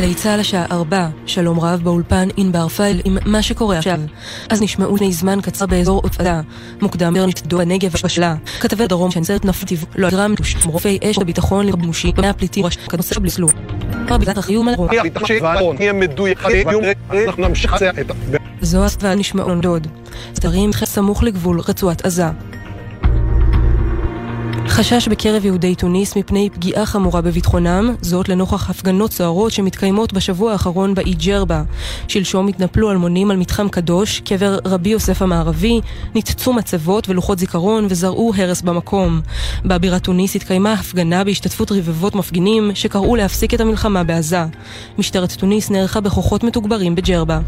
בגלי צה"ל השעה ארבע, שלום רב באולפן ענבר פייל עם מה שקורה עכשיו. אז נשמעו לפני זמן קצר באזור עוטפדה. מוקדם יותר נשתדו בנגב בשלה. כתבי הדרום שהנסרת נפטיב לא גרם תוש רופאי אש הביטחון לרבמושי מהפליטים ראש כנושא בלסלו. רביזת החיום על הרוב. זו הסתיו נשמעו דוד. סתרים סמוך לגבול רצועת עזה. חשש בקרב יהודי תוניס מפני פגיעה חמורה בביטחונם, זאת לנוכח הפגנות סוערות שמתקיימות בשבוע האחרון באי ג'רבה. שלשום התנפלו אלמונים על מתחם קדוש, קבר רבי יוסף המערבי, ניתצו מצבות ולוחות זיכרון וזרעו הרס במקום. בבירת תוניס התקיימה הפגנה בהשתתפות רבבות מפגינים שקראו להפסיק את המלחמה בעזה. משטרת תוניס נערכה בכוחות מתוגברים בג'רבה.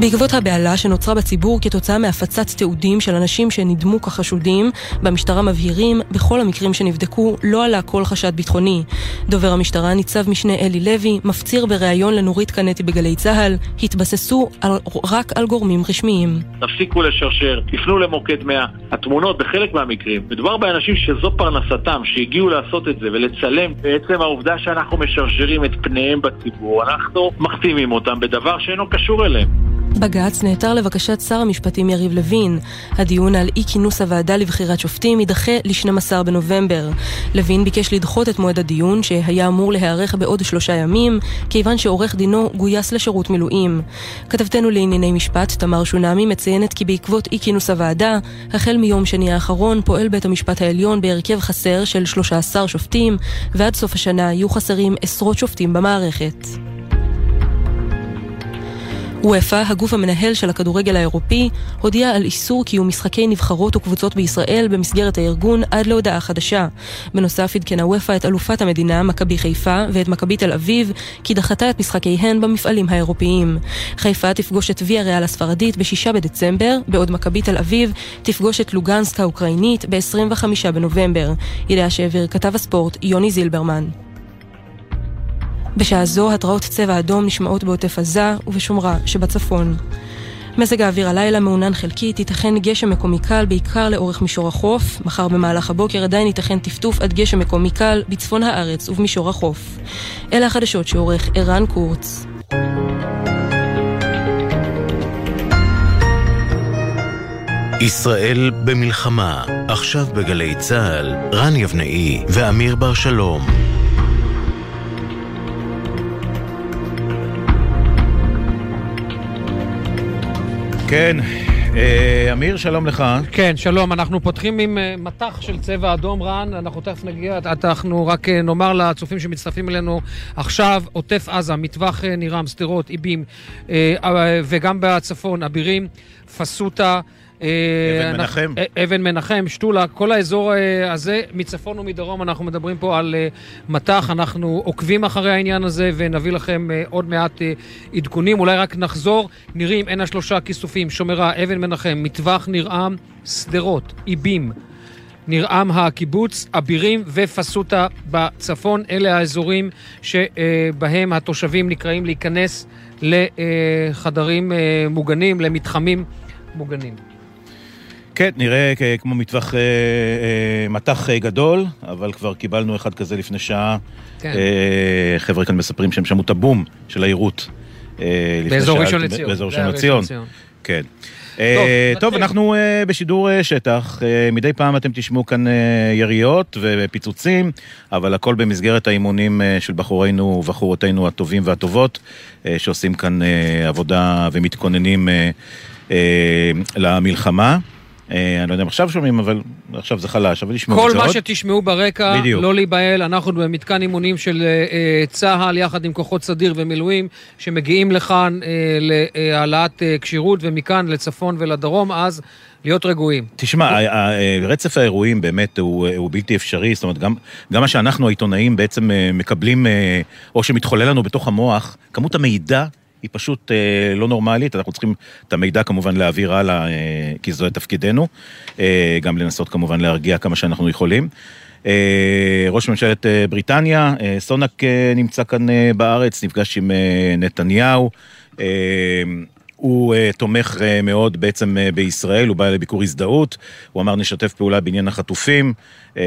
בעקבות הבהלה שנוצרה בציבור כתוצאה מהפצת תיעודים של אנשים שנדמו כחשודים, במשטרה מבהירים, בכל המקרים שנבדקו לא עלה כל חשד ביטחוני. דובר המשטרה, ניצב משנה אלי לוי, מפציר בריאיון לנורית קנטי בגלי צה"ל, התבססו על, רק על גורמים רשמיים. תפסיקו לשרשר, תפנו למוקד 100. התמונות בחלק מהמקרים, מדובר באנשים שזו פרנסתם, שהגיעו לעשות את זה ולצלם בעצם העובדה שאנחנו משרשרים את פניהם בציבור, אנחנו מחתימים אותם בדבר שאינו קשור אליהם. בג"ץ נעתר לבקשת שר המשפטים יריב לוין. הדיון על אי כינוס הוועדה לבחירת שופטים יידחה ל-12 בנובמבר. לוין ביקש לדחות את מועד הדיון, שהיה אמור להיערך בעוד שלושה ימים, כיוון שעורך דינו גויס לשירות מילואים. כתבתנו לענייני משפט, תמר שונמי, מציינת כי בעקבות אי כינוס הוועדה, החל מיום שני האחרון פועל בית המשפט העליון בהרכב חסר של 13 שופטים, ועד סוף השנה יהיו חסרים עשרות שופטים במערכת. וופא, הגוף המנהל של הכדורגל האירופי, הודיע על איסור קיום משחקי נבחרות וקבוצות בישראל במסגרת הארגון עד להודעה חדשה. בנוסף עדכנה וופא את אלופת המדינה, מכבי חיפה, ואת מכבי תל אביב, כי דחתה את משחקיהן במפעלים האירופיים. חיפה תפגוש את ויה ריאל הספרדית ב-6 בדצמבר, בעוד מכבי תל אביב תפגוש את לוגנסק האוקראינית ב-25 בנובמבר. ידיעה שהעביר כתב הספורט יוני זילברמן. בשעה זו התרעות צבע אדום נשמעות בעוטף עזה ובשומרה שבצפון. מזג האוויר הלילה מעונן חלקית, ייתכן גשם מקומי קל בעיקר לאורך מישור החוף. מחר במהלך הבוקר עדיין ייתכן טפטוף עד גשם מקומי קל בצפון הארץ ובמישור החוף. אלה החדשות שעורך ערן קורץ. ישראל במלחמה, עכשיו בגלי צה"ל, רן יבנאי ואמיר בר שלום. כן, אה, אמיר, שלום לך. כן, שלום. אנחנו פותחים עם אה, מטח של צבע אדום, רן. אנחנו תכף נגיע, אנחנו רק אה, נאמר לצופים שמצטרפים אלינו עכשיו, עוטף עזה, מטווח נירם, שדרות, איבים, וגם בצפון, אבירים, פסוטה. אבן מנחם. אבן מנחם, שתולה, כל האזור הזה, מצפון ומדרום, אנחנו מדברים פה על מטח, אנחנו עוקבים אחרי העניין הזה ונביא לכם עוד מעט עדכונים. אולי רק נחזור, נראים, הנה שלושה כיסופים, שומרה, אבן מנחם, מטווח נרעם, שדרות, איבים. נרעם הקיבוץ, אבירים ופסוטה בצפון. אלה האזורים שבהם התושבים נקראים להיכנס לחדרים מוגנים, למתחמים מוגנים. כן, נראה כמו מטווח אה, אה, מטח אה, גדול, אבל כבר קיבלנו אחד כזה לפני שעה. כן. אה, חבר'ה כאן מספרים שהם שמעו את הבום של העירות. אה, באזור ראשון לציון. באזור ראשון לציון. כן. אה, טוב, אנחנו אה, בשידור אה, שטח, מדי פעם אתם תשמעו כאן יריות ופיצוצים, אבל הכל במסגרת האימונים של בחורינו ובחורותינו הטובים והטובות, שעושים כאן עבודה ומתכוננים למלחמה. אני לא יודע אם עכשיו שומעים, אבל עכשיו זה חלש, אבל ישמעו את זה עוד. כל מה שתשמעו ברקע, בדיוק. לא להיבהל, אנחנו במתקן אימונים של צה"ל, יחד עם כוחות סדיר ומילואים, שמגיעים לכאן להעלאת כשירות, ומכאן לצפון ולדרום, אז להיות רגועים. תשמע, רצף האירועים באמת הוא, הוא בלתי אפשרי, זאת אומרת, גם, גם מה שאנחנו העיתונאים בעצם מקבלים, או שמתחולל לנו בתוך המוח, כמות המידע היא פשוט אה, לא נורמלית, אנחנו צריכים את המידע כמובן להעביר הלאה, אה, כי זה תפקידנו, אה, גם לנסות כמובן להרגיע כמה שאנחנו יכולים. אה, ראש ממשלת אה, בריטניה, אה, סונק אה, נמצא כאן אה, בארץ, נפגש עם אה, נתניהו. אה, הוא uh, תומך uh, מאוד בעצם uh, בישראל, הוא בא לביקור הזדהות, הוא אמר נשתף פעולה בעניין החטופים, uh,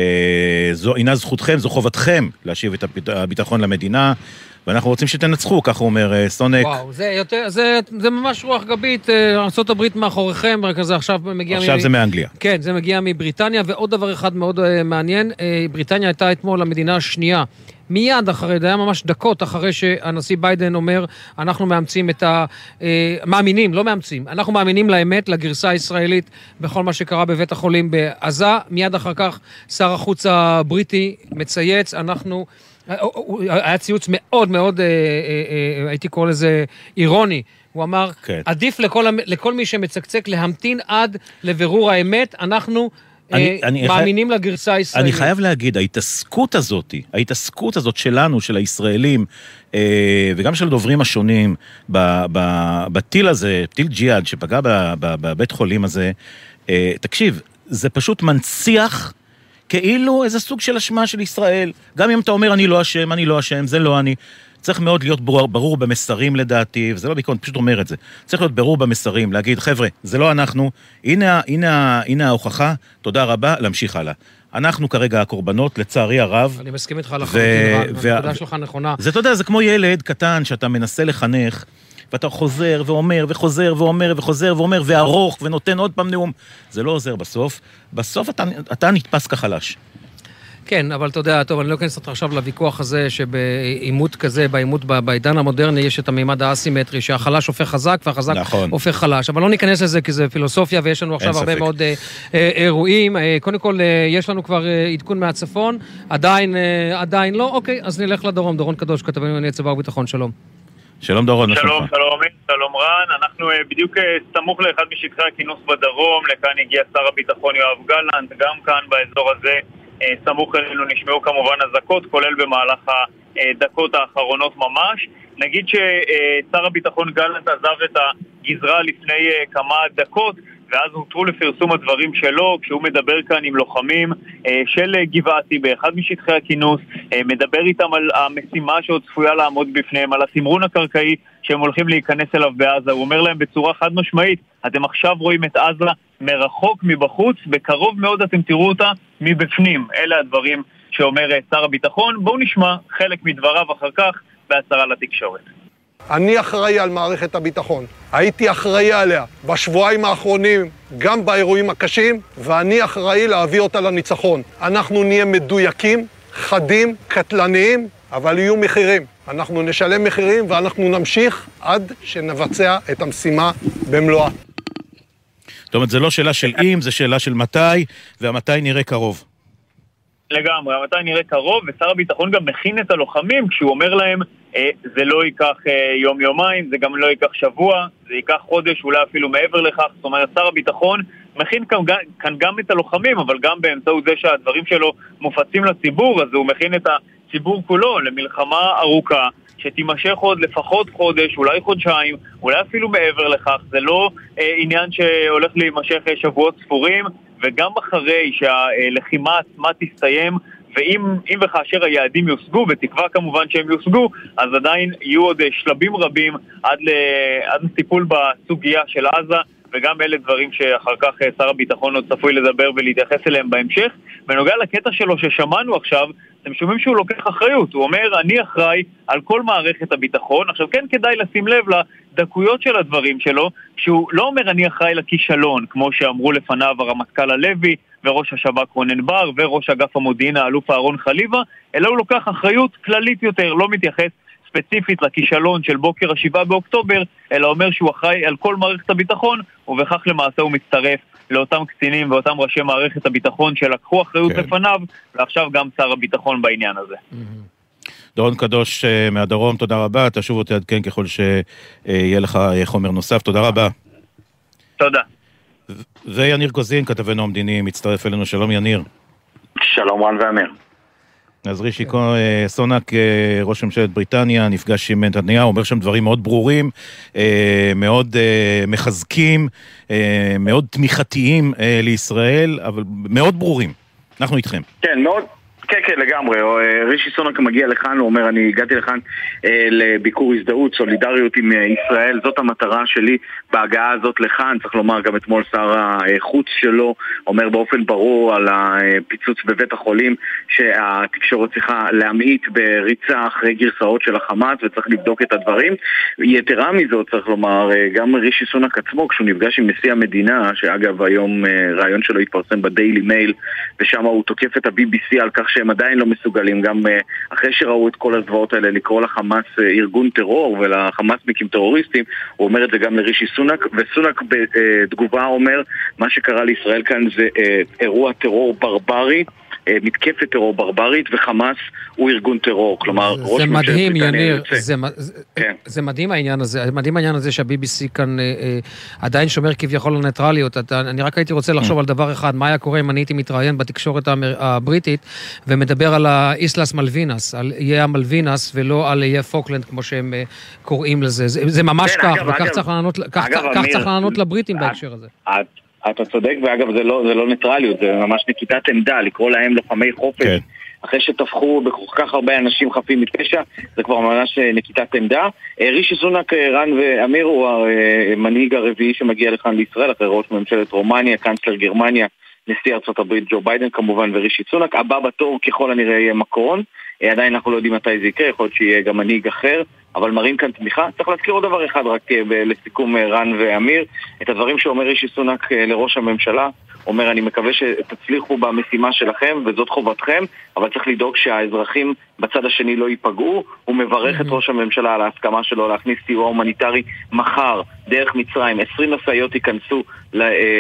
זו אינה זכותכם, זו חובתכם להשיב את הביטחון למדינה. ואנחנו רוצים שתנצחו, ככה הוא אומר סונק. וואו, זה, יותר, זה, זה ממש רוח גבית, ארה"ב מאחוריכם, רק זה עכשיו מגיע... עכשיו מ... זה מאנגליה. כן, זה מגיע מבריטניה, ועוד דבר אחד מאוד מעניין, בריטניה הייתה אתמול המדינה השנייה מיד אחרי, זה היה ממש דקות אחרי שהנשיא ביידן אומר, אנחנו מאמצים את ה... אה, מאמינים, לא מאמצים, אנחנו מאמינים לאמת, לגרסה הישראלית בכל מה שקרה בבית החולים בעזה. מיד אחר כך שר החוץ הבריטי מצייץ, אנחנו... אה, היה ציוץ מאוד מאוד, אה, הייתי קורא לזה אירוני. הוא אמר, כן. עדיף לכל, לכל מי שמצקצק להמתין עד לבירור האמת, אנחנו אני, אה, אני מאמינים חי... לגרסה הישראלית. אני חייב להגיד, ההתעסקות הזאת, ההתעסקות הזאת שלנו, של הישראלים, אה, וגם של הדוברים השונים, בטיל הזה, טיל ג'יהאד שפגע בבית חולים הזה, אה, תקשיב, זה פשוט מנציח כאילו איזה סוג של אשמה של ישראל. גם אם אתה אומר, אני לא אשם, אני לא אשם, זה לא אני. צריך מאוד להיות ברור, ברור במסרים לדעתי, וזה לא ביקורת, פשוט אומר את זה. צריך להיות ברור במסרים, להגיד, חבר'ה, זה לא אנחנו, הנה, הנה, הנה ההוכחה, תודה רבה, להמשיך הלאה. אנחנו כרגע הקורבנות, לצערי הרב. אני מסכים איתך לחלוטין, ו... הנקודה שלך נכונה. זה, אתה יודע, זה כמו ילד קטן שאתה מנסה לחנך, ואתה חוזר ואומר וחוזר ואומר וחוזר ואומר וארוך ונותן עוד פעם נאום. זה לא עוזר בסוף. בסוף אתה, אתה נתפס כחלש. כן, אבל אתה יודע, טוב, אני לא אכנס אותך עכשיו לוויכוח הזה שבעימות כזה, בעימות בעידן המודרני, יש את המימד האסימטרי, שהחלש הופך חזק והחזק נכון. הופך חלש. אבל לא ניכנס לזה כי זה פילוסופיה ויש לנו עכשיו הרבה ספק. מאוד אה, אה, אירועים. אה, קודם כל, אה, יש לנו כבר אה, עדכון מהצפון, עדיין, אה, עדיין לא, אוקיי, אז נלך לדרום. דורון קדוש, כתבנו לענייני צבא וביטחון, שלום. שלום דורון, שלום, שלום, שלום רן. אנחנו אה, בדיוק אה, סמוך לאחד משטחי הכינוס בדרום, לכאן הגיע שר הביטחון יואב גלנט, גם כאן באזור הזה. אה, סמוך אלינו נשמעו כמובן אזעקות, כולל במהלך הדקות האחרונות ממש. נגיד ששר הביטחון גלנט עזב את הגזרה לפני אה, כמה דקות, ואז הותרו לפרסום הדברים שלו, כשהוא מדבר כאן עם לוחמים אה, של גבעתי באחד משטחי הכינוס, מדבר איתם על המשימה שעוד צפויה לעמוד בפניהם, על התמרון הקרקעי שהם הולכים להיכנס אליו בעזה. הוא אומר להם בצורה חד משמעית, אתם עכשיו רואים את עזה מרחוק, מבחוץ, בקרוב מאוד אתם תראו אותה מבפנים. אלה הדברים שאומר שר הביטחון. בואו נשמע חלק מדבריו אחר כך בהצהרה לתקשורת. אני אחראי על מערכת הביטחון. הייתי אחראי עליה בשבועיים האחרונים, גם באירועים הקשים, ואני אחראי להביא אותה לניצחון. אנחנו נהיה מדויקים, חדים, קטלניים, אבל יהיו מחירים. אנחנו נשלם מחירים ואנחנו נמשיך עד שנבצע את המשימה במלואה. זאת אומרת, זה לא שאלה של אם, זה שאלה של מתי, והמתי נראה קרוב. לגמרי, המתי נראה קרוב, ושר הביטחון גם מכין את הלוחמים כשהוא אומר להם אה, זה לא ייקח אה, יום-יומיים, זה גם לא ייקח שבוע, זה ייקח חודש, אולי אפילו מעבר לכך. זאת אומרת, שר הביטחון מכין כאן, כאן גם את הלוחמים, אבל גם באמצעות זה שהדברים שלו מופצים לציבור, אז הוא מכין את הציבור כולו למלחמה ארוכה. שתימשך עוד לפחות חודש, אולי חודשיים, אולי אפילו מעבר לכך. זה לא אה, עניין שהולך להימשך אה, שבועות ספורים, וגם אחרי שהלחימה עצמה תסתיים, ואם וכאשר היעדים יושגו, בתקווה כמובן שהם יושגו, אז עדיין יהיו עוד אה, שלבים רבים עד. עד לטיפול בסוגיה של עזה. וגם אלה דברים שאחר כך אה, שר הביטחון עוד צפוי לדבר ולהתייחס אליהם בהמשך. בנוגע לקטע שלו ששמענו עכשיו, אתם שומעים שהוא לוקח אחריות, הוא אומר, אני אחראי על כל מערכת הביטחון. עכשיו כן כדאי לשים לב לדקויות של הדברים שלו, שהוא לא אומר אני אחראי לכישלון, כמו שאמרו לפניו הרמטכ"ל הלוי וראש השב"כ רונן בר וראש אגף המודיעין האלוף אהרון חליבה, אלא הוא לוקח אחריות כללית יותר, לא מתייחס ספציפית לכישלון של בוקר השבעה באוקטובר, אלא אומר שהוא אחראי על כל מערכת הביטחון, ובכך למעשה הוא מצטרף לאותם קצינים ואותם ראשי מערכת הביטחון שלקחו אחריות כן. לפניו, ועכשיו גם שר הביטחון בעניין הזה. דורון קדוש אה, מהדרום, תודה רבה, אתה שוב תעדכן ככל שיהיה לך אה, חומר נוסף, תודה רבה. תודה. ויניר גוזין, כתבנו המדיני, מצטרף אלינו, שלום יניר. שלום רן ואמיר. אז רישי כן. סונק, אה, ראש ממשלת בריטניה, נפגש עם נתניהו, אומר שם דברים מאוד ברורים, אה, מאוד אה, מחזקים, מאוד תמיכתיים לישראל, אבל מאוד ברורים. אנחנו איתכם. כן, מאוד, כן, כן, לגמרי. אה, רישי סונק מגיע לכאן, הוא אומר, אני הגעתי לכאן אה, לביקור הזדהות, סולידריות עם אה, ישראל, זאת המטרה שלי בהגעה הזאת לכאן. צריך לומר, גם אתמול שר החוץ שלו אומר באופן ברור על הפיצוץ בבית החולים שהתקשורת צריכה להמעיט בריצה אחרי גרסאות של החמאס וצריך לבדוק את הדברים. יתרה מזאת, צריך לומר, גם רישי סונק עצמו, כשהוא נפגש עם נשיא המדינה, שאגב היום ראיון שלו התפרסם בדיילי מייל, ושם הוא תוקף את ה-BBC על כך שהם עדיין לא מסוגלים, גם אה, אחרי שראו את כל הזוועות האלה, לקרוא לחמאס ארגון טרור ולחמאסניקים טרוריסטים, הוא אומר את זה גם לרישי סונק, וסונק בתגובה אומר, מה שקרה לישראל כאן זה אירוע טרור ברברי. אה, מתקפת טרור ברברית, וחמאס הוא ארגון טרור. כלומר, ראש ממשלת מדהים, יניר, זה, כן. זה מדהים העניין הזה, מדהים העניין הזה שה-BBC כאן אה, אה, עדיין שומר כביכול על ניטרליות. אני רק הייתי רוצה לחשוב אממ. על דבר אחד, מה היה קורה אם אני הייתי מתראיין בתקשורת הבריטית ומדבר על האיסלאס מלווינס, על איי המלווינס ולא על איי פוקלנד, כמו שהם קוראים לזה. זה, ממש כך, וכך צריך לענות לבריטים בהקשר הזה. את, אתה צודק, ואגב זה לא, זה לא ניטרליות, זה ממש נקיטת עמדה, לקרוא להם לוחמי חופש. כן. אחרי שטבחו בכל כך הרבה אנשים חפים מפשע, זה כבר ממש אה, נקיטת עמדה. אה, רישי סונק, אה, רן ואמיר הוא המנהיג הרביעי שמגיע לכאן לישראל, אחרי ראש ממשלת רומניה, קאנצלר גרמניה, נשיא ארצות הברית ג'ו ביידן כמובן ורישי סונק. הבא בתור ככל הנראה יהיה מקרון. עדיין אנחנו לא יודעים מתי זה יקרה, יכול להיות שיהיה גם מנהיג אחר. אבל מראים כאן תמיכה. צריך להזכיר עוד דבר אחד רק אה, לסיכום אה, רן ואמיר, את הדברים שאומר אישי סונק אה, לראש הממשלה. אומר, אני מקווה שתצליחו במשימה שלכם, וזאת חובתכם, אבל צריך לדאוג שהאזרחים בצד השני לא ייפגעו. הוא מברך את ראש הממשלה על ההסכמה שלו להכניס סיוע הומניטרי מחר, דרך מצרים. 20 משאיות ייכנסו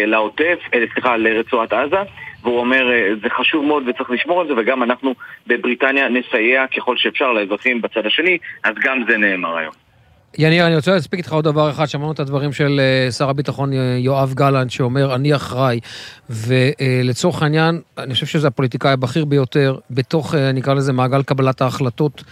לעוטף, סליחה, לרצועת עזה. והוא אומר, אה, זה חשוב מאוד וצריך לשמור על זה, וגם אנחנו בבריטניה נסייע ככל שאפשר לאזרחים בצד השני, אז גם זה נאמר היום. יניר, אני רוצה להספיק איתך עוד דבר אחד, שמענו את הדברים של אה, שר הביטחון אה, יואב גלנט, שאומר, אני אחראי, ולצורך העניין, אני חושב שזה הפוליטיקאי הבכיר ביותר, בתוך, נקרא לזה, מעגל קבלת ההחלטות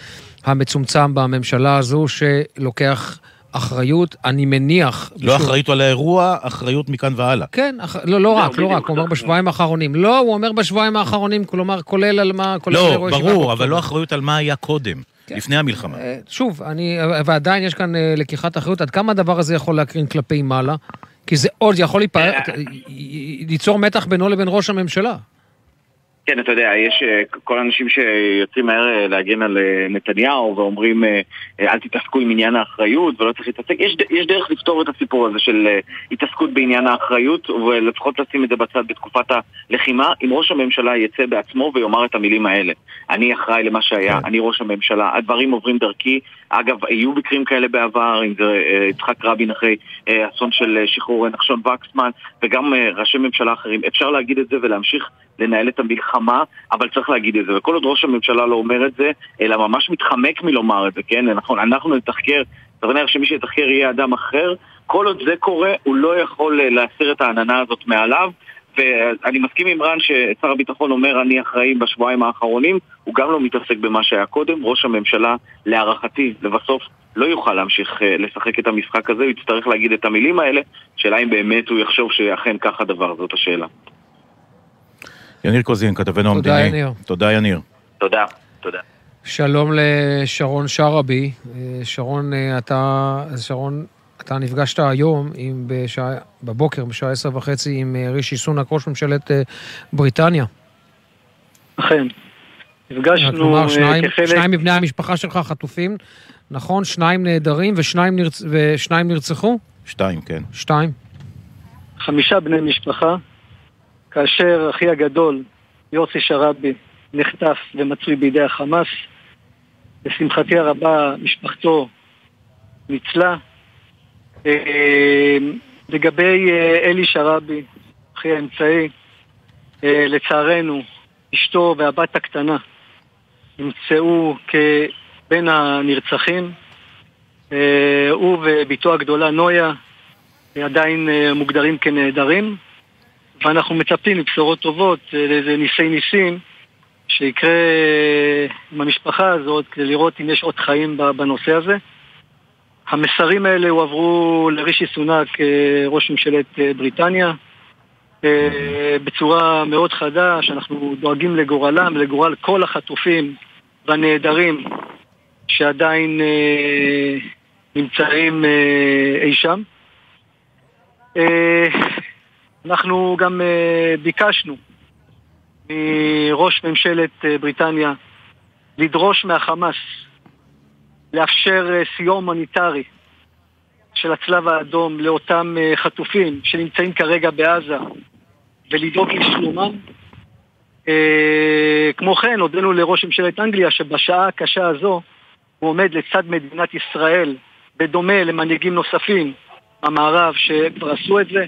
המצומצם בממשלה הזו, שלוקח... אחריות, אני מניח... לא בשביל... אחריות על האירוע, אחריות מכאן והלאה. כן, אח... לא, לא רק, לא רק, הוא אומר בשבועיים האחרונים. לא, הוא אומר בשבועיים האחרונים, כלומר, כולל על מה... לא, ברור, אבל לא אחריות על מה היה קודם. כן. לפני המלחמה. אה, שוב, אני, ועדיין יש כאן אה, לקיחת אחריות, עד כמה הדבר הזה יכול להקרין כלפי מעלה? כי זה עוד יכול אה, ליצור מתח בינו לבין ראש הממשלה. כן, אתה יודע, יש אה, כל האנשים שיוצאים מהר אה, להגן על אה, נתניהו ואומרים אל תתעסקו עם עניין האחריות ולא צריך להתעסק, יש, יש דרך לפתור את הסיפור הזה של התעסקות בעניין האחריות ולפחות לשים את זה בצד בתקופת הלחימה. אם ראש הממשלה יצא בעצמו ויאמר את המילים האלה אני אחראי למה שהיה, כן. אני ראש הממשלה, הדברים עוברים דרכי. אגב, היו מקרים כאלה בעבר, אם זה יצחק רבין אחרי אסון של שחרור נחשון וקסמן וגם ראשי ממשלה אחרים, אפשר להגיד את זה ולהמשיך לנהל את המלחמה, אבל צריך להגיד את זה. וכל עוד ראש הממשלה לא אומר את זה, אלא ממש מתחמק מלומר את זה, כן? אנחנו, אנחנו נתחקר, זאת אומרת שמי שיתחקר יהיה אדם אחר. כל עוד זה קורה, הוא לא יכול אה, להסיר את העננה הזאת מעליו. ואני מסכים עם רן ששר הביטחון אומר אני אחראי בשבועיים האחרונים, הוא גם לא מתעסק במה שהיה קודם. ראש הממשלה, להערכתי, לבסוף לא יוכל להמשיך אה, לשחק את המשחק הזה, הוא יצטרך להגיד את המילים האלה. שאלה אם באמת הוא יחשוב שאכן כך הדבר, זאת השאלה. יניר קוזין, כתבנו המדיני. תודה, יניר. תודה, יניר. תודה, תודה. שלום לשרון שרעבי. אה, שרון, אה, אתה, שרון, אתה נפגשת היום, עם, בשעה, בבוקר, בשעה עשר וחצי, עם אה, רישי סונק, ראש ממשלת בריטניה. אכן. נפגשנו כלומר, שניים, כחלק... שניים מבני המשפחה שלך חטופים, נכון? שניים נעדרים ושניים, נרצ... ושניים נרצחו? שתיים, כן. שתיים. חמישה בני משפחה, כאשר אחי הגדול, יוסי שרבי, נחטף ומצוי בידי החמאס. לשמחתי הרבה, משפחתו ניצלה. אה, לגבי אה, אלי שרבי, אחי האמצעי, אה, לצערנו, אשתו והבת הקטנה נמצאו כבין הנרצחים. הוא ובתו הגדולה נויה עדיין מוגדרים כנעדרים. ואנחנו מצפים לבשורות טובות, לאיזה ניסי ניסים שיקרה עם המשפחה הזאת, כדי לראות אם יש עוד חיים בנושא הזה. המסרים האלה הועברו לרישי סונאק, ראש ממשלת בריטניה. בצורה מאוד חדה, שאנחנו דואגים לגורלם ולגורל כל החטופים והנעדרים שעדיין נמצאים אי שם. אנחנו גם ביקשנו מראש ממשלת בריטניה לדרוש מהחמאס לאפשר סיוע הומניטרי של הצלב האדום לאותם חטופים שנמצאים כרגע בעזה ולדאוג לשלומם. כמו כן, הודינו לראש ממשלת אנגליה שבשעה הקשה הזו הוא עומד לצד מדינת ישראל, בדומה למנהיגים נוספים במערב שכבר עשו את זה,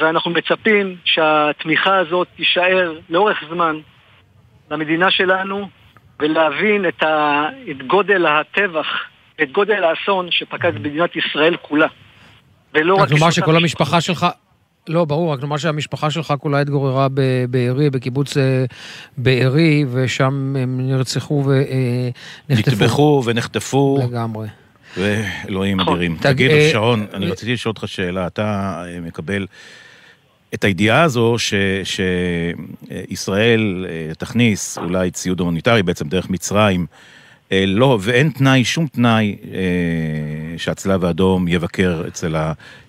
ואנחנו מצפים שהתמיכה הזאת תישאר לאורך זמן למדינה שלנו ולהבין את, ה... את גודל הטבח, את גודל האסון שפקד במדינת ישראל כולה. ולא רק... רק נאמר שכל המשפחה שלך... לא, ברור, רק נאמר שהמשפחה שלך כולה התגוררה בבארי, בקיבוץ אה, בארי, ושם הם נרצחו ונחטפו. נטבחו ונחטפו. לגמרי. ואלוהים נכון. אדירים. תגיד, אה, שרון, אני רציתי לשאול אותך שאלה. אתה אה, מקבל את הידיעה הזו שישראל תכניס אולי ציוד הומניטרי בעצם דרך מצרים. לא, ואין תנאי, שום תנאי אה, שהצלב האדום יבקר אצל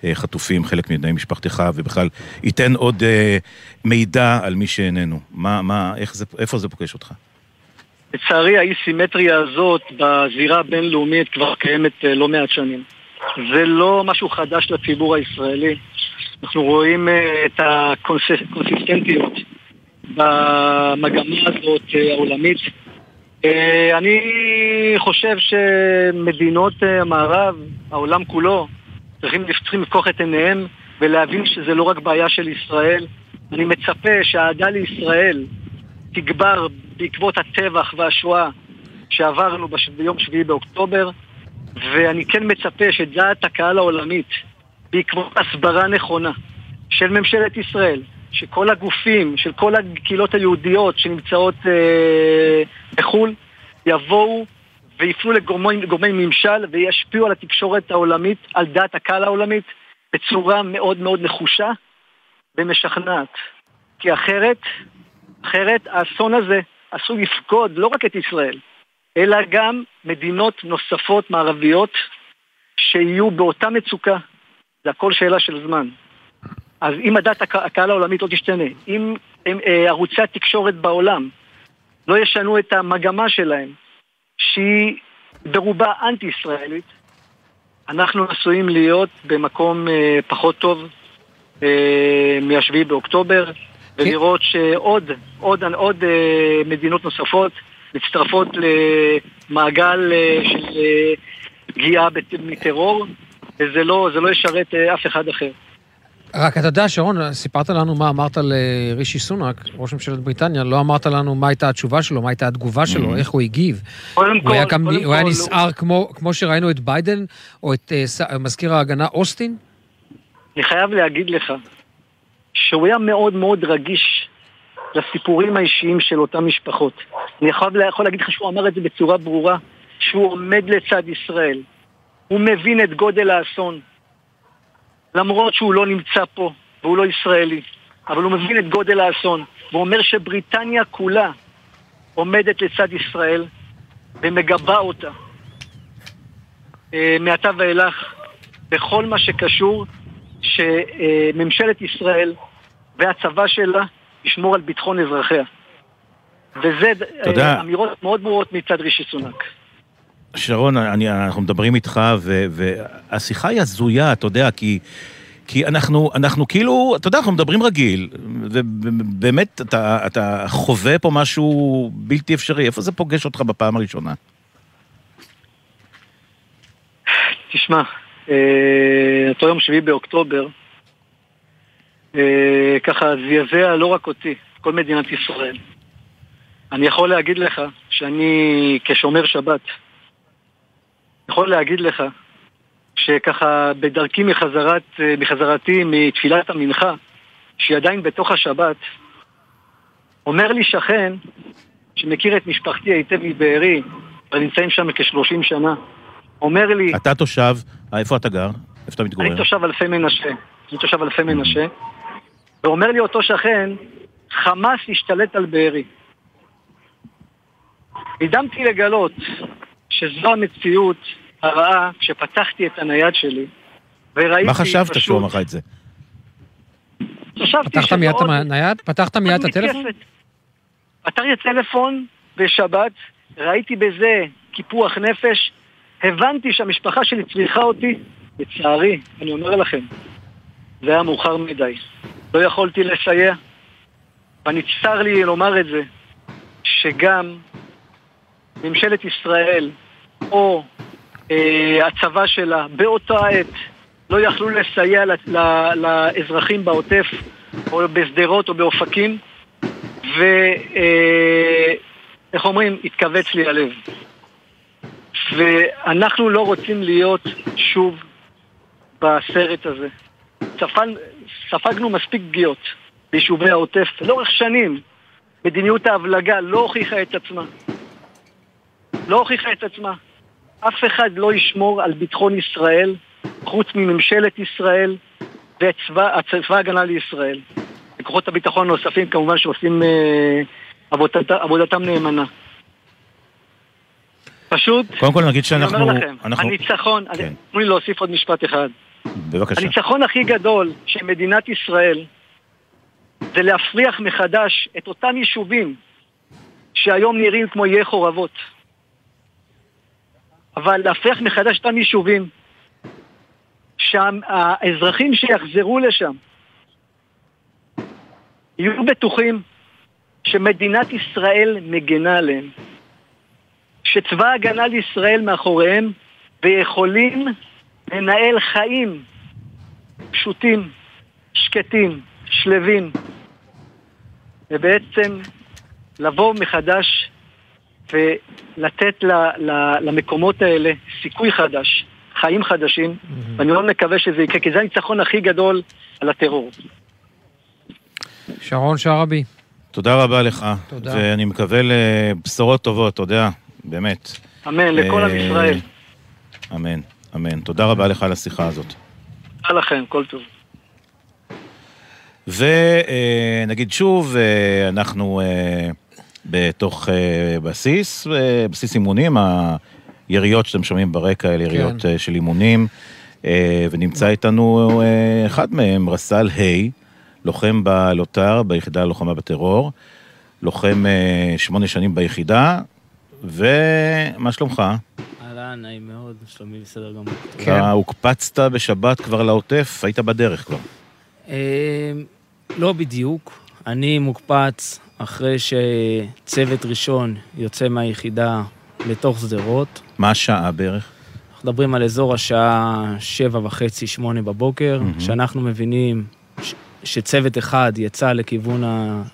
החטופים, חלק מבני משפחתך, ובכלל ייתן עוד אה, מידע על מי שאיננו. מה, מה, איך זה, איפה זה פוגש אותך? לצערי האי-סימטריה הזאת בזירה הבינלאומית כבר קיימת אה, לא מעט שנים. זה לא משהו חדש לציבור הישראלי. אנחנו רואים אה, את הקונסיסטנטיות במגמה הזאת אה, העולמית. אני חושב שמדינות המערב, העולם כולו, צריכים לפקוח את עיניהם ולהבין שזה לא רק בעיה של ישראל. אני מצפה שהאהדה לישראל תגבר בעקבות הטבח והשואה שעברנו ביום שביעי באוקטובר, ואני כן מצפה שדעת הקהל העולמית, בעקבות הסברה נכונה של ממשלת ישראל, שכל הגופים, של כל הקהילות היהודיות שנמצאות אה, בחו"ל, יבואו ויפנו לגורמי ממשל וישפיעו על התקשורת העולמית, על דעת הקהל העולמית, בצורה מאוד מאוד נחושה ומשכנעת. כי אחרת, אחרת האסון הזה עשוי לפקוד לא רק את ישראל, אלא גם מדינות נוספות מערביות שיהיו באותה מצוקה. זה הכל שאלה של זמן. אז אם הדת הקהל העולמית לא תשתנה, אם הם, אה, ערוצי התקשורת בעולם לא ישנו את המגמה שלהם, שהיא ברובה אנטי-ישראלית, אנחנו עשויים להיות במקום אה, פחות טוב אה, מ-7 באוקטובר, ולראות שעוד עוד, עוד, אה, מדינות נוספות מצטרפות למעגל אה, של אה, פגיעה מטרור, וזה לא, לא ישרת אף אחד אחר. רק אתה יודע, שרון, סיפרת לנו מה אמרת לרישי סונאק, ראש ממשלת בריטניה, לא אמרת לנו מה הייתה התשובה שלו, מה הייתה התגובה שלו, mm-hmm. איך הוא הגיב. קודם כל, הוא היה, קודם הוא היה נסער כמו, כמו שראינו את ביידן, או את uh, מזכיר ההגנה אוסטין? אני חייב להגיד לך שהוא היה מאוד מאוד רגיש לסיפורים האישיים של אותן משפחות. אני יכול, יכול להגיד לך שהוא אמר את זה בצורה ברורה, שהוא עומד לצד ישראל. הוא מבין את גודל האסון, למרות שהוא לא נמצא פה והוא לא ישראלי, אבל הוא מבין את גודל האסון. והוא אומר שבריטניה כולה עומדת לצד ישראל ומגבה אותה אה, מעתה ואילך בכל מה שקשור שממשלת ישראל והצבא שלה ישמור על ביטחון אזרחיה. וזה תודה. אמירות מאוד ברורות מצד רישי סונאק. שרון, אני, אנחנו מדברים איתך, ו, והשיחה היא הזויה, אתה יודע, כי... כי אנחנו, אנחנו כאילו, אתה יודע, אנחנו מדברים רגיל, ובאמת, אתה, אתה חווה פה משהו בלתי אפשרי. איפה זה פוגש אותך בפעם הראשונה? תשמע, אה, אותו יום שביעי באוקטובר, אה, ככה זעזע לא רק אותי, כל מדינת ישראל. אני יכול להגיד לך שאני כשומר שבת, יכול להגיד לך שככה בדרכי מחזרת, מחזרתי מתפילת המנחה, שהיא עדיין בתוך השבת, אומר לי שכן שמכיר את משפחתי היטב מבארי, ונמצאים שם כ-30 שנה, אומר לי... אתה תושב, איפה אתה גר? איפה אתה מתגורר? אני תושב אלפי מנשה. אני תושב אלפי מנשה. ואומר לי אותו שכן, חמאס השתלט על בארי. נדהמתי לגלות שזו המציאות הרעה כשפתחתי את הנייד שלי, וראיתי מה חשבת כשהוא אמר לך את זה? חשבתי פתחת מיד את הנייד? פתחת מיד את הטלפון? פתחתי את הטלפון בשבת, ראיתי בזה קיפוח נפש, הבנתי שהמשפחה שלי צריכה אותי, לצערי, אני אומר לכם, זה היה מאוחר מדי. לא יכולתי לסייע, ואני צר לי לומר את זה, שגם ממשלת ישראל, או אה, הצבא שלה, באותה עת, לא יכלו לסייע ל- ל- לאזרחים בעוטף, או בשדרות או באופקים, ואיך אומרים, התכווץ לי הלב. ואנחנו לא רוצים להיות שוב בסרט הזה. ספג, ספגנו מספיק פגיעות ביישובי העוטף לאורך שנים. מדיניות ההבלגה לא הוכיחה את עצמה. לא הוכיחה את עצמה. אף אחד לא ישמור על ביטחון ישראל חוץ מממשלת ישראל וצבא צבא ההגנה לישראל. וכוחות הביטחון הנוספים כמובן שעושים אה, עבודת, עבודתם נאמנה. פשוט, קודם כל נגיד אני שאנחנו... אומר לכם, אנחנו- הניצחון, כן. תנו לי להוסיף עוד משפט אחד. בבקשה. הניצחון הכי גדול של מדינת ישראל זה להפריח מחדש את אותם יישובים שהיום נראים כמו איי חורבות. אבל להפריח מחדש את יישובים שהאזרחים שיחזרו לשם יהיו בטוחים שמדינת ישראל מגנה עליהם, שצבא ההגנה לישראל מאחוריהם ויכולים לנהל חיים פשוטים, שקטים, שלווים, ובעצם לבוא מחדש ולתת ל, ל, למקומות האלה סיכוי חדש, חיים חדשים, ואני מאוד מקווה שזה יקרה, כי זה הניצחון הכי גדול על הטרור. שרון שרעבי. תודה רבה לך. תודה. ואני מקווה לבשורות טובות, אתה יודע, באמת. אמן, לכל עם אה, ישראל. אמן, אמן. תודה רבה לך על השיחה הזאת. תודה לכם, כל טוב. ונגיד שוב, אה, אנחנו אה, בתוך אה, בסיס, אה, בסיס אימונים, היריות שאתם שומעים ברקע אלה יריות כן. אה, של אימונים, אה, ונמצא איתנו אה, אחד מהם, רס"ל ה', לוחם בלוט"ר, ביחידה ללוחמה בטרור, לוחם אה, שמונה שנים ביחידה, ומה שלומך? אהלן, נעים מאוד, שלומי בסדר גמור. כן. אתה הוקפצת בשבת כבר לעוטף, היית בדרך כבר. לא בדיוק, אני מוקפץ אחרי שצוות ראשון יוצא מהיחידה לתוך שדרות. מה השעה בערך? אנחנו מדברים על אזור השעה שבע וחצי, שמונה בבוקר, מהמם. שאנחנו מבינים ש- שצוות אחד יצא לכיוון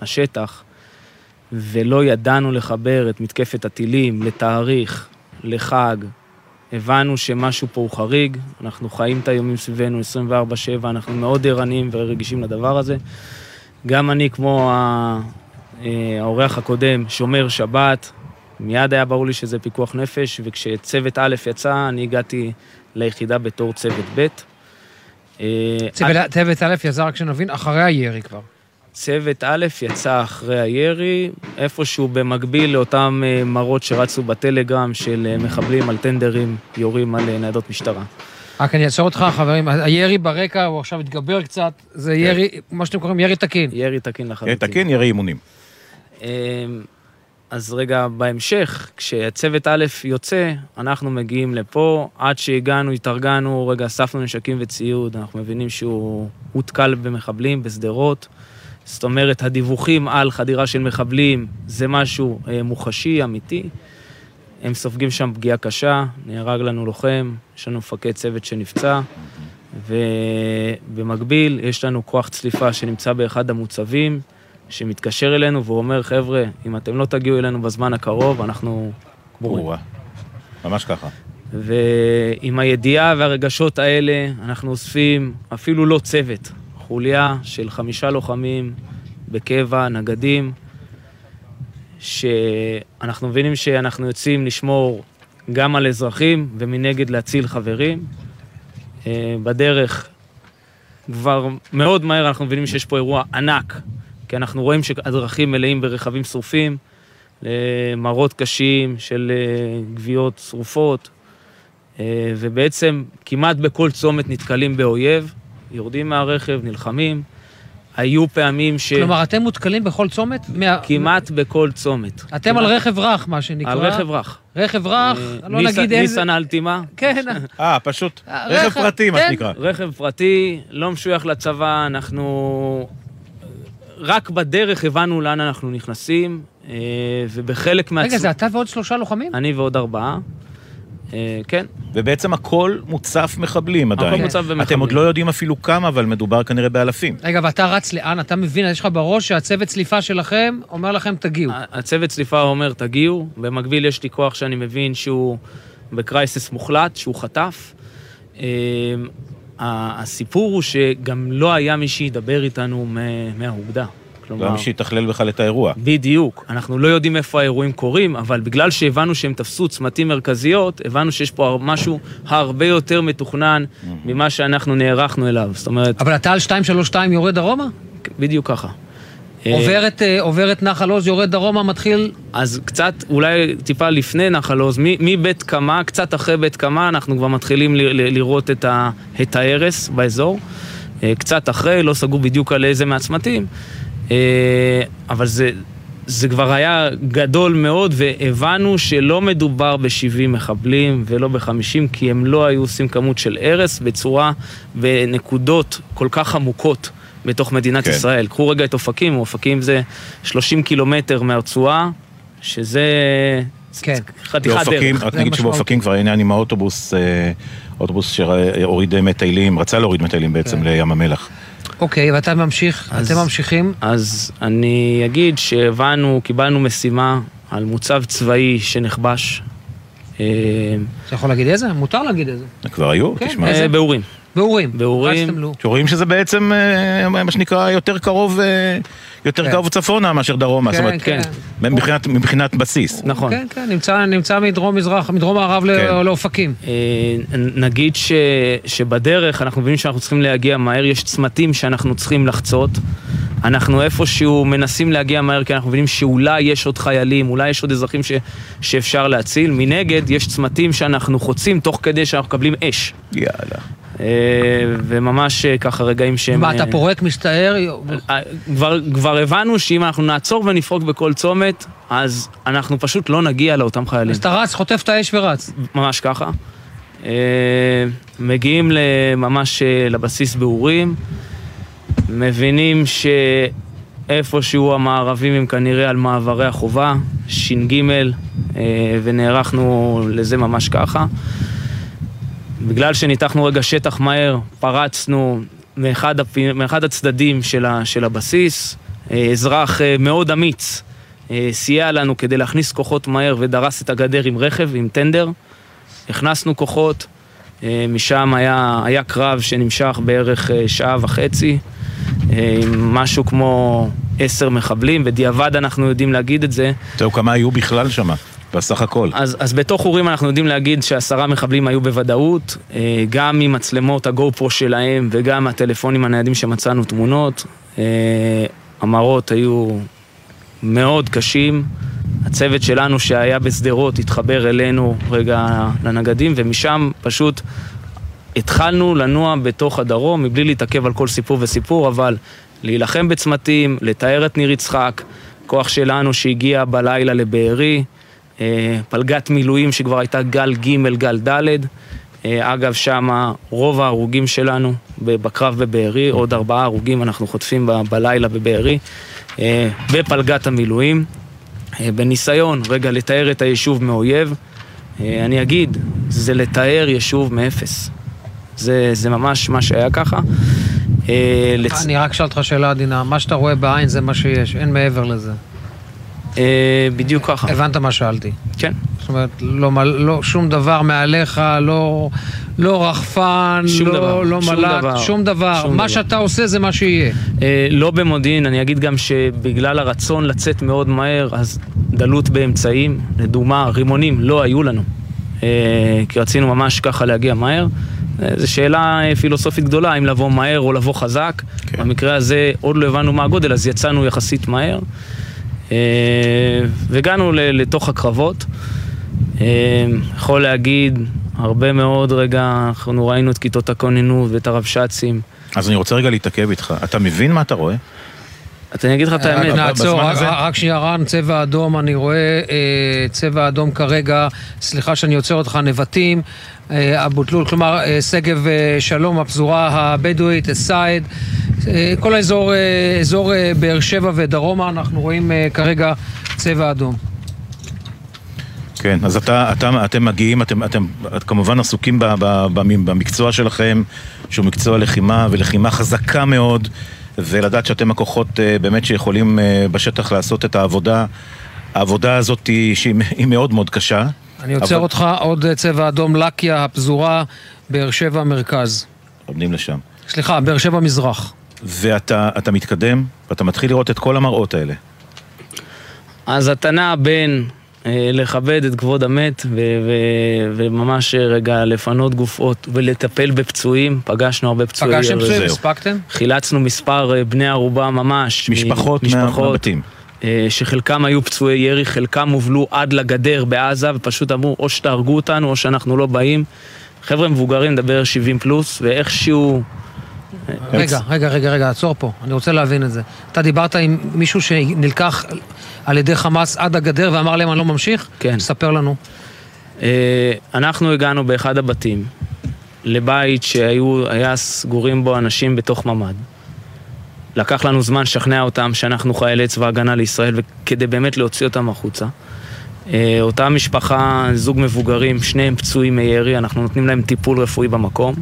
השטח, ולא ידענו לחבר את מתקפת הטילים לתאריך, לחג. הבנו שמשהו פה הוא חריג, אנחנו חיים את היומים סביבנו 24/7, אנחנו מאוד ערניים ורגישים לדבר הזה. גם אני, כמו ה- האורח הקודם, שומר שבת, מיד היה ברור לי שזה פיקוח נפש, וכשצוות א' יצא, אני הגעתי ליחידה בתור צוות ב'. אה, צוות א' יזר, רק שנבין, אחרי הירי כבר. צוות א' יצא אחרי הירי, איפשהו במקביל לאותם אה, מראות שרצו בטלגרם של אה, מחבלים על טנדרים יורים על אה, ניידות משטרה. רק אני אעצור אותך, חברים, הירי ברקע, הוא עכשיו התגבר קצת, זה ירי, מה שאתם קוראים ירי תקין. ירי תקין לחלוטין. יהיה תקין, ירי אימונים. אמ, אז רגע, בהמשך, כשצוות א' יוצא, אנחנו מגיעים לפה, עד שהגענו, התארגנו, רגע, אספנו נשקים וציוד, אנחנו מבינים שהוא הותקל במחבלים בשדרות. זאת אומרת, הדיווחים על חדירה של מחבלים זה משהו אה, מוחשי, אמיתי. הם סופגים שם פגיעה קשה, נהרג לנו לוחם, יש לנו מפקד צוות שנפצע, ובמקביל יש לנו כוח צליפה שנמצא באחד המוצבים, שמתקשר אלינו והוא אומר, חבר'ה, אם אתם לא תגיעו אלינו בזמן הקרוב, אנחנו גמורים. ברורה. ממש ככה. ועם הידיעה והרגשות האלה, אנחנו אוספים אפילו לא צוות, חוליה של חמישה לוחמים בקבע, נגדים, שאנחנו מבינים שאנחנו יוצאים לשמור גם על אזרחים ומנגד להציל חברים. אה, בדרך כבר מאוד מהר אנחנו מבינים שיש פה אירוע ענק, כי אנחנו רואים שהדרכים מלאים ברכבים שרופים, מראות קשים של אה, גוויות שרופות, אה, ובעצם כמעט בכל צומת נתקלים באויב, יורדים מהרכב, נלחמים. היו פעמים ש... כלומר, אתם מותקלים בכל צומת? מה... כמעט בכל צומת. אתם כמעט... על רכב רך, מה שנקרא. על רכב רך. רכב רך, אה, לא ניס... נגיד איזה... ניסן אלטימה. כן. אה, פשוט רכב פרטי, מה כן. שנקרא. רכב פרטי, לא משוייך לצבא, אנחנו... רק בדרך הבנו לאן אנחנו נכנסים, אה, ובחלק מהצ... רגע, זה אתה ועוד שלושה לוחמים? אני ועוד ארבעה. אה, כן. ובעצם הכל מוצף מחבלים עדיין. הכל מוצף במחבלים. אתם עוד לא יודעים אפילו כמה, אבל מדובר כנראה באלפים. רגע, ואתה רץ לאן? אתה מבין, יש לך בראש שהצוות צליפה שלכם אומר לכם תגיעו. הצוות צליפה אומר תגיעו, במקביל יש לי כוח שאני מבין שהוא בקרייסס מוחלט, שהוא חטף. הסיפור הוא שגם לא היה מי שידבר איתנו מהאוגדה. כלומר... לא מי שיתכלל בכלל את האירוע. בדיוק. אנחנו לא יודעים איפה האירועים קורים, אבל בגלל שהבנו שהם תפסו צמתים מרכזיות, הבנו שיש פה משהו הרבה יותר מתוכנן ממה שאנחנו נערכנו אליו. זאת אומרת... אבל אתה על 232 יורד דרומה? בדיוק ככה. עובר את, אה, עובר את נחל עוז, יורד דרומה, מתחיל... אז קצת, אולי טיפה לפני נחל עוז, מבית קמה, קצת אחרי בית קמה, אנחנו כבר מתחילים לראות את ההרס באזור. אה, קצת אחרי, לא סגרו בדיוק על איזה מהצמתים. אה, אבל זה, זה כבר היה גדול מאוד, והבנו שלא מדובר ב-70 מחבלים ולא ב-50, כי הם לא היו עושים כמות של הרס בצורה, בנקודות כל כך עמוקות בתוך מדינת כן. ישראל. קחו רגע את אופקים, אופקים זה 30 קילומטר מהרצועה, שזה... כן. חתיכת דרך. רק נגיד שבאופקים כבר העניין עם האוטובוס, אה, אוטובוס שהוריד מטיילים, רצה להוריד מטיילים בעצם כן. לים המלח. אוקיי, ואתה ממשיך, אז, אתם ממשיכים? אז אני אגיד שהבנו, קיבלנו משימה על מוצב צבאי שנכבש. אה, אתה יכול להגיד איזה? מותר להגיד איזה. כבר היו? כן, תשמע. איזה? באורים. באורים. באורים. שרואים שזה בעצם, אה, מה שנקרא, יותר קרוב, אה, יותר כן. קרוב צפונה מאשר דרומה. כן, זאת אומרת, כן. מבחינת, מבחינת בסיס. נכון. כן, כן, נמצא, נמצא מדרום מזרח, מדרום מערב כן. לאופקים. אה, נגיד ש, שבדרך אנחנו מבינים שאנחנו צריכים להגיע מהר, יש צמתים שאנחנו צריכים לחצות. אנחנו איפשהו מנסים להגיע מהר כי אנחנו מבינים שאולי יש עוד חיילים, אולי יש עוד אזרחים ש, שאפשר להציל. מנגד, יש צמתים שאנחנו חוצים תוך כדי שאנחנו מקבלים אש. יאללה. אה, וממש אה, ככה רגעים שהם... מה, אתה אה, פורק, מסתער? כבר, כבר הבנו שאם אנחנו נעצור ונפרוק בכל צומת, אז אנחנו פשוט לא נגיע לאותם חיילים. אז אתה רץ, חוטף את האש ורץ. ממש ככה. מגיעים ממש לבסיס באורים, מבינים שאיפשהו המערבים הם כנראה על מעברי החובה, ש"ג, ונערכנו לזה ממש ככה. בגלל שניתחנו רגע שטח מהר, פרצנו מאחד, הפ... מאחד הצדדים של, ה... של הבסיס. אה, אזרח אה, מאוד אמיץ אה, סייע לנו כדי להכניס כוחות מהר ודרס את הגדר עם רכב, עם טנדר. הכנסנו כוחות, משם היה, היה קרב שנמשך בערך שעה וחצי, עם משהו כמו עשר מחבלים, בדיעבד אנחנו יודעים להגיד את זה. זהו, כמה היו בכלל שם? בסך הכל. אז, אז בתוך אורים אנחנו יודעים להגיד שעשרה מחבלים היו בוודאות, אה, גם ממצלמות הגו פרו שלהם וגם מהטלפונים הניידים שמצאנו תמונות. אה, המראות היו מאוד קשים. הצוות שלנו שהיה בשדרות התחבר אלינו רגע לנגדים, ומשם פשוט התחלנו לנוע בתוך הדרום מבלי להתעכב על כל סיפור וסיפור, אבל להילחם בצמתים, לתאר את ניר יצחק, כוח שלנו שהגיע בלילה לבארי, פלגת מילואים שכבר הייתה גל ג', גל ד'. אה, אגב, שם רוב ההרוגים שלנו בקרב בבארי, עוד ארבעה הרוגים אנחנו חוטפים בלילה בבארי, אה, בפלגת המילואים. בניסיון, רגע, לתאר את היישוב מאויב, אני אגיד, זה לתאר יישוב מאפס. זה, זה ממש מה שהיה ככה. אני רק אשאל אותך שאלה עדינה, מה שאתה רואה בעין זה מה שיש, אין מעבר לזה. אה, בדיוק ככה. הבנת מה שאלתי. כן. זאת אומרת, לא, לא, שום דבר מעליך, לא, לא רחפן, שום לא, דבר, לא שום מל"ט, דבר, שום דבר. שום מה דבר. שאתה עושה זה מה שיהיה. אה, לא במודיעין, אני אגיד גם שבגלל הרצון לצאת מאוד מהר, אז דלות באמצעים, לדוגמה, רימונים לא היו לנו. אה, כי רצינו ממש ככה להגיע מהר. זו שאלה פילוסופית גדולה, אם לבוא מהר או לבוא חזק. כן. במקרה הזה עוד לא הבנו מה הגודל, אז יצאנו יחסית מהר. אה, והגענו ל- לתוך הקרבות. אה, יכול להגיד, הרבה מאוד רגע, אנחנו ראינו את כיתות הכוננות ואת הרבש"צים. אז אני רוצה רגע להתעכב איתך. אתה מבין מה אתה רואה? אז אני אגיד לך את האמת. בזמן נעצור? רק- שנייה רן, צבע אדום, אני רואה אה, צבע אדום כרגע, סליחה שאני עוצר אותך, נבטים, אה, אבו תלול, כלומר אה, שגב אה, שלום, הפזורה הבדואית, א-סייד, כל האזור, אזור באר שבע ודרומה, אנחנו רואים כרגע צבע אדום. כן, אז אתה, אתה, אתם מגיעים, אתם, אתם את כמובן עסוקים ב, ב, ב, במקצוע שלכם, שהוא מקצוע לחימה, ולחימה חזקה מאוד, ולדעת שאתם הכוחות באמת שיכולים בשטח לעשות את העבודה. העבודה הזאת היא, שהיא היא מאוד מאוד קשה. אני עוצר אבל- אותך, עוד צבע אדום, לקיה, הפזורה, באר שבע מרכז. עומדים לשם. סליחה, באר שבע מזרח. ואתה אתה מתקדם, ואתה מתחיל לראות את כל המראות האלה. אז אתה נע בין אה, לכבד את כבוד המת ו- ו- וממש רגע לפנות גופות ולטפל בפצועים, פגשנו הרבה פצועי פגשתם פצועים? הספקתם? חילצנו מספר אה, בני ערובה ממש. מ- משפחות, מה, מהבתים. אה, שחלקם היו פצועי ירי, חלקם הובלו עד לגדר בעזה ופשוט אמרו או שתהרגו אותנו או שאנחנו לא באים. חבר'ה מבוגרים, נדבר 70 פלוס, ואיכשהו... רגע, רגע, רגע, רגע, עצור פה, אני רוצה להבין את זה. אתה דיברת עם מישהו שנלקח על ידי חמאס עד הגדר ואמר להם אני לא ממשיך? כן. ספר לנו. אה, אנחנו הגענו באחד הבתים לבית שהיו, היה סגורים בו אנשים בתוך ממ"ד. לקח לנו זמן לשכנע אותם שאנחנו חיילי צבא הגנה לישראל כדי באמת להוציא אותם החוצה. אה, אותה משפחה, זוג מבוגרים, שניהם פצועים מירי, אנחנו נותנים להם טיפול רפואי במקום.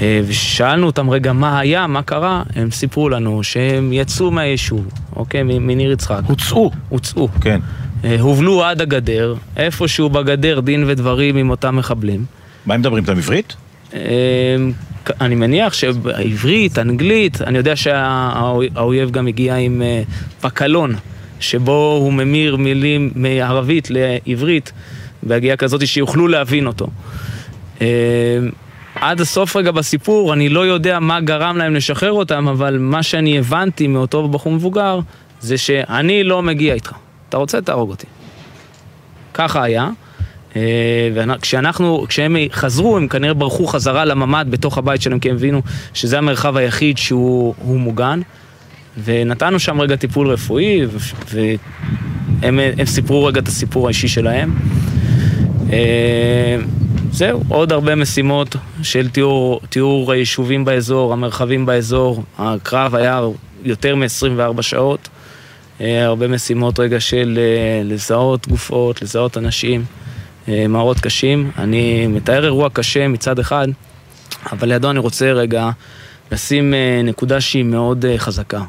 אה, ושאלנו אותם, רגע, מה היה, מה קרה? הם סיפרו לנו שהם יצאו מהיישוב, אוקיי? מניר יצחק. הוצאו. הוצאו. כן. אה, הובלו עד הגדר, איפשהו בגדר דין ודברים עם אותם מחבלים. מה הם מדברים איתם עברית? אני מניח שבעברית, אנגלית, אני יודע שהאויב גם הגיע עם אה, פקלון, שבו הוא ממיר מילים מערבית לעברית, בהגיעה כזאת שיוכלו להבין אותו. אה, עד הסוף רגע בסיפור, אני לא יודע מה גרם להם לשחרר אותם, אבל מה שאני הבנתי מאותו בחור מבוגר, זה שאני לא מגיע איתך. אתה רוצה, תהרוג אותי. ככה היה. אה, וכשאנחנו, כשהם חזרו, הם כנראה ברחו חזרה לממ"ד בתוך הבית שלהם, כי הם הבינו שזה המרחב היחיד שהוא הוא מוגן. ונתנו שם רגע טיפול רפואי, והם הם סיפרו רגע את הסיפור האישי שלהם. אה, זהו, עוד הרבה משימות של תיאור, תיאור היישובים באזור, המרחבים באזור. הקרב היה יותר מ-24 שעות. אה, הרבה משימות רגע של לזהות גופות, לזהות אנשים, מראות קשים. אני מתאר אירוע קשה מצד אחד, אבל לידו אני רוצה רגע לשים אה, נקודה שהיא מאוד אה, חזקה.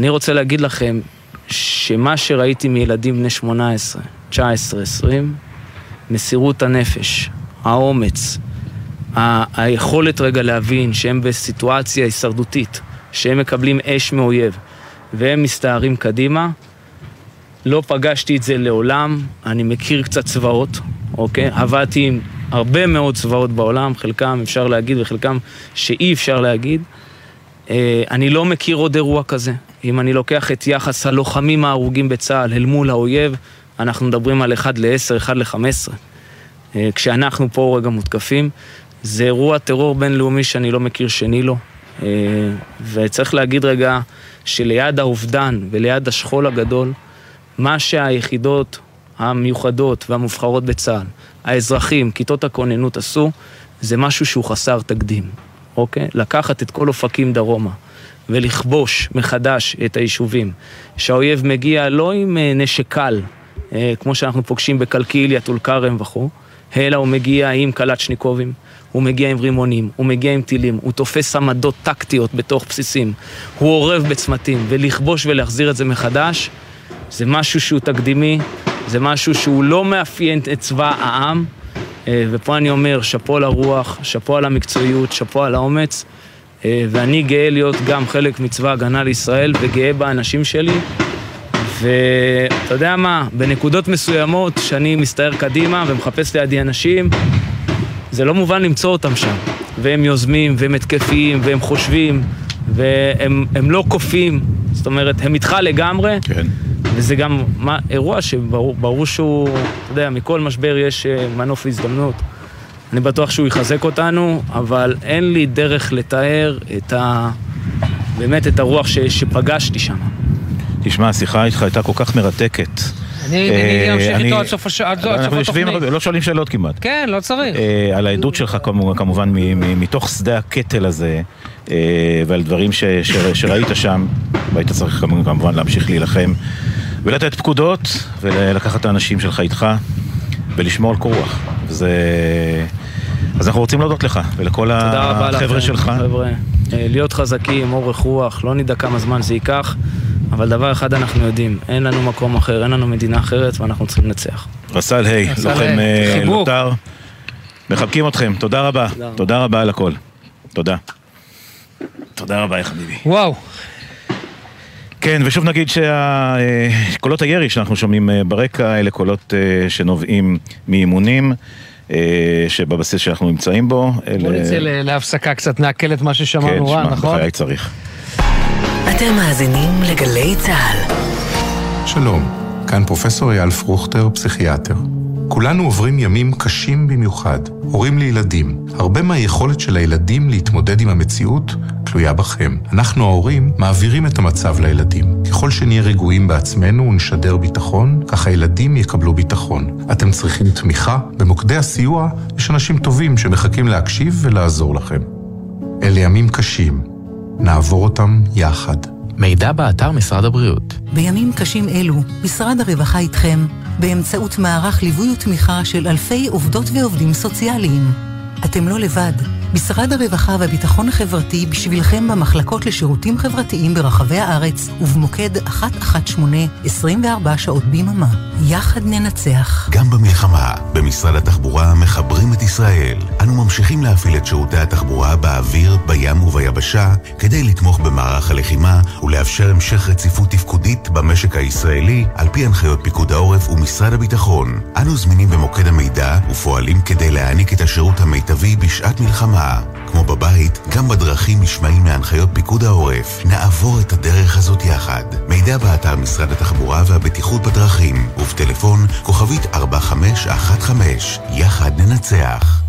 אני רוצה להגיד לכם שמה שראיתי מילדים בני 18, 19, 20, מסירות הנפש, האומץ, ה- היכולת רגע להבין שהם בסיטואציה הישרדותית, שהם מקבלים אש מאויב והם מסתערים קדימה, לא פגשתי את זה לעולם, אני מכיר קצת צבאות, אוקיי? עבדתי עם הרבה מאוד צבאות בעולם, חלקם אפשר להגיד וחלקם שאי אפשר להגיד. אה, אני לא מכיר עוד אירוע כזה. אם אני לוקח את יחס הלוחמים ההרוגים בצה"ל אל מול האויב, אנחנו מדברים על 1 ל-10, 1 ל-15. אה, כשאנחנו פה רגע מותקפים, זה אירוע טרור בינלאומי שאני לא מכיר שני לו. אה, וצריך להגיד רגע שליד האובדן וליד השכול הגדול, מה שהיחידות המיוחדות והמובחרות בצה"ל, האזרחים, כיתות הכוננות עשו, זה משהו שהוא חסר תקדים, אוקיי? לקחת את כל אופקים דרומה ולכבוש מחדש את היישובים. שהאויב מגיע לא עם אה, נשק קל, אה, כמו שאנחנו פוגשים בקלקיליה, טול כרם וכו', אלא הוא מגיע עם קלצ'ניקובים, הוא מגיע עם רימונים, הוא מגיע עם טילים, הוא תופס עמדות טקטיות בתוך בסיסים, הוא עורב בצמתים, ולכבוש ולהחזיר את זה מחדש, זה משהו שהוא תקדימי, זה משהו שהוא לא מאפיין את צבא העם, אה, ופה אני אומר, שאפו על הרוח, שאפו על המקצועיות, שאפו על האומץ, אה, ואני גאה להיות גם חלק מצבא הגנה לישראל, וגאה באנשים שלי. ואתה יודע מה, בנקודות מסוימות, שאני מסתער קדימה ומחפש לידי אנשים, זה לא מובן למצוא אותם שם. והם יוזמים, והם התקפיים, והם חושבים, והם לא קופים, זאת אומרת, הם איתך לגמרי. כן. וזה גם מה, אירוע שברור שהוא, אתה יודע, מכל משבר יש אה, מנוף הזדמנות. אני בטוח שהוא יחזק אותנו, אבל אין לי דרך לתאר את ה... באמת את הרוח ש... שפגשתי שם. תשמע, השיחה איתך הייתה כל כך מרתקת. אני אמשיך איתו עד סוף התוכנית. אנחנו יושבים, לא שואלים שאלות כמעט. כן, לא צריך. על העדות שלך כמובן, מתוך שדה הקטל הזה, ועל דברים שראית שם, והיית צריך כמובן להמשיך להילחם, ולתת פקודות, ולקחת את האנשים שלך איתך, ולשמור על קור רוח. וזה... אז אנחנו רוצים להודות לך, ולכל החבר'ה שלך. חבר'ה, להיות חזקים, אורך רוח, לא נדע כמה זמן זה ייקח. אבל דבר אחד אנחנו יודעים, אין לנו מקום אחר, אין לנו מדינה אחרת, ואנחנו צריכים לנצח. רס"ל היי, לוחם לוטר. מחבקים אתכם, תודה רבה. תודה רבה על הכל. תודה. תודה רבה, חביבי. וואו. כן, ושוב נגיד שקולות הירי שאנחנו שומעים ברקע, אלה קולות שנובעים מאימונים. שבבסיס שאנחנו נמצאים בו. בוא נצא להפסקה קצת, נעכל את מה ששמענו רע, נכון? כן, שמע, בחיי צריך. אתם מאזינים לגלי צה"ל. שלום, כאן פרופסור אייל פרוכטר, פסיכיאטר. כולנו עוברים ימים קשים במיוחד, הורים לילדים. הרבה מהיכולת של הילדים להתמודד עם המציאות תלויה בכם. אנחנו ההורים מעבירים את המצב לילדים. ככל שנהיה רגועים בעצמנו ונשדר ביטחון, כך הילדים יקבלו ביטחון. אתם צריכים תמיכה? במוקדי הסיוע יש אנשים טובים שמחכים להקשיב ולעזור לכם. אלה ימים קשים. נעבור אותם יחד. מידע באתר משרד הבריאות. בימים קשים אלו, משרד הרווחה איתכם, באמצעות מערך ליווי ותמיכה של אלפי עובדות ועובדים סוציאליים. אתם לא לבד. משרד הרווחה והביטחון החברתי בשבילכם במחלקות לשירותים חברתיים ברחבי הארץ ובמוקד 118 24 שעות ביממה. יחד ננצח. גם במלחמה, במשרד התחבורה מחברים את ישראל. אנו ממשיכים להפעיל את שירותי התחבורה באוויר, בים וביבשה כדי לתמוך במערך הלחימה ולאפשר המשך רציפות תפקודית במשק הישראלי על פי הנחיות פיקוד העורף ומשרד הביטחון. אנו זמינים במוקד המידע ופועלים כדי להעניק את השירות המיטבי בשעת מלחמה. כמו בבית, גם בדרכים נשמעים מהנחיות פיקוד העורף. נעבור את הדרך הזאת יחד. מידע באתר משרד התחבורה והבטיחות בדרכים, ובטלפון כוכבית 4515. יחד ננצח.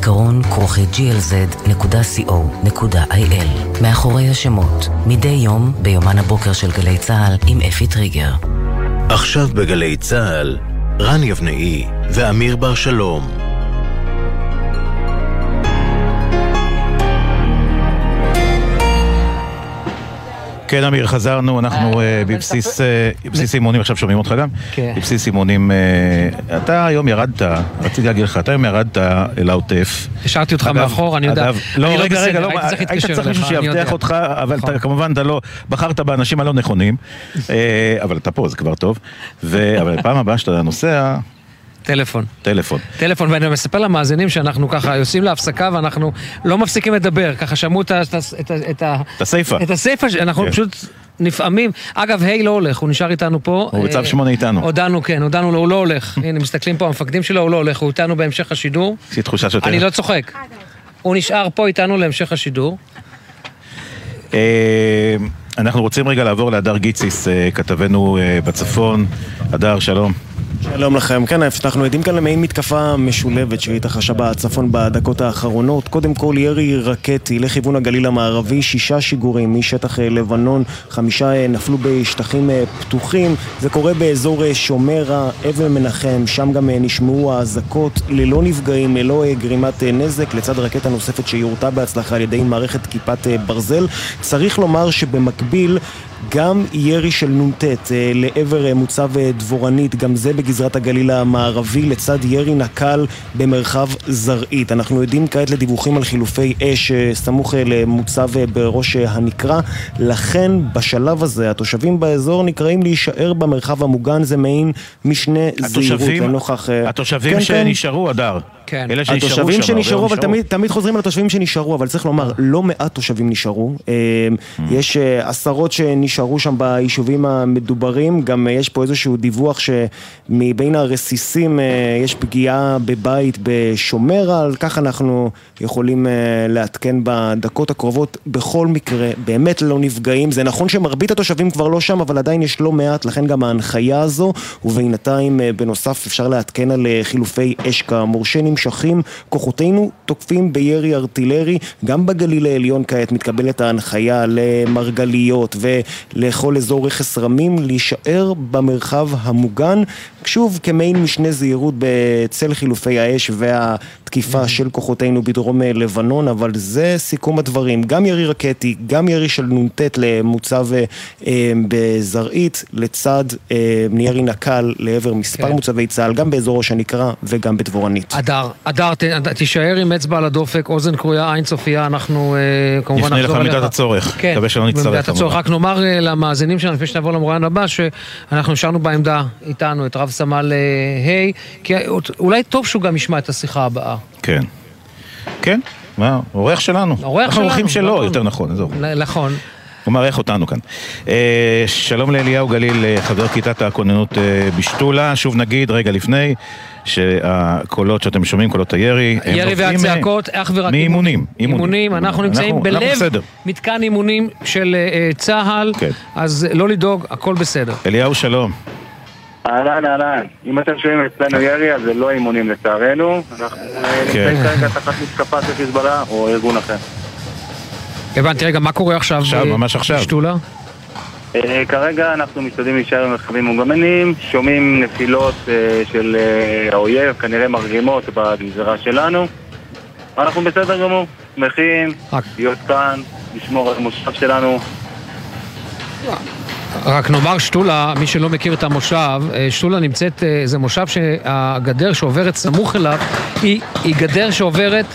זיכרון כרוכי glz.co.il מאחורי השמות, מדי יום ביומן הבוקר של גלי צה"ל עם אפי טריגר. עכשיו בגלי צה"ל, רן יבנאי ואמיר בר שלום. כן, אמיר, חזרנו, אנחנו בבסיס אימונים, עכשיו שומעים אותך גם? כן. בבסיס אימונים, אתה היום ירדת, רציתי להגיד לך, אתה היום ירדת אל העוטף. השארתי אותך מאחור, אני יודע. לא, רגע, רגע, היית צריך מישהו שיבטיח אותך, אבל כמובן אתה לא, בחרת באנשים הלא נכונים, אבל אתה פה, זה כבר טוב. אבל פעם הבאה שאתה נוסע... טלפון. טלפון. טלפון, ואני מספר למאזינים שאנחנו ככה יוצאים להפסקה ואנחנו לא מפסיקים לדבר, ככה שמעו את ה... את הסייפה. את הסייפה, אנחנו פשוט נפעמים. אגב, היי לא הולך, הוא נשאר איתנו פה. הוא בצו שמונה איתנו. הודענו, כן, הודענו לו, הוא לא הולך. הנה, מסתכלים פה, המפקדים שלו, הוא לא הולך, הוא איתנו בהמשך השידור. יש לי תחושה שאתה... אני לא צוחק. הוא נשאר פה איתנו להמשך השידור. אנחנו רוצים רגע לעבור להדר גיציס, כתבנו בצפון. הדר, שלום. שלום לכם. כן, אנחנו עדים כאן למעין מתקפה משולבת שהתרחשה בצפון בדקות האחרונות. קודם כל ירי רקטי לכיוון הגליל המערבי, שישה שיגורים משטח לבנון, חמישה נפלו בשטחים פתוחים. זה קורה באזור שומרה, אבן מנחם, שם גם נשמעו האזעקות ללא נפגעים, ללא גרימת נזק, לצד רקטה נוספת שיורתה בהצלחה על ידי מערכת כיפת ברזל. צריך לומר שבמקביל גם ירי של נ"ט לעבר מוצב דבורנית, גם זה. בגזרת הגליל המערבי לצד ירי נקל במרחב זרעית. אנחנו יודעים כעת לדיווחים על חילופי אש סמוך למוצב בראש הנקרה, לכן בשלב הזה התושבים באזור נקראים להישאר במרחב המוגן, זה מעין משנה זהירות לנוכח... התושבים כן, שנשארו, כן. כן. אלה שנשארו שם, התושבים שנשארו, אבל תמיד, תמיד חוזרים על התושבים שנשארו, אבל צריך לומר, לא מעט תושבים נשארו. אה, mm. יש אה, עשרות שנשארו שם ביישובים המדוברים, גם יש פה איזשהו דיווח שמבין הרסיסים יש פגיעה בבית בשומר, על כך אנחנו יכולים לעדכן בדקות הקרובות. בכל מקרה, באמת לא נפגעים. זה נכון שמרבית התושבים כבר לא שם, אבל עדיין יש לא מעט, לכן גם ההנחיה הזו, ובינתיים בנוסף אפשר לעדכן על חילופי אש כאמור שנמשכים. כוחותינו תוקפים בירי ארטילרי, גם בגליל העליון כעת מתקבלת ההנחיה למרגליות ולכל אזור רכס רמים להישאר במרחב המוגן, שוב כמעין משנה זהירות בצל חילופי האש והתקיפה של כוחותינו בדרום לבנון, אבל זה סיכום הדברים. גם ירי רקטי, גם ירי של נ"ט למוצב אה, בזרעית, לצד אה, ירי נקל לעבר מספר כן. מוצבי צה"ל, גם באזור ראש הנקרה וגם בדבורנית. אדר, אדר, תישאר עם אצבע על הדופק, אוזן כרויה, עין צופייה, אנחנו אה, כמובן נחזור אליך. נפנה לך במידת הצורך, כן, מקווה שלא נצטרך. במידת הצורך, רק נאמר אה, למאזינים שלנו, לפני שנעבור למרואיין הבא, שאנחנו נשארנו בעמדה איתנו את רב סמל אה, ה', כי אולי טוב שהוא גם ישמע את השיחה הבאה. כן. כן, מה, אורח שלנו. אורח שלנו. אורחים שלו, נכון. יותר נכון, עזוב. נכון. הוא מארח אותנו כאן. אה, שלום לאליהו גליל, אה, חבר כיתת הכוננות אה, בשתולה. שוב נגיד, רגע לפני, שהקולות שאתם שומעים, קולות הירי, ירי והצעקות, אך ורק מאימונים. אימונים, אנחנו נמצאים בלב מתקן אימונים של צה"ל, כן. אז לא לדאוג, הכל בסדר. אליהו, שלום. אהלן, אהלן. אם אתם שומעים אצלנו ירי, אז זה לא אימונים לצערנו. אנחנו נמצאים כרגע תחת מתקפה של חיזבאללה או ארגון אחר. הבנתי, רגע, מה קורה עכשיו? עכשיו, ממש עכשיו. בשתולה? אה, כרגע אנחנו משתדלים להישאר במרחבים מוגמנים, שומעים נפילות אה, של אה, האויב, כנראה מרגמות בגזרה שלנו. אנחנו בסדר גמור, שמחים להיות כאן, לשמור על המושב שלנו. רק נאמר שתולה, מי שלא מכיר את המושב, שתולה נמצאת, זה מושב שהגדר שעוברת סמוך אליו היא, היא גדר שעוברת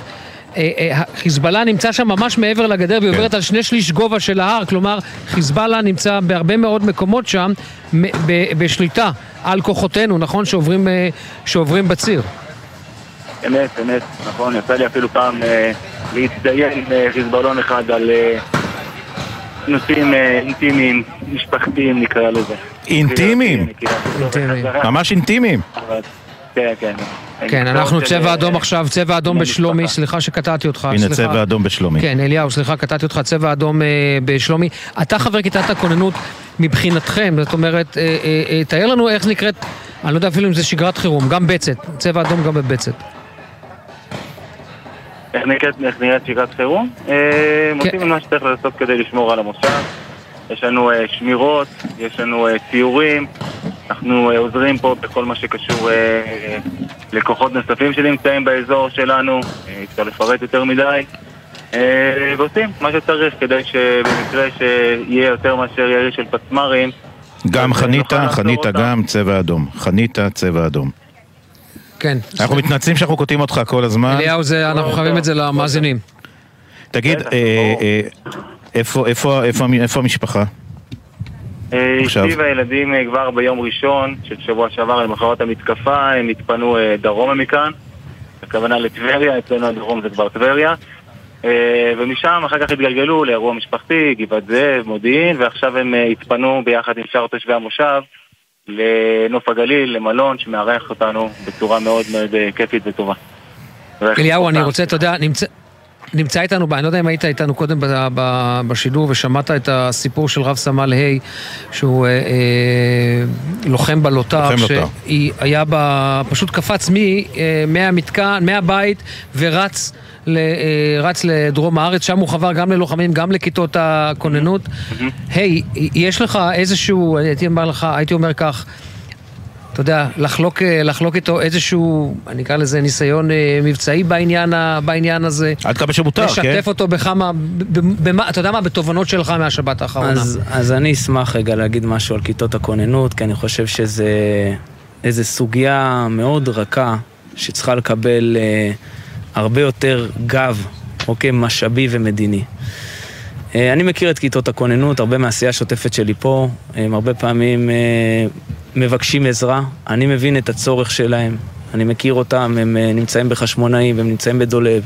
אה, אה, חיזבאללה נמצא שם ממש מעבר לגדר והיא עוברת כן. על שני שליש גובה של ההר, כלומר חיזבאללה נמצא בהרבה מאוד מקומות שם בשליטה על כוחותינו, נכון? שעוברים, אה, שעוברים בציר. אמת, אמת, נכון, יצא לי אפילו פעם להצטיין חיזבאללון אחד על נושאים אינטימיים, משפחתיים נקרא לזה. אינטימיים? ממש אינטימיים. כן, כן. כן, אנחנו צבע אדום עכשיו, צבע אדום בשלומי, סליחה שקטעתי אותך. הנה צבע אדום בשלומי. כן, אליהו, סליחה, קטעתי אותך, צבע אדום אה, בשלומי. אתה חבר כיתת הכוננות מבחינתכם, זאת אומרת, אה, אה, תאר לנו איך נקראת, אני לא יודע אפילו אם זה שגרת חירום, גם בצת, צבע אדום גם בבצת. איך נקראת שגרת חירום? כן. עושים מה שצריך לעשות כדי לשמור על המושב. יש לנו שמירות, יש לנו ציורים, אנחנו אה, עוזרים פה בכל מה שקשור אה, לכוחות נוספים שנמצאים באזור שלנו, אה, אפשר לפרט יותר מדי, ועושים מה שצריך כדי שבמקרה שיהיה יותר מאשר ירי של פצמ"רים גם חניתה, חניתה גם צבע אדום. חניתה, צבע אדום. כן. אנחנו מתנצלים שאנחנו קוטעים אותך כל הזמן. אליהו, אנחנו חייבים את זה למאזינים. תגיד, איפה המשפחה? אשתי והילדים אה, כבר ביום ראשון של שבוע שעבר, למחרת המתקפה, הם התפנו אה, דרומה מכאן, הכוונה לטבריה, אצלנו הדרום זה כבר טבריה. אה, ומשם אחר כך התגלגלו לאירוע משפחתי, גבעת זאב, מודיעין, ועכשיו הם התפנו ביחד עם שאר תושבי המושב לנוף הגליל, למלון שמארח אותנו בצורה מאוד מאוד כיפית וטובה. אליהו, אני רוצה, אתה יודע, נמצא... נמצא איתנו, אני לא יודע אם היית איתנו קודם בשידור ושמעת את הסיפור של רב סמל ה' שהוא אה, אה, לוחם בלוטר, שהיה בה, פשוט קפץ מ, אה, מהמתקן, מהבית ורץ אה, רץ לדרום הארץ, שם הוא חבר גם ללוחמים, גם לכיתות הכוננות. היי, hey, יש לך איזשהו, הייתי אומר לך, הייתי אומר כך, אתה יודע, לחלוק, אה, לחלוק איתו איזשהו, אני אקרא לזה ניסיון אה, מבצעי בעניין, בעניין הזה. עד כמה שמותר, כן? לשתף אותו בכמה, במה, אתה יודע מה, בתובנות שלך מהשבת האחרונה. אז, אז אני אשמח רגע להגיד משהו על כיתות הכוננות, כי אני חושב שזה איזו סוגיה מאוד רכה שצריכה לקבל אה, הרבה יותר גב, אוקיי, משאבי ומדיני. אה, אני מכיר את כיתות הכוננות, הרבה מהעשייה השוטפת שלי פה, הם הרבה פעמים אה, מבקשים עזרה, אני מבין את הצורך שלהם, אני מכיר אותם, הם אה, נמצאים בחשמונאים, הם נמצאים בדולב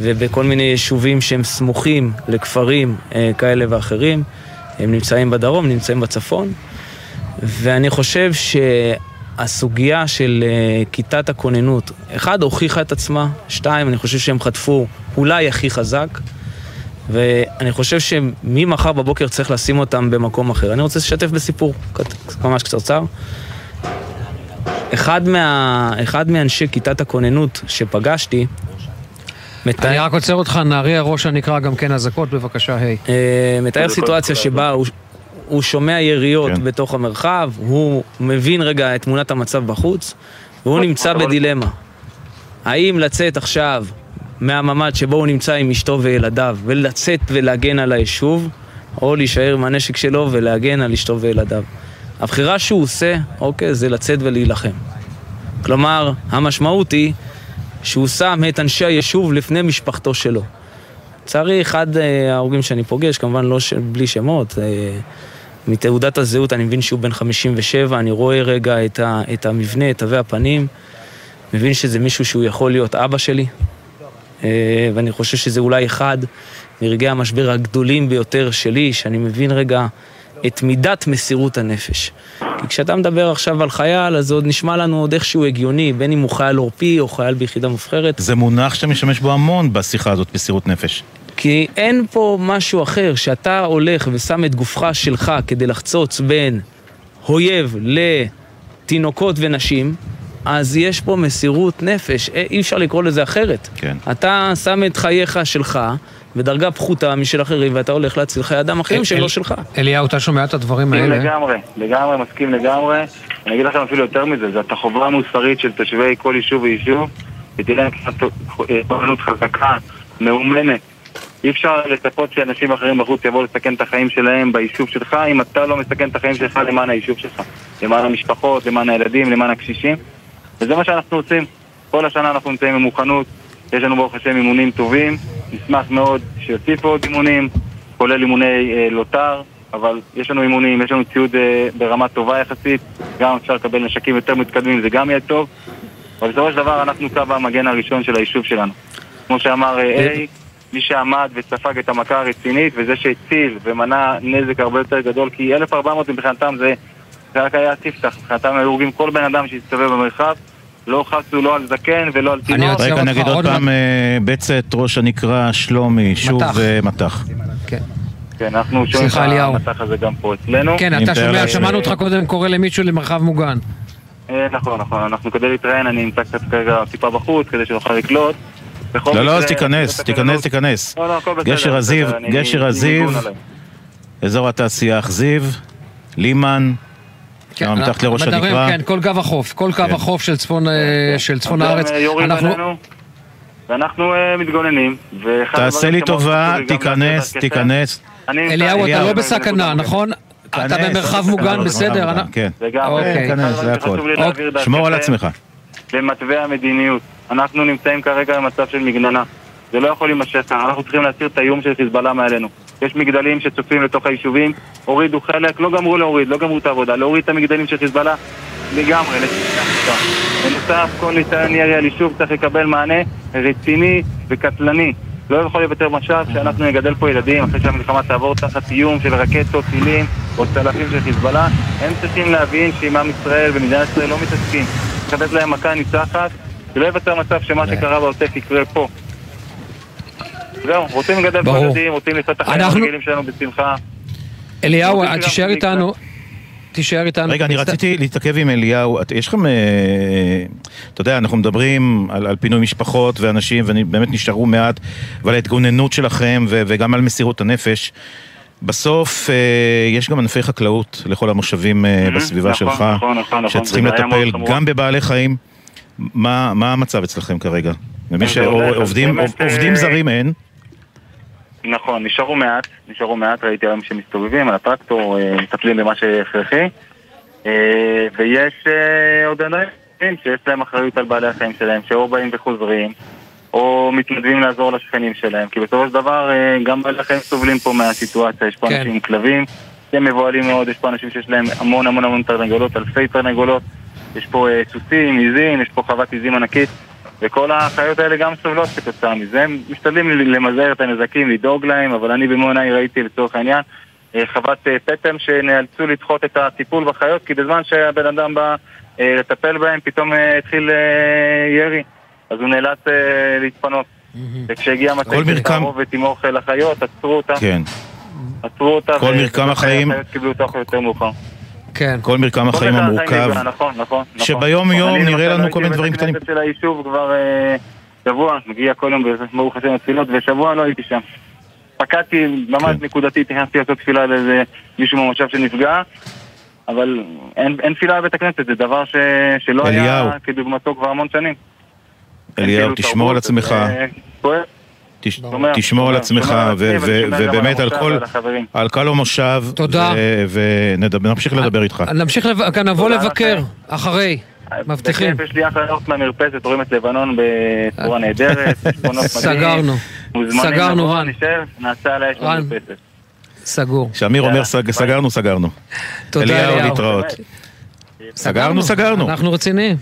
ובכל מיני יישובים שהם סמוכים לכפרים כאלה ואחרים, הם נמצאים בדרום, נמצאים בצפון, ואני חושב שהסוגיה של כיתת הכוננות, אחד, הוכיחה את עצמה, שתיים, אני חושב שהם חטפו אולי הכי חזק. ואני חושב שממחר בבוקר צריך לשים אותם במקום אחר. אני רוצה לשתף בסיפור ממש קצרצר. אחד, מה, אחד מאנשי כיתת הכוננות שפגשתי, מתאר... אני רק עוצר אותך, נהריה ראש הנקרא גם כן אזעקות, בבקשה, היי. Hey. Uh, מתאר סיטואציה שבה הוא, הוא שומע יריות כן. בתוך המרחב, הוא מבין רגע את תמונת המצב בחוץ, והוא נמצא בדילמה. האם לצאת עכשיו מהממ"ד שבו הוא נמצא עם אשתו וילדיו, ולצאת ולהגן על היישוב, או להישאר עם הנשק שלו ולהגן על אשתו וילדיו. הבחירה שהוא עושה, אוקיי, זה לצאת ולהילחם. כלומר, המשמעות היא שהוא שם את אנשי היישוב לפני משפחתו שלו. לצערי, אחד אה, ההרוגים שאני פוגש, כמובן לא ש... בלי שמות, אה, מתעודת הזהות אני מבין שהוא בן 57, אני רואה רגע את, ה... את המבנה, את תווי הפנים, מבין שזה מישהו שהוא יכול להיות אבא שלי, אה, ואני חושב שזה אולי אחד מרגעי המשבר הגדולים ביותר שלי, שאני מבין רגע את מידת מסירות הנפש. כי כשאתה מדבר עכשיו על חייל, אז זה עוד נשמע לנו עוד איכשהו הגיוני, בין אם הוא חייל עורפי או חייל ביחידה מובחרת. זה מונח שאתה משתמש בו המון בשיחה הזאת, מסירות נפש. כי אין פה משהו אחר, שאתה הולך ושם את גופך שלך כדי לחצוץ בין אויב לתינוקות ונשים, אז יש פה מסירות נפש, אה, אי אפשר לקרוא לזה אחרת. כן. אתה שם את חייך שלך בדרגה פחותה משל אחרים, ואתה הולך להציל חיי אדם אחרים שלא שלך. אליהו, אתה שומע את הדברים האלה? לגמרי, לגמרי, מסכים לגמרי. אני אגיד לכם אפילו יותר מזה, זאת החובה המוסרית של תושבי כל יישוב ויישוב, ותהיה להם תורנות חזקה, מאומנת. אי אפשר לצפות שאנשים אחרים בחוץ יבואו לסכן את החיים שלהם ביישוב שלך, אם אתה לא מסכן את החיים שלך למען היישוב שלך. למען המשפחות, למען הילדים, למען הקשישים. וזה מה שאנחנו עושים. כל השנה אנחנו נמצאים במוכנות, יש לנו ברוך השם אימונים טובים, נשמח מאוד שיוסיפו עוד אימונים, כולל אימוני אה, לוטר, אבל יש לנו אימונים, יש לנו ציוד אה, ברמה טובה יחסית, גם אפשר לקבל נשקים יותר מתקדמים, זה גם יהיה טוב, אבל בסופו של דבר אנחנו קו המגן הראשון של היישוב שלנו. כמו שאמר אה, איי, מי שעמד וספג את המכה הרצינית, וזה שהציל ומנע נזק הרבה יותר גדול, כי 1400 מבחינתם זה, זה רק היה ספתח, מבחינתם היו הורגים כל בן אדם שהסתובב במרחב, לא חסו לא על זקן ולא על תינוק. רגע, נגיד עוד פעם, אה, בצת, ראש הנקרא, שלומי, שוב מטח. אה, כן. כן, אנחנו שומעים את המטח הזה גם פה אצלנו. כן, אתה שומע, שמענו אותך קודם קורא למישהו למרחב מוגן. אה, נכון, נכון, אנחנו כדי להתראיין, אני נמצא קצת כרגע טיפה בחוץ, כדי שנוכל לקלוט. לא, לא, אז תיכנס, תיכנס, תיכנס. לא, לא, הכל בסדר. גשר הזיו, גשר הזיו, אזור התעשייה אכזיב, לימן. כן, מתחת לראש הנקרה. כן, כל קו החוף, כל קו כן. החוף של צפון, אה, כן. של צפון הארץ. אנחנו... ואנחנו אה, מתגוננים. תעשה לי טובה, תיכנס, תיכנס. אליהו, אתה לא בסכנה, נכון? אתה במרחב מוגן, בסדר? כן, אוקיי. תיכנס, זה הכל. שמור על עצמך. במתווה המדיניות. אנחנו נמצאים כרגע במצב של מגננה. זה לא יכול להימשך אנחנו צריכים להסיר את האיום של חיזבאללה מעלינו. יש מגדלים שצופים לתוך היישובים, הורידו חלק, לא גמרו להוריד, לא גמרו את העבודה, להוריד את המגדלים של חיזבאללה לגמרי, בנוסף, כל ניסיון ירי על יישוב צריך לקבל מענה רציני וקטלני. לא יכול להיות יותר מצב שאנחנו נגדל פה ילדים אחרי שהמלחמה תעבור תחת איום של רקטות, טילים או צלפים של חיזבאללה. הם צריכים להבין שעם עם ישראל ומדינת ישראל לא מתעסקים. צריך לתת להם מכה ניצחת, שלא ייווצר מצב שמה שקרה בעוטף יקרה פה. זהו, רוצים לגדל פה ילדים, רוצים לחיות את החיים הרגילים שלנו בשמחה. אליהו, תישאר איתנו. תישאר איתנו. רגע, אני רציתי להתעכב עם אליהו. יש לכם, אה, אתה יודע, אנחנו מדברים על, על פינוי משפחות ואנשים, ובאמת נשארו מעט, ועל ההתגוננות שלכם, ו, וגם על מסירות הנפש. בסוף אה, יש גם ענפי חקלאות לכל המושבים אה, בסביבה נכון, שלך, נכון, נכון, שצריכים לטפל גם בבעלי חיים. מה, מה המצב אצלכם כרגע? ומי שעובדים זרים אין? נכון, נשארו מעט, נשארו מעט, ראיתי היום שמסתובבים על הטרקטור, אה, מטפלים במה שהכרחי. אה, ויש אה, עוד אנשים שיש להם אחריות על בעלי החיים שלהם, שאו באים וחוזרים, או מתנדבים לעזור לשכנים שלהם. כי בסופו של דבר אה, גם בעלי סובלים פה מהסיטואציה, יש פה כן. אנשים עם כלבים, הם מבוהלים מאוד, יש פה אנשים שיש להם המון המון המון תרנגולות, אלפי תרנגולות, יש פה אה, סוסים, עיזים, יש פה חוות עיזים ענקית. וכל החיות האלה גם סובלות כתוצאה מזה, הם משתדלים למזער את הנזקים, לדאוג להם, אבל אני במו עיניי ראיתי לצורך העניין אה, חוות פטם שנאלצו לדחות את הטיפול בחיות, כי בזמן שהבן אדם בא לטפל בהם, פתאום התחיל ירי, אז הוא נאלץ אה, להתפנות. וכשהגיע מטה כל של מרקם- תערובת עם אוכל לחיות, עצרו אותה, כן. עצרו אותה, כל מרקם ובסוף החיים- החיות קיבלו אותה יותר מאוחר. כן. כל מרקם החיים כל מרקם המורכב, נכון, נכון. נכון. שביום יום אני נראה לנו כל מיני דברים קטנים. הכנסת של היישוב כבר אה, שבוע, מגיע כל יום ברוך השם לתפילות, ושבוע לא הייתי שם. פקדתי ממש כן. נקודתית, נכנסתי לעשות תפילה לאיזה מישהו במושב שנפגע, אבל אין אין תפילה בבית הכנסת, זה דבר ש, שלא אליהו. היה כדוגמתו כבר המון שנים. אליהו, כאילו תשמור על עצמך, אה, תשמור על עצמך, שומע על גם ובאמת על כל, המושב, תודה. ונמשיך לדבר איתך. נמשיך, כאן נבוא לבקר. אחרי. מבטיחים. בכיף, יש לי אחלה נוף מהמרפסת, רואים את לבנון בצורה נהדרת, יש נוף מדהים. סגרנו. סגרנו, רן. נעשה על האש רן. במרפסת. סגור. כשאמיר אומר. סגרנו, סגרנו. תודה, אליהו, אליהו. להתראות. סגרנו, סגרנו. אנחנו רציניים.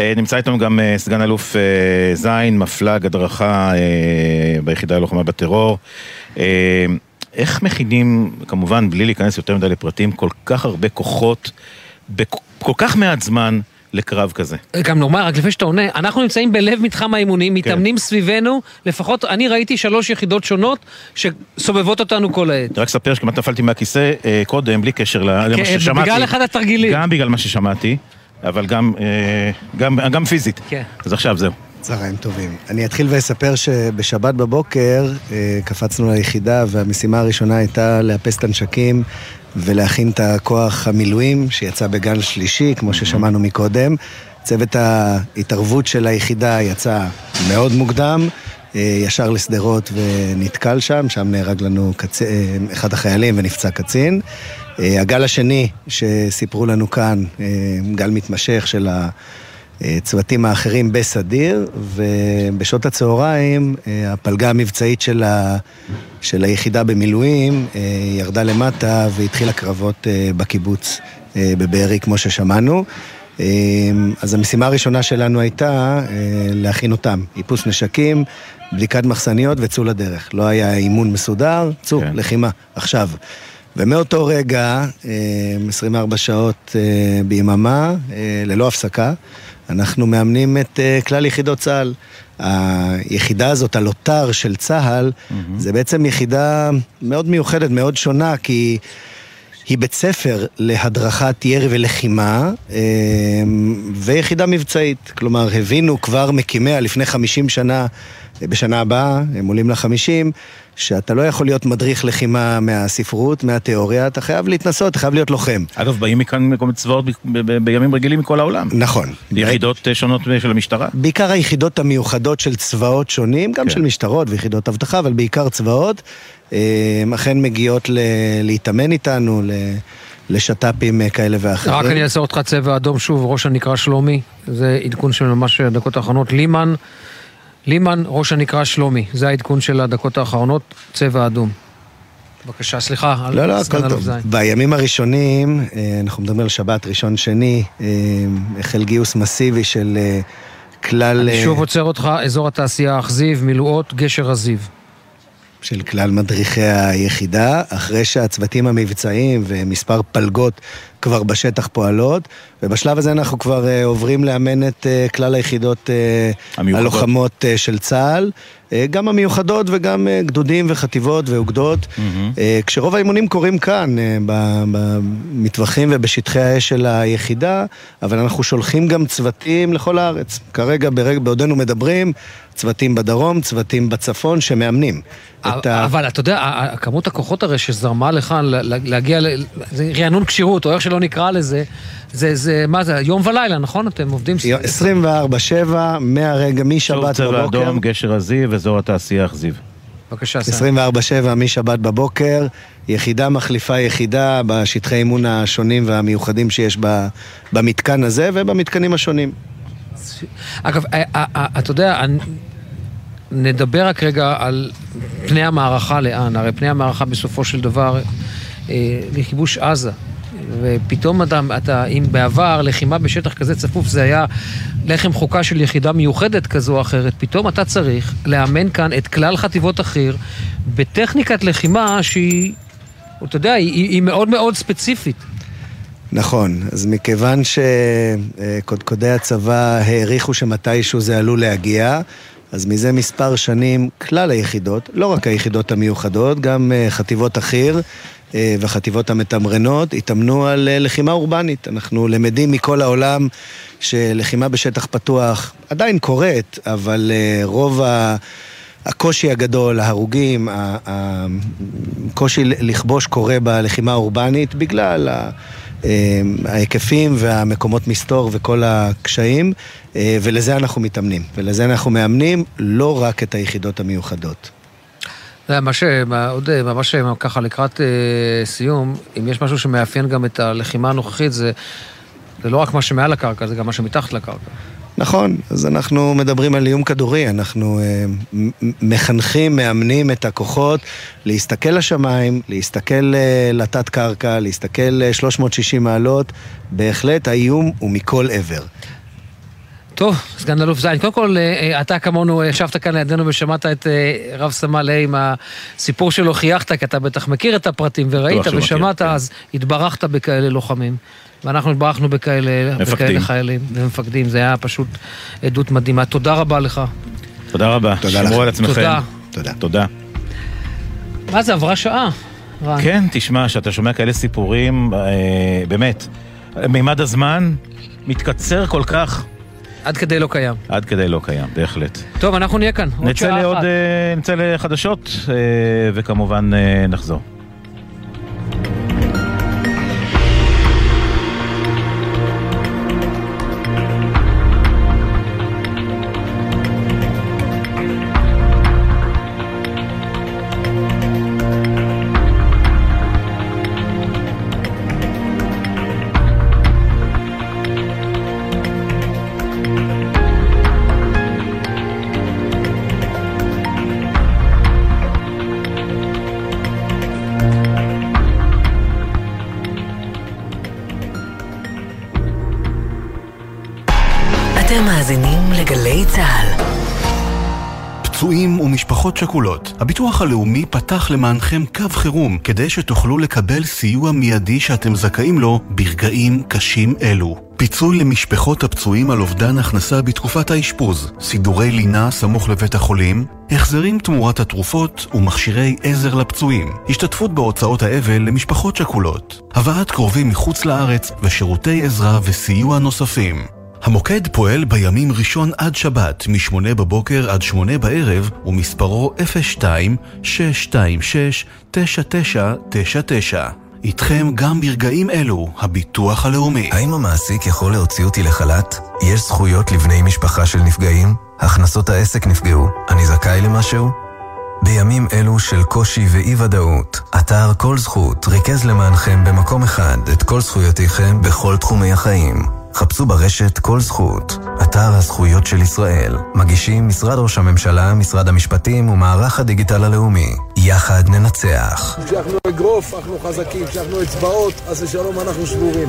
אה, נמצא איתנו גם אה, סגן אלוף אה, זין, מפל"ג, הדרכה ביחידה ללוחמה בטרור. איך מכינים, כמובן, בלי להיכנס יותר מדי לפרטים, כל כך הרבה כוחות, בכל כך מעט זמן, לקרב כזה? גם נאמר, רק לפני שאתה עונה, אנחנו נמצאים בלב מתחם האימונים, מתאמנים סביבנו, לפחות אני ראיתי שלוש יחידות שונות שסובבות אותנו כל העת. רק ספר שכמעט נפלתי מהכיסא קודם, בלי קשר למה כן, ששמעתי. בגלל אחד התרגילים. גם בגלל מה ששמעתי, אבל גם, אה, גם, גם פיזית. כן. אז עכשיו זהו. צהריים טובים. אני אתחיל ואספר שבשבת בבוקר אה, קפצנו ליחידה והמשימה הראשונה הייתה לאפס את הנשקים ולהכין את הכוח המילואים שיצא בגל שלישי, כמו ששמענו מקודם. צוות ההתערבות של היחידה יצא מאוד מוקדם, ישר לשדרות ונתקל שם, שם נהרג לנו קצ... אה, אחד החיילים ונפצע קצין. אה, הגל השני שסיפרו לנו כאן, אה, גל מתמשך של. הצוותים האחרים בסדיר, ובשעות הצהריים אה, הפלגה המבצעית של, ה, של היחידה במילואים אה, ירדה למטה והתחילה קרבות אה, בקיבוץ אה, בבארי, כמו ששמענו. אה, אז המשימה הראשונה שלנו הייתה אה, להכין אותם, איפוס נשקים, בדיקת מחסניות וצאו לדרך. לא היה אימון מסודר, צאו, כן. לחימה, עכשיו. ומאותו רגע, אה, 24 שעות אה, ביממה, אה, ללא הפסקה, אנחנו מאמנים את כלל יחידות צה"ל. היחידה הזאת, הלוטר של צה"ל, mm-hmm. זה בעצם יחידה מאוד מיוחדת, מאוד שונה, כי היא בית ספר להדרכת ירי ולחימה, אה, ויחידה מבצעית. כלומר, הבינו כבר מקימיה לפני 50 שנה, בשנה הבאה, הם עולים לחמישים, שאתה לא יכול להיות מדריך לחימה מהספרות, מהתיאוריה, אתה חייב להתנסות, אתה חייב להיות לוחם. אגב, באים מכאן מיני צבאות ב- ב- בימים רגילים מכל העולם. נכון. יחידות אה, שונות של המשטרה. בעיקר היחידות המיוחדות של צבאות שונים, גם כן. של משטרות ויחידות אבטחה, אבל בעיקר צבאות, אה, אכן מגיעות ל- להתאמן איתנו, ל- לשת"פים אה, כאלה ואחרים. רק אני אעשה אותך צבע אדום שוב, ראש הנקרא שלומי, זה עדכון של ממש הדקות האחרונות. לימן, לימן, ראש הנקרא שלומי, זה העדכון של הדקות האחרונות, צבע אדום. בבקשה, סליחה, לא, לא, סגן הכל טוב. זין. בימים הראשונים, אה, אנחנו מדברים על שבת ראשון שני, אה, החל גיוס מסיבי של אה, כלל... אני שוב עוצר אותך, אזור התעשייה אכזיב, מילואות, גשר הזיו. של כלל מדריכי היחידה, אחרי שהצוותים המבצעיים ומספר פלגות כבר בשטח פועלות, ובשלב הזה אנחנו כבר uh, עוברים לאמן את uh, כלל היחידות uh, המיוחדות. הלוחמות uh, של צה"ל, uh, גם המיוחדות וגם uh, גדודים וחטיבות ואוגדות, uh, כשרוב האימונים קורים כאן, uh, במטווחים ובשטחי האש של היחידה, אבל אנחנו שולחים גם צוותים לכל הארץ. כרגע, ברג, בעודנו מדברים, צוותים בדרום, צוותים בצפון שמאמנים. את ה... אבל אתה יודע, ה- ה- כמות הכוחות הרי שזרמה לכאן ל- ל- להגיע, ל- זה רענון כשירות, או איך שלא נקרא לזה, זה, זה, מה זה, יום ולילה, נכון? אתם עובדים... 24-7, מהרגע, שוב משבת צבע בבוקר. אדום, גשר הזיו, אזור התעשייה אכזיב. בבקשה, סיים. 24-7 משבת בבוקר, יחידה מחליפה יחידה בשטחי אימון השונים והמיוחדים שיש במתקן הזה ובמתקנים השונים. אגב, אה, אה, אה, אתה יודע, נדבר רק רגע על פני המערכה לאן. הרי פני המערכה בסופו של דבר לכיבוש עזה. ופתאום אתה, אתה, אם בעבר לחימה בשטח כזה צפוף זה היה לחם חוקה של יחידה מיוחדת כזו או אחרת, פתאום אתה צריך לאמן כאן את כלל חטיבות החי"ר בטכניקת לחימה שהיא, אתה יודע, היא, היא מאוד מאוד ספציפית. נכון, אז מכיוון שקודקודי הצבא העריכו שמתישהו זה עלול להגיע, אז מזה מספר שנים כלל היחידות, לא רק היחידות המיוחדות, גם אה, חטיבות החי"ר והחטיבות המתמרנות התאמנו על אה, לחימה אורבנית. אנחנו למדים מכל העולם שלחימה בשטח פתוח עדיין קורית, אבל רוב ה... הקושי הגדול, ההרוגים, הקושי לכבוש קורה בלחימה האורבנית בגלל ההיקפים והמקומות מסתור וכל הקשיים, ולזה אנחנו מתאמנים. ולזה אנחנו מאמנים לא רק את היחידות המיוחדות. זה מה שעוד ממש ככה לקראת אה, סיום, אם יש משהו שמאפיין גם את הלחימה הנוכחית, זה, זה לא רק מה שמעל הקרקע, זה גם מה שמתחת לקרקע. נכון, אז אנחנו מדברים על איום כדורי, אנחנו אה, מחנכים, מאמנים את הכוחות להסתכל לשמיים, להסתכל אה, לתת קרקע, להסתכל אה, 360 מעלות, בהחלט האיום הוא מכל עבר. טוב, סגן אלוף זין, קודם כל, אה, אה, אתה כמונו אה, ישבת כאן לידינו ושמעת את רב סמל ה' עם הסיפור שלו, חייכת, כי אתה בטח מכיר את הפרטים וראית ושמעת, כן. אז התברכת בכאלה לוחמים. ואנחנו התברכנו בכאלה, בכאלה חיילים ומפקדים, זה היה פשוט עדות מדהימה. תודה רבה לך. תודה רבה, שמרו על עצמכם. תודה. תודה. תודה. מה זה, עברה שעה, רן. כן, תשמע, שאתה שומע כאלה סיפורים, אה, באמת, מימד הזמן מתקצר כל כך. עד כדי לא קיים. עד כדי לא קיים, בהחלט. טוב, אנחנו נהיה כאן, עוד שעה לעוד. אה, נצא לחדשות, אה, וכמובן אה, נחזור. שכולות, הביטוח הלאומי פתח למענכם קו חירום כדי שתוכלו לקבל סיוע מיידי שאתם זכאים לו ברגעים קשים אלו. פיצוי למשפחות הפצועים על אובדן הכנסה בתקופת האשפוז, סידורי לינה סמוך לבית החולים, החזרים תמורת התרופות ומכשירי עזר לפצועים, השתתפות בהוצאות האבל למשפחות שכולות, הבאת קרובים מחוץ לארץ ושירותי עזרה וסיוע נוספים. המוקד פועל בימים ראשון עד שבת, מ-8 בבוקר עד 8 בערב, ומספרו 02-626-9999. איתכם גם ברגעים אלו, הביטוח הלאומי. האם המעסיק יכול להוציא אותי לחל"ת? יש זכויות לבני משפחה של נפגעים? הכנסות העסק נפגעו. אני זכאי למשהו? בימים אלו של קושי ואי-ודאות, אתר כל זכות ריכז למענכם במקום אחד את כל זכויותיכם בכל תחומי החיים. חפשו ברשת כל זכות, אתר הזכויות של ישראל. מגישים משרד ראש הממשלה, משרד המשפטים ומערך הדיגיטל הלאומי. יחד ננצח. כשאנחנו אגרוף, אנחנו חזקים, כשאנחנו אצבעות, אז לשלום אנחנו שבורים.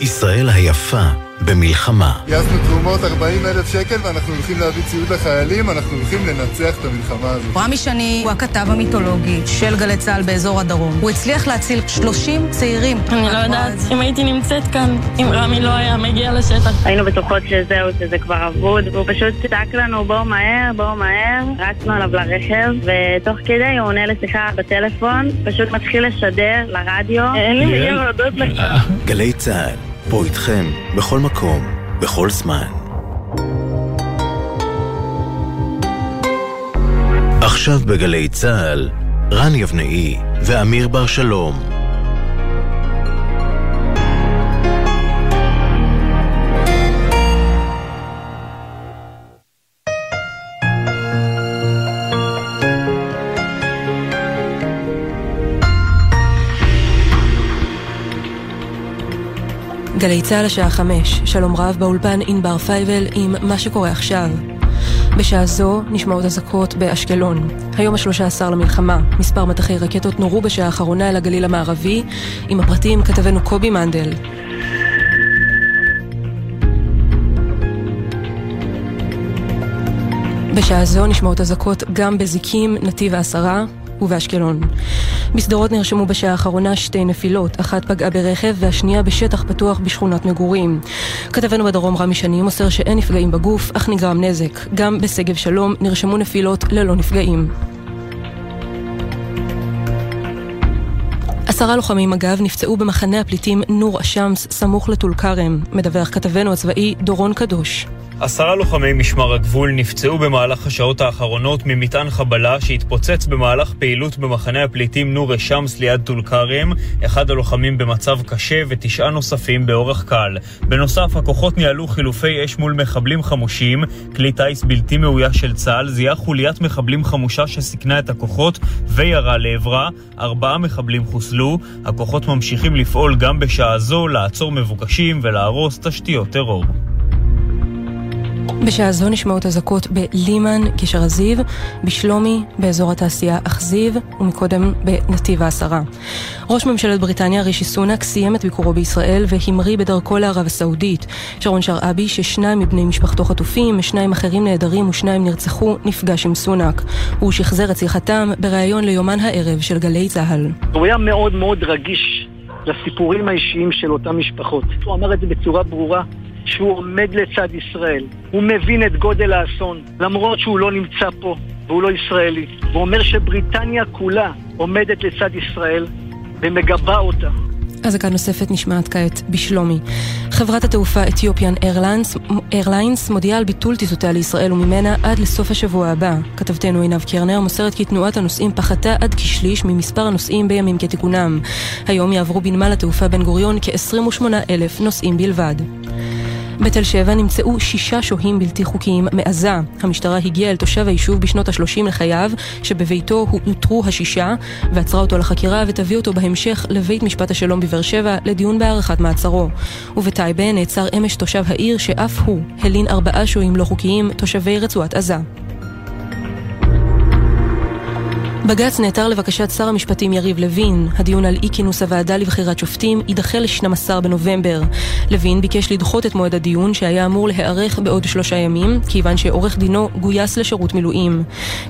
ישראל היפה במלחמה. גייסנו תרומות 40 אלף שקל ואנחנו הולכים להביא ציוד לחיילים, אנחנו הולכים לנצח את המלחמה הזאת. רמי שני הוא הכתב המיתולוגי של גלי צה"ל באזור הדרום. הוא הצליח להציל 30 צעירים. אני לא יודעת אם הייתי נמצאת כאן, אם רמי לא היה מגיע לשטח. היינו בטוחות שזהו, שזה כבר אבוד, והוא פשוט צעק לנו בואו מהר, בואו מהר. רצנו עליו לרכב, ותוך כדי הוא עונה לשיחה בטלפון, פשוט מתחיל לשדר לרדיו. אין לי מילים להודות לך. גלי צה"ל פה איתכם, בכל מקום, בכל זמן. עכשיו בגלי צה"ל, רן יבנאי ואמיר בר שלום. גלי צה"ל השעה חמש, שלום רב באולפן ענבר פייבל עם מה שקורה עכשיו. בשעה זו נשמעות אזעקות באשקלון. היום השלושה עשר למלחמה, מספר מטחי רקטות נורו בשעה האחרונה אל הגליל המערבי. עם הפרטים כתבנו קובי מנדל. בשעה זו נשמעות אזעקות גם בזיקים, נתיב העשרה ובאשקלון. בשדרות נרשמו בשעה האחרונה שתי נפילות, אחת פגעה ברכב והשנייה בשטח פתוח בשכונת מגורים. כתבנו בדרום רמי שני מוסר שאין נפגעים בגוף, אך נגרם נזק. גם בשגב שלום נרשמו נפילות ללא נפגעים. עשרה לוחמים מג"ב נפצעו במחנה הפליטים נור א-שמס סמוך לטול כרם, מדווח כתבנו הצבאי דורון קדוש. עשרה לוחמי משמר הגבול נפצעו במהלך השעות האחרונות ממטען חבלה שהתפוצץ במהלך פעילות במחנה הפליטים נור א-שמס ליד טול כרם, אחד הלוחמים במצב קשה ותשעה נוספים באורח קל. בנוסף, הכוחות ניהלו חילופי אש מול מחבלים חמושים, כלי טיס בלתי מאויש של צה"ל זיהה חוליית מחבלים חמושה שסיכנה את הכוחות וירה לעברה, ארבעה מחבלים חוסלו. הכוחות ממשיכים לפעול גם בשעה זו לעצור מבוקשים ולהרוס תשתיות טרור. בשעה זו נשמעות אזעקות בלימן, גשר הזיו, בשלומי, באזור התעשייה אכזיב, ומקודם בנתיב העשרה. ראש ממשלת בריטניה רישי סונאק סיים את ביקורו בישראל והמריא בדרכו לערב הסעודית. שרון שרעבי, ששניים מבני משפחתו חטופים, שניים אחרים נעדרים ושניים נרצחו, נפגש עם סונאק. הוא שחזר את שיחתם בריאיון ליומן הערב של גלי צה"ל. הוא היה מאוד מאוד רגיש לסיפורים האישיים של אותן משפחות. הוא אמר את זה בצורה ברורה. שהוא עומד לצד ישראל. הוא מבין את גודל האסון, למרות שהוא לא נמצא פה והוא לא ישראלי. הוא אומר שבריטניה כולה עומדת לצד ישראל ומגבה אותה. אזעקה נוספת נשמעת כעת בשלומי. חברת התעופה אתיופיאן איירליינס מודיעה על ביטול טיסותיה לישראל וממנה עד לסוף השבוע הבא. כתבתנו עינב קרנר מוסרת כי תנועת הנוסעים פחתה עד כשליש ממספר הנוסעים בימים כתיקונם. היום יעברו בנמל התעופה בן גוריון כ-28 אלף נוסעים בלבד. בתל שבע נמצאו שישה שוהים בלתי חוקיים מעזה. המשטרה הגיעה אל תושב היישוב בשנות ה-30 לחייו, שבביתו הותרו השישה, ועצרה אותו לחקירה ותביא אותו בהמשך לבית משפט השלום בבאר שבע לדיון בהארכת מעצרו. ובטייבה נעצר אמש תושב העיר שאף הוא הלין ארבעה שוהים לא חוקיים, תושבי רצועת עזה. בג"ץ נעתר לבקשת שר המשפטים יריב לוין. הדיון על אי כינוס הוועדה לבחירת שופטים יידחה ל-12 בנובמבר. לוין ביקש לדחות את מועד הדיון שהיה אמור להיערך בעוד שלושה ימים, כיוון שעורך דינו גויס לשירות מילואים.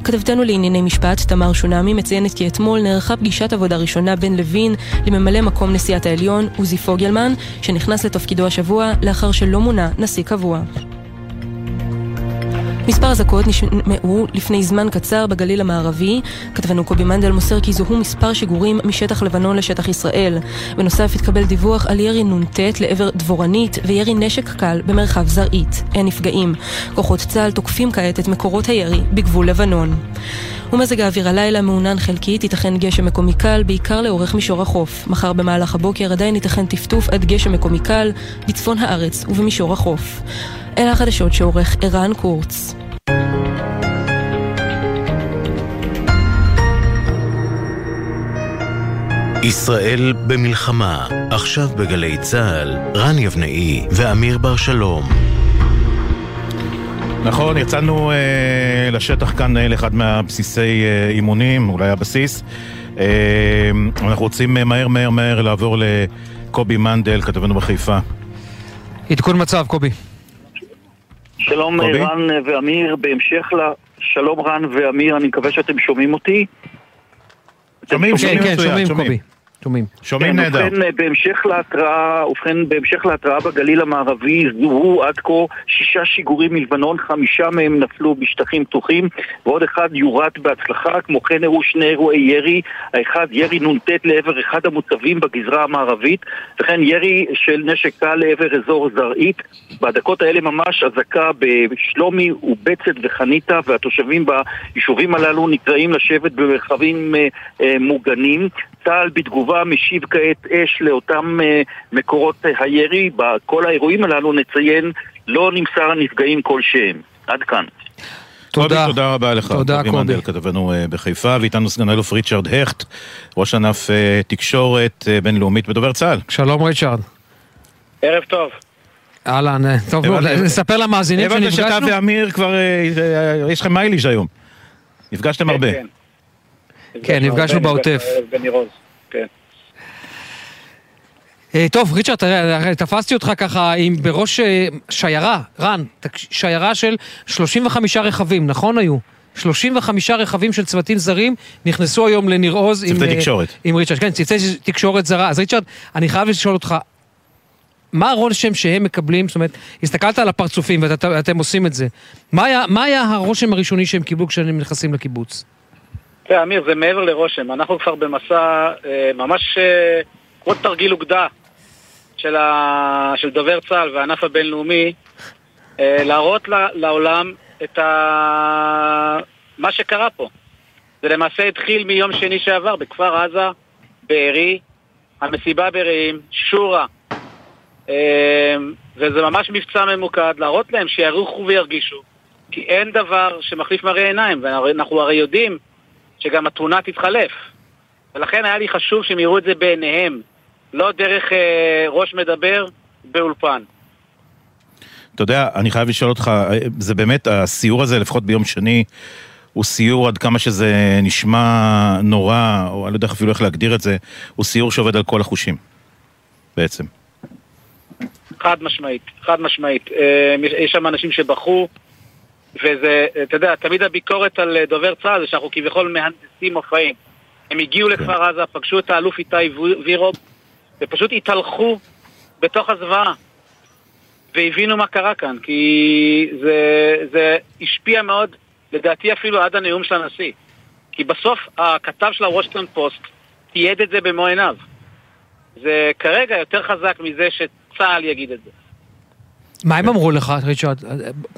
כתבתנו לענייני משפט, תמר שונמי, מציינת כי אתמול נערכה פגישת עבודה ראשונה בין לוין לממלא מקום נשיאת העליון, עוזי פוגלמן, שנכנס לתפקידו השבוע לאחר שלא מונה נשיא קבוע. מספר אזעקות נשמעו לפני זמן קצר בגליל המערבי. כתבנו קובי מנדל מוסר כי זוהו מספר שיגורים משטח לבנון לשטח ישראל. בנוסף התקבל דיווח על ירי נ"ט לעבר דבורנית וירי נשק קל במרחב זרעית. אין נפגעים. כוחות צה"ל תוקפים כעת את מקורות הירי בגבול לבנון. ומזג האוויר הלילה מעונן חלקית, ייתכן גשם מקומי קל, בעיקר לאורך מישור החוף. מחר במהלך הבוקר עדיין ייתכן טפטוף עד גשם מקומי קל בצפון הארץ ובמישור החוף. אלה החדשות שעורך ערן קורץ. ישראל במלחמה, עכשיו בגלי צה"ל, רן יבנאי ואמיר בר שלום. נכון, יצאנו אה, לשטח כאן אה, לאחד מהבסיסי אה, אימונים, אולי הבסיס. אה, אנחנו רוצים אה, מהר מהר מהר לעבור לקובי מנדל, כתבנו בחיפה. עדכון מצב, קובי. שלום קובי? רן ואמיר, בהמשך ל... שלום רן ואמיר, אני מקווה שאתם שומעים אותי. שומעים, שומעים כן, מצוין, שומעים, שומעים. קובי. שומעים. שומעים כן, נהדר. ובכן, בהמשך להתראה, ובכן, בהמשך להתראה בגליל המערבי זוהו עד כה שישה שיגורים מלבנון, חמישה מהם נפלו בשטחים פתוחים, ועוד אחד יורד בהצלחה, כמו כן אירעו שני אירועי ירי, האחד ירי נ"ט לעבר אחד המוצבים בגזרה המערבית, וכן ירי של נשק קל לעבר אזור זרעית. בדקות האלה ממש אזעקה בשלומי ובצת וחניתה, והתושבים ביישובים הללו נקראים לשבת במרחבים אה, אה, מוגנים. צה"ל בתגובה משיב כעת אש לאותם uh, מקורות uh, הירי. בכל האירועים הללו נציין, לא נמסר הנפגעים כלשהם. עד כאן. תודה. תודה רבה לך, תודה, קובי קובי. מנדל, כתבנו אה, בחיפה, ואיתנו סגן אלוף ריצ'רד הכט, ראש ענף אה, תקשורת אה, בינלאומית בדובר צה"ל. שלום ריצ'רד. ערב טוב. אהלן, אה, טוב נספר למאזינים שנפגשנו. הבנתי שאתה ואמיר כבר, אה, יש לכם מייליש היום. נפגשתם הרבה. כן, כן נפגשנו בעוטף. כן. טוב, ריצ'רד, תפסתי אותך ככה עם בראש שיירה, רן, שיירה של 35 רכבים, נכון היו? 35 רכבים של צוותים זרים נכנסו היום לניר עוז עם, תקשורת. עם ריצ'רד. כן, צוותי תקשורת זרה. אז ריצ'רד, אני חייב לשאול אותך, מה הרושם שהם מקבלים? זאת אומרת, הסתכלת על הפרצופים ואתם עושים את זה. מה היה, מה היה הרושם הראשוני שהם קיבלו כשהם נכנסים לקיבוץ? תראה, אמיר, זה מעבר לרושם. אנחנו כבר במסע אה, ממש אה, כמו תרגיל אוגדה של, ה... של דובר צה"ל והענף הבינלאומי, אה, להראות לעולם את ה... מה שקרה פה. זה למעשה התחיל מיום שני שעבר בכפר עזה, בארי, המסיבה ברעים, שורה. וזה ממש מבצע ממוקד, להראות להם שיערכו וירגישו. כי אין דבר שמחליף מראה עיניים, ואנחנו הרי יודעים שגם התמונה תתחלף. ולכן היה לי חשוב שהם יראו את זה בעיניהם, לא דרך אה, ראש מדבר באולפן. אתה יודע, אני חייב לשאול אותך, זה באמת, הסיור הזה, לפחות ביום שני, הוא סיור עד כמה שזה נשמע נורא, או אני לא יודע אפילו איך להגדיר את זה, הוא סיור שעובד על כל החושים, בעצם. חד משמעית, חד משמעית. אה, יש שם אנשים שבכו, וזה, אתה יודע, תמיד הביקורת על דובר צה"ל זה שאנחנו כביכול מהנדסים מופעים. הם הגיעו כן. לכפר עזה, פגשו את האלוף איתי וירוב, ופשוט התהלכו בתוך הזוועה. והבינו מה קרה כאן, כי זה, זה השפיע מאוד, לדעתי אפילו עד הנאום של הנשיא. כי בסוף הכתב של הוושינגטון פוסט תיעד את זה במו עיניו. זה כרגע יותר חזק מזה שצה"ל יגיד את זה. מה הם אמרו לך, ריצ'רד?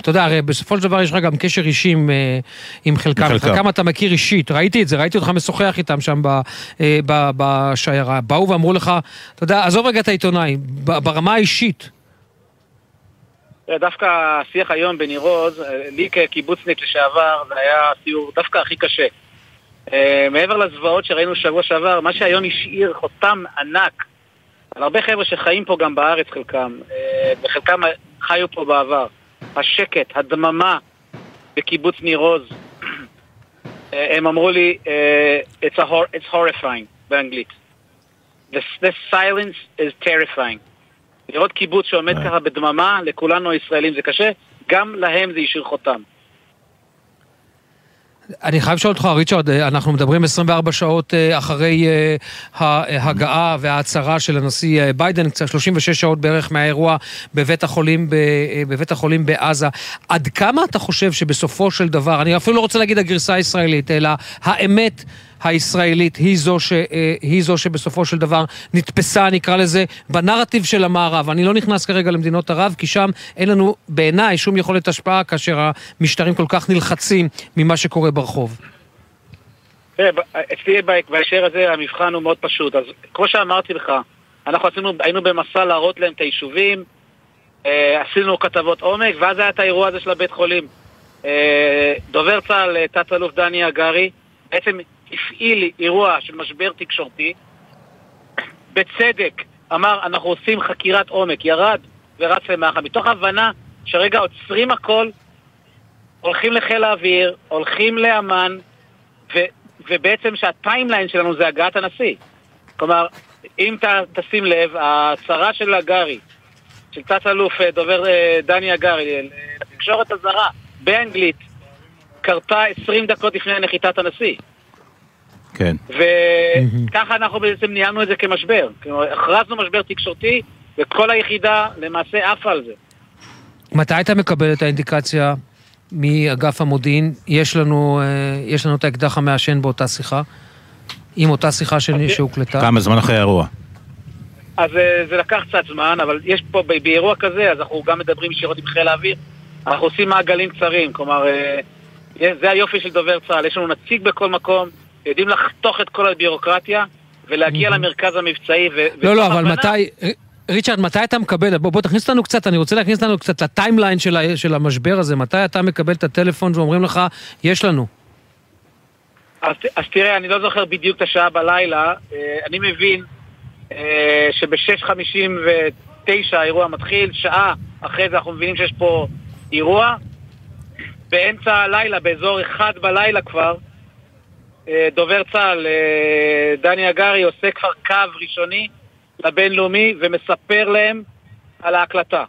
אתה יודע, הרי בסופו של דבר יש לך גם קשר אישי עם, אה, עם חלקם. חלקם אתה מכיר אישית, ראיתי את זה, ראיתי אותך משוחח איתם שם אה, בשיירה. באו ואמרו לך, אתה יודע, עזוב רגע את העיתונאי, ברמה האישית, דווקא השיח היום בניר עוז, לי כקיבוצניק לשעבר, זה היה סיור דווקא הכי קשה. אה, מעבר לזוועות שראינו שבוע שעבר, מה שהיום השאיר חותם ענק על הרבה חבר'ה שחיים פה גם בארץ חלקם, אה, וחלקם חיו פה בעבר. השקט, הדממה בקיבוץ ניר עוז. אה, הם אמרו לי, it's, a it's horrifying באנגלית. The, the silence is terrifying. לראות קיבוץ שעומד ככה בדממה, לכולנו הישראלים זה קשה, גם להם זה השאיר חותם. אני חייב לשאול אותך, ריצ'רד, אנחנו מדברים 24 שעות אה, אחרי אה, ההגעה וההצהרה של הנשיא אה, ביידן, קצת 36 שעות בערך מהאירוע בבית החולים, בבית החולים בעזה. עד כמה אתה חושב שבסופו של דבר, אני אפילו לא רוצה להגיד הגרסה הישראלית, אלא האמת הישראלית היא זו, ש, היא זו שבסופו של דבר נתפסה, נקרא לזה, בנרטיב של המערב. אני לא נכנס כרגע למדינות ערב, כי שם אין לנו בעיניי שום יכולת השפעה כאשר המשטרים כל כך נלחצים ממה שקורה ברחוב. תראה, אצלי בהקשר הזה המבחן הוא מאוד פשוט. אז כמו שאמרתי לך, אנחנו עשינו, היינו במסע להראות להם את היישובים, אה, עשינו כתבות עומק, ואז היה את האירוע הזה של הבית חולים. אה, דובר צה"ל, תת-אלוף דני הגרי, בעצם הפעיל אירוע של משבר תקשורתי, בצדק אמר, אנחנו עושים חקירת עומק, ירד ורץ למח"א, מתוך הבנה שרגע עוצרים הכל, הולכים לחיל האוויר, הולכים לאמ"ן, ו, ובעצם שה timeline שלנו זה הגעת הנשיא. כלומר, אם ת, תשים לב, ההצהרה של הגרי, של תת-אלוף אה, דובר אה, דני הגרי, לתקשורת הזרה, באנגלית, קרתה 20 דקות לפני נחיתת הנשיא. כן. וככה אנחנו בעצם ניהלנו את זה כמשבר. כלומר, הכרזנו משבר תקשורתי, וכל היחידה למעשה עפה על זה. מתי אתה מקבל את האינדיקציה מאגף המודיעין? יש לנו, אה, יש לנו את האקדח המעשן באותה שיחה? עם אותה שיחה שלי שהוקלטה? כמה זמן אחרי האירוע? אז אה, זה לקח קצת זמן, אבל יש פה, באירוע כזה, אז אנחנו גם מדברים ישירות עם חיל האוויר, אנחנו עושים מעגלים קצרים, כלומר, אה, זה היופי של דובר צה"ל, יש לנו נציג בכל מקום, יודעים לחתוך את כל הביורוקרטיה ולהגיע למרכז המבצעי. לא, לא, אבל מתי... ריצ'רד, מתי אתה מקבל, בוא, בוא תכניס אותנו קצת, אני רוצה להכניס אותנו קצת לטיימליין של, של המשבר הזה, מתי אתה מקבל את הטלפון ואומרים לך, יש לנו? אז, אז תראה, אני לא זוכר בדיוק את השעה בלילה, אה, אני מבין אה, שב-6.50 ו... תשע האירוע מתחיל, שעה אחרי זה אנחנו מבינים שיש פה אירוע. באמצע הלילה, באזור אחד בלילה כבר, דובר צה"ל, אה, דני הגרי, עושה כבר קו ראשוני לבינלאומי ומספר להם על ההקלטה.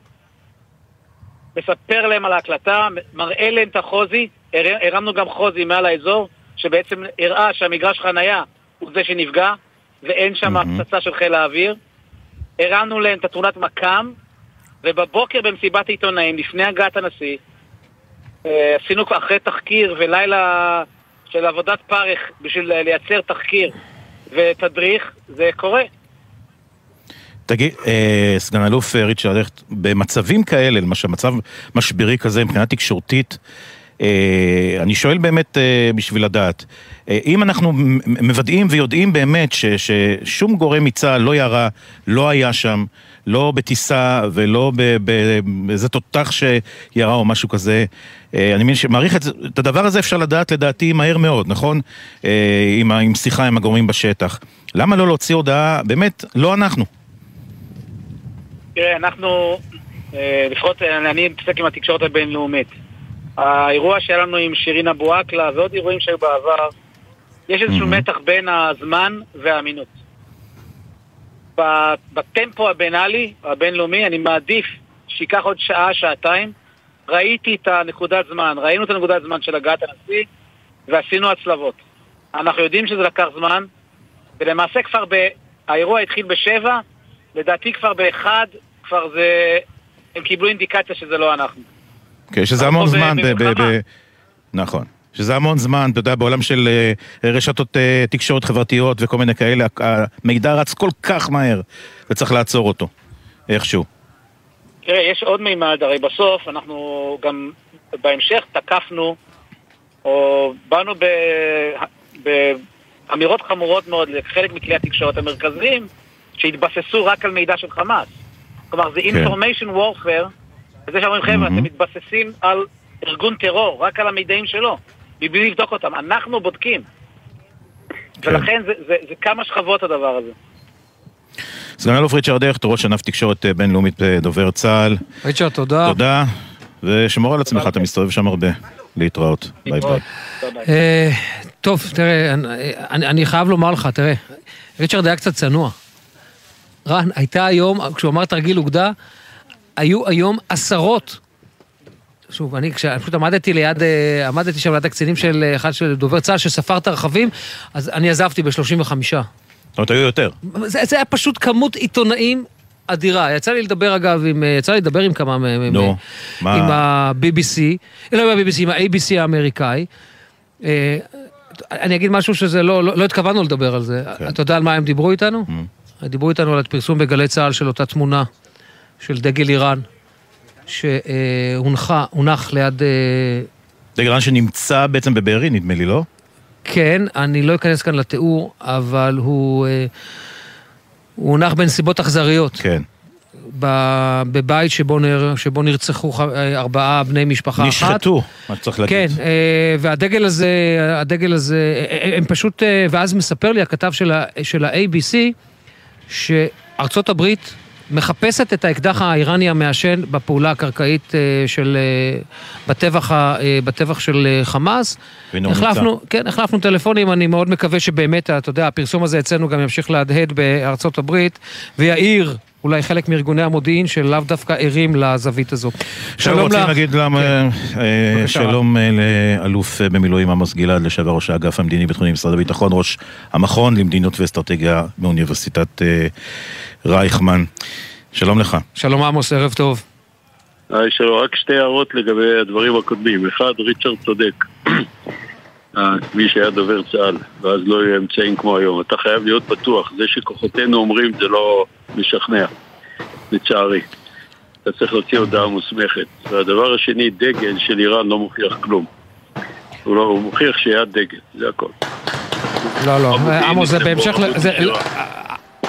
מספר להם על ההקלטה, מראה להם את החוזי, הרמנו גם חוזי מעל האזור, שבעצם הראה שהמגרש חנייה הוא זה שנפגע, ואין שם mm-hmm. פצצה של חיל האוויר. הרמנו להם את התמונת מכ"ם, ובבוקר במסיבת עיתונאים, לפני הגעת הנשיא, אה, עשינו אחרי תחקיר ולילה של עבודת פרך בשביל לייצר תחקיר ותדריך, זה קורה. תגיד, אה, סגן אלוף אה, ריצ'רד, במצבים כאלה, למשל מצב משברי כזה מבחינה תקשורתית, אה, אני שואל באמת אה, בשביל לדעת, אה, אם אנחנו מוודאים ויודעים באמת ששום גורם מצה"ל לא ירה, לא היה שם, לא בטיסה ולא באיזה תותח שירה או משהו כזה, אני מבין שמעריך את, את הדבר הזה אפשר לדעת לדעתי מהר מאוד, נכון? עם, עם שיחה עם הגורמים בשטח. למה לא להוציא הודעה, באמת, לא אנחנו. תראה, אנחנו, לפחות אני מתעסק עם התקשורת הבינלאומית. האירוע שהיה לנו עם שירין אבו עקלה ועוד אירועים שהיו בעבר, יש איזשהו mm-hmm. מתח בין הזמן והאמינות. בטמפו הבינאלי, הבינלאומי, אני מעדיף שייקח עוד שעה, שעתיים. ראיתי את הנקודת זמן, ראינו את הנקודת זמן של הגעת הנשיא ועשינו הצלבות. אנחנו יודעים שזה לקח זמן, ולמעשה כבר ב... האירוע התחיל בשבע, לדעתי כבר באחד, כבר זה... הם קיבלו אינדיקציה שזה לא אנחנו. כן, שזה המון זמן ב... ב, ב נכון. שזה המון זמן, אתה יודע, בעולם של אה, רשתות אה, תקשורת חברתיות וכל מיני כאלה, המידע רץ כל כך מהר, וצריך לעצור אותו, איכשהו. תראה, יש עוד מימד, הרי בסוף אנחנו גם בהמשך תקפנו, או באנו ב... באמירות חמורות מאוד לחלק מכלי התקשורת המרכזיים, שהתבססו רק על מידע של חמאס. כלומר, זה כן. information warfare וזה שאומרים, חבר'ה, אתם מתבססים על ארגון טרור, רק על המידעים שלו, מבלי לבדוק אותם. אנחנו בודקים. כן. ולכן זה, זה, זה כמה שכבות הדבר הזה. סגן אלוף ריצ'רד הכט, ראש ענף תקשורת אה, בינלאומית בדובר אה, צה"ל. ריצ'רד, תודה. תודה, ושמור על עצמך, אתה מסתובב שם הרבה. להתראות. ביי ביי. אה, טוב, תראה, אני חייב לומר לך, תראה, ריצ'רד היה קצת צנוע. רן, הייתה היום, כשהוא אמר תרגיל אוגדה, היו היום עשרות. שוב, אני, פשוט עמדתי ליד, אה, עמדתי שם ליד הקצינים של אה, אחד של דובר צה"ל שספר את הרכבים, אז אני עזבתי ב-35. זאת אומרת, היו יותר. זה, זה היה פשוט כמות עיתונאים אדירה. יצא לי לדבר אגב עם, אה, יצא לי לדבר עם כמה מהם, נו, מה? עם ה-BBC, לא עם ה-BBC, עם ה-ABC האמריקאי. אני אגיד משהו שזה לא, לא, לא התכוונו לדבר על זה. כן. אתה יודע על מה הם דיברו איתנו? Mm. דיברו איתנו על הפרסום בגלי צה"ל של אותה תמונה של דגל איראן, שהונח ליד... אה, דגל איראן שנמצא בעצם בבארי, נדמה לי, לא? כן, אני לא אכנס כאן לתיאור, אבל הוא, אה, הוא הונח בנסיבות אכזריות. כן. בבית שבו, נר, שבו נרצחו אה, ארבעה בני משפחה נשחטו, אחת. נשחטו, מה צריך להגיד. כן, והדגל הזה, הדגל הזה, הם פשוט, ואז מספר לי הכתב של ה-ABC, שארצות הברית מחפשת את האקדח האיראני המעשן בפעולה הקרקעית אה, של... אה, בטבח, אה, בטבח של חמאס. החלפנו, כן, החלפנו טלפונים, אני מאוד מקווה שבאמת, אתה יודע, הפרסום הזה אצלנו גם ימשיך להדהד בארצות הברית, ויעיר אולי חלק מארגוני המודיעין שלאו דווקא ערים לזווית הזו. שלום לך. רוצים להגיד למה, כן. שלום לאלוף במילואים עמוס גלעד, לשעבר ראש האגף המדיני-ביטחוני במשרד הביטחון, ראש המכון למדינות ואסטרטגיה מאוניברסיטת רייכמן. שלום לך. שלום עמוס, ערב טוב. היי שלום, רק שתי הערות לגבי הדברים הקודמים. אחד, ריצ'רד צודק. מי שהיה דובר צה"ל, ואז לא יהיו אמצעים כמו היום. אתה חייב להיות בטוח, זה שכוחותינו אומרים זה לא משכנע, לצערי. אתה צריך להוציא הודעה מוסמכת. והדבר השני, דגל של איראן לא מוכיח כלום. הוא, לא, הוא מוכיח שהיה דגל, זה הכל. לא, לא, עמוס, זה בהמשך,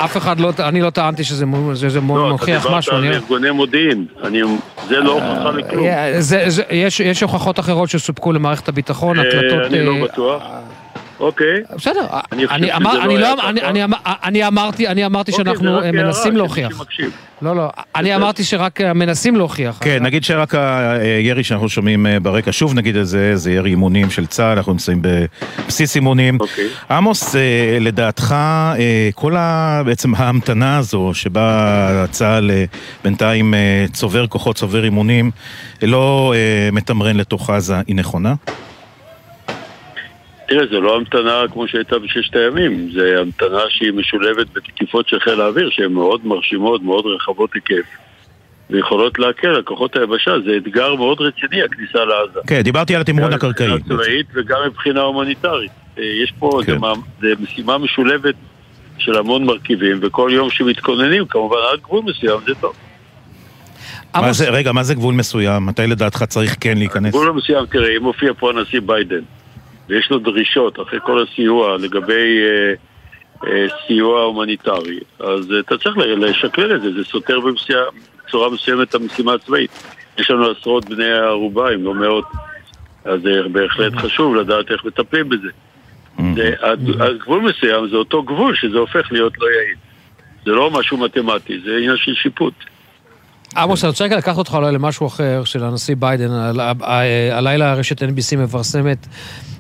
אף אחד לא, אני לא טענתי שזה, מוכיח משהו. לא, אתה דיברת על ארגוני מודיעין, זה לא הוכחה לכלום. זה, יש, הוכחות אחרות שסופקו למערכת הביטחון, הקלטות... אני לא אה, בטוח. אוקיי. בסדר, אני אמרתי אני אמרתי אוקיי, זה שאנחנו אה, מנסים להוכיח. לא, לא, אני אמרתי שרק אה, מנסים להוכיח. כן, נגיד שרק הירי שאנחנו שומעים אה, ברקע, שוב נגיד את זה, זה ירי אימונים של צה"ל, אנחנו נמצאים בבסיס אימונים. עמוס, אה, לדעתך, אה, כל ה... בעצם ההמתנה הזו, שבה צה"ל אה, בינתיים אה, צובר כוחות, צובר אימונים, לא אה, מתמרן לתוך עזה, היא נכונה? תראה, זה לא המתנה כמו שהייתה בששת הימים, זה המתנה שהיא משולבת בתקיפות של חיל האוויר, שהן מאוד מרשימות, מאוד רחבות היקף, ויכולות להקל על כוחות היבשה, זה אתגר מאוד רציני, הכניסה לעזה. כן, דיברתי על התמרון גם הקרקעי. מבחינה צבאית וגם מבחינה הומניטרית. אה, יש פה, זה, מה- זה משימה משולבת של המון מרכיבים, וכל יום שמתכוננים, כמובן עד גבול מסוים זה טוב. מה זה, רגע, מה זה גבול מסוים? מתי לדעתך צריך כן להיכנס? גבול מסוים, תראה, אם מופיע פה הנשיא ביידן, ויש לו דרישות אחרי כל הסיוע לגבי אה, אה, סיוע הומניטרי, אז אה, אתה צריך לשקלל את זה, זה סותר בצורה מסוימת את המשימה הצבאית. יש לנו עשרות בני ערובה, אם לא מאות, אז זה בהחלט חשוב לדעת איך מטפלים בזה. זה, הד- הגבול מסוים זה אותו גבול שזה הופך להיות לא יעיל. זה לא משהו מתמטי, זה עניין של שיפוט. עמוס, אני רוצה רגע לקחת אותך אולי למשהו אחר של הנשיא ביידן. הלילה רשת NBC מפרסמת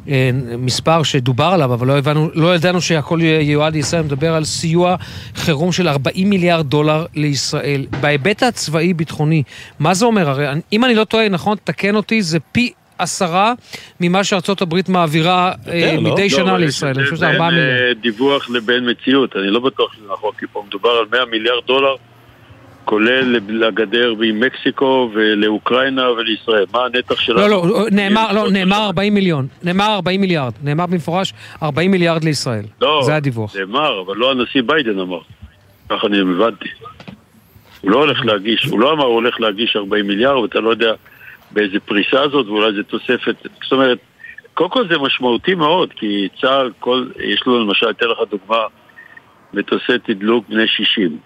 אה, מספר שדובר עליו, אבל לא, הבנו, לא ידענו שהכל ייועד לישראל, מדבר על סיוע חירום של 40 מיליארד דולר לישראל. בהיבט הצבאי-ביטחוני, מה זה אומר? הרי אם אני לא טועה, נכון, תקן אותי, זה פי עשרה ממה שארצות הברית מעבירה אה, מדי שנה לא, לישראל. אני חושב שזה 4 בין, מיליארד. אה, דיווח לבין מציאות, אני לא בטוח שזה נכון, כי פה מדובר על 100 מיליארד דולר, כולל לגדר עם מקסיקו ולאוקראינה ולישראל. מה הנתח שלנו? לא, לא, נאמר, לא, נאמר 40 מיליון. נאמר 40 מיליארד. נאמר במפורש 40 מיליארד לישראל. לא, זה הדיווח. נאמר, אבל לא הנשיא ביידן אמר. ככה אני הבנתי. הוא לא הולך להגיש, הוא לא אמר הוא הולך להגיש 40 מיליארד, ואתה לא יודע באיזה פריסה זאת, ואולי זה תוספת. זאת אומרת, קודם כל זה משמעותי מאוד, כי צה"ל, כל, יש לו למשל, אתן לך דוגמה, מטוסי תדלוק בני 60.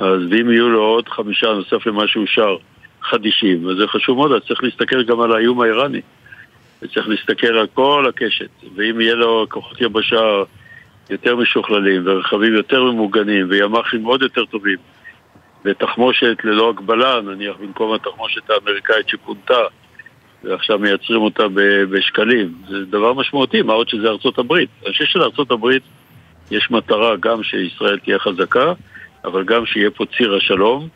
אז ואם יהיו לו עוד חמישה נוסף למה שאושר, חדישים, אז זה חשוב מאוד, אז צריך להסתכל גם על האיום האיראני. וצריך להסתכל על כל הקשת, ואם יהיה לו כוחות יבשה יותר משוכללים, ורכבים יותר ממוגנים, וימ"חים עוד יותר טובים, ותחמושת ללא הגבלה, נניח במקום התחמושת האמריקאית שפונתה, ועכשיו מייצרים אותה בשקלים. זה דבר משמעותי, מה עוד שזה ארצות הברית. אני חושב שלארצות הברית יש מטרה גם שישראל תהיה חזקה, אבל גם שיהיה פה ציר השלום,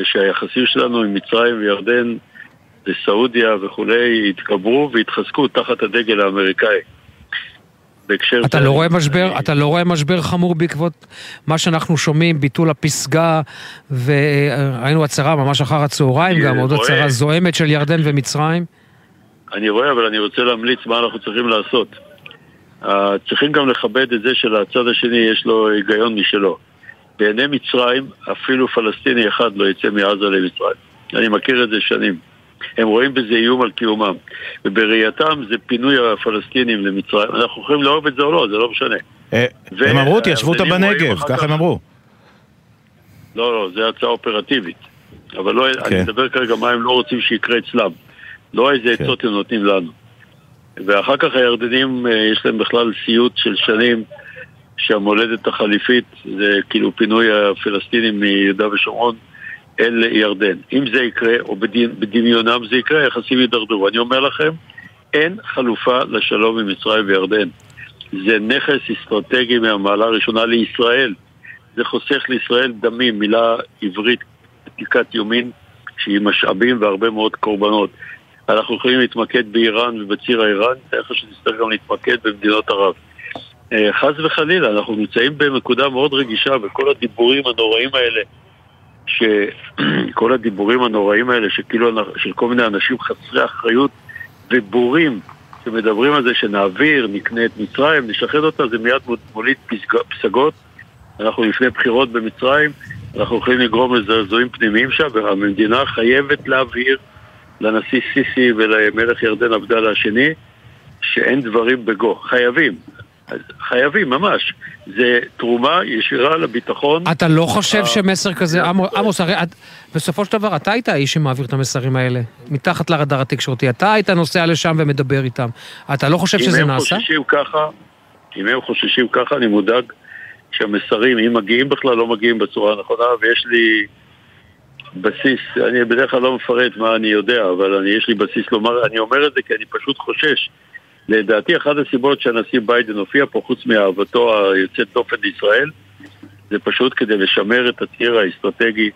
ושהיחסים שלנו עם מצרים וירדן וסעודיה וכולי יתגברו ויתחזקו תחת הדגל האמריקאי. בהקשר אתה לא רואה משבר, אתה לא רואה משבר חמור בעקבות מה שאנחנו שומעים, ביטול הפסגה, וראינו הצהרה ממש אחר הצהריים גם, אני עוד רואה. הצהרה זועמת של ירדן ומצרים. אני רואה, אבל אני רוצה להמליץ מה אנחנו צריכים לעשות. צריכים גם לכבד את זה שלצד השני יש לו היגיון משלו. בעיני מצרים, אפילו פלסטיני אחד לא יצא מעזה למצרים. אני מכיר את זה שנים. הם רואים בזה איום על קיומם. ובראייתם זה פינוי הפלסטינים למצרים. אנחנו יכולים לאהוב את זה או לא, זה לא משנה. אה, הם אמרו, תיישבו אותה בנגב, ככה הם אמרו. לא, לא, זו הצעה אופרטיבית. אבל לא, אני כן. מדבר כרגע מה הם לא רוצים שיקרה אצלם. לא איזה עצות הם נותנים לנו. ואחר כך הירדנים, אה, יש להם בכלל סיוט של שנים שהמולדת החליפית זה כאילו פינוי הפלסטינים מיהודה ושומרון אל ירדן. אם זה יקרה, או בדמ- בדמיונם זה יקרה, היחסים יידרדרו. אני אומר לכם, אין חלופה לשלום עם מצרים וירדן. זה נכס אסטרטגי מהמעלה הראשונה לישראל. זה חוסך לישראל דמים, מילה עברית עתיקת יומין, שהיא משאבים והרבה מאוד קורבנות. אנחנו יכולים להתמקד באיראן ובציר האיראן, תאר שנצטרך גם להתמקד במדינות ערב. אה, חס וחלילה, אנחנו נמצאים בנקודה מאוד רגישה, וכל הדיבורים הנוראים האלה, שכל הדיבורים הנוראים האלה, שכאילו, של כל מיני אנשים חסרי אחריות ובורים, שמדברים על זה שנעביר, נקנה את מצרים, נשחרר אותה, זה מיד מוליד פסג- פסגות. אנחנו לפני בחירות במצרים, אנחנו יכולים לגרום לזעזועים פנימיים שם, והמדינה חייבת להבהיר לנשיא סיסי ולמלך ירדן עבדאללה השני, שאין דברים בגו. חייבים. אז חייבים, ממש. זה תרומה ישירה לביטחון. אתה לא חושב אה, שמסר כזה, עמו- עמוס, הרי בסופו של דבר אתה היית האיש שמעביר את המסרים האלה, מתחת לרדאר התקשורתי. אתה היית נוסע לשם ומדבר איתם. אתה לא חושב שזה אם הם נעשה? חוששים ככה, אם הם חוששים ככה, אני מודאג שהמסרים, אם מגיעים בכלל, לא מגיעים בצורה הנכונה, ויש לי בסיס, אני בדרך כלל לא מפרט מה אני יודע, אבל אני, יש לי בסיס לומר, אני אומר את זה כי אני פשוט חושש. לדעתי, אחת הסיבות שהנשיא ביידן הופיע פה, חוץ מאהבתו היוצאת דופן לישראל, זה פשוט כדי לשמר את הציר האסטרטגי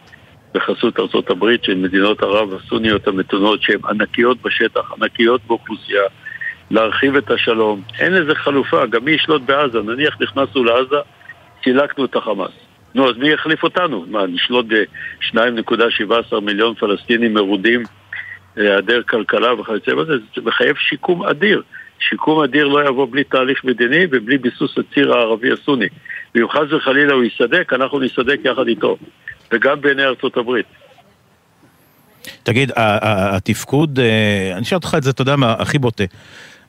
בחסות ארצות הברית של מדינות ערב הסוניות המתונות שהן ענקיות בשטח, ענקיות באוכלוסייה, להרחיב את השלום. אין לזה חלופה, גם מי ישלוט בעזה? נניח נכנסנו לעזה, סילקנו את החמאס. נו, אז מי יחליף אותנו? מה, נשלוט ב-2.17 מיליון פלסטינים מרודים, היעדר כלכלה וכיוצא בזה? זה מחייב שיקום אדיר. שיקום אדיר לא יבוא בלי תהליך מדיני ובלי ביסוס הציר הערבי הסוני. ואם חס וחלילה הוא יסדק, אנחנו נסדק יחד איתו. וגם בעיני ארצות הברית. תגיד, התפקוד, אה, אני אשאל אותך את זה, אתה יודע מה, הכי בוטה.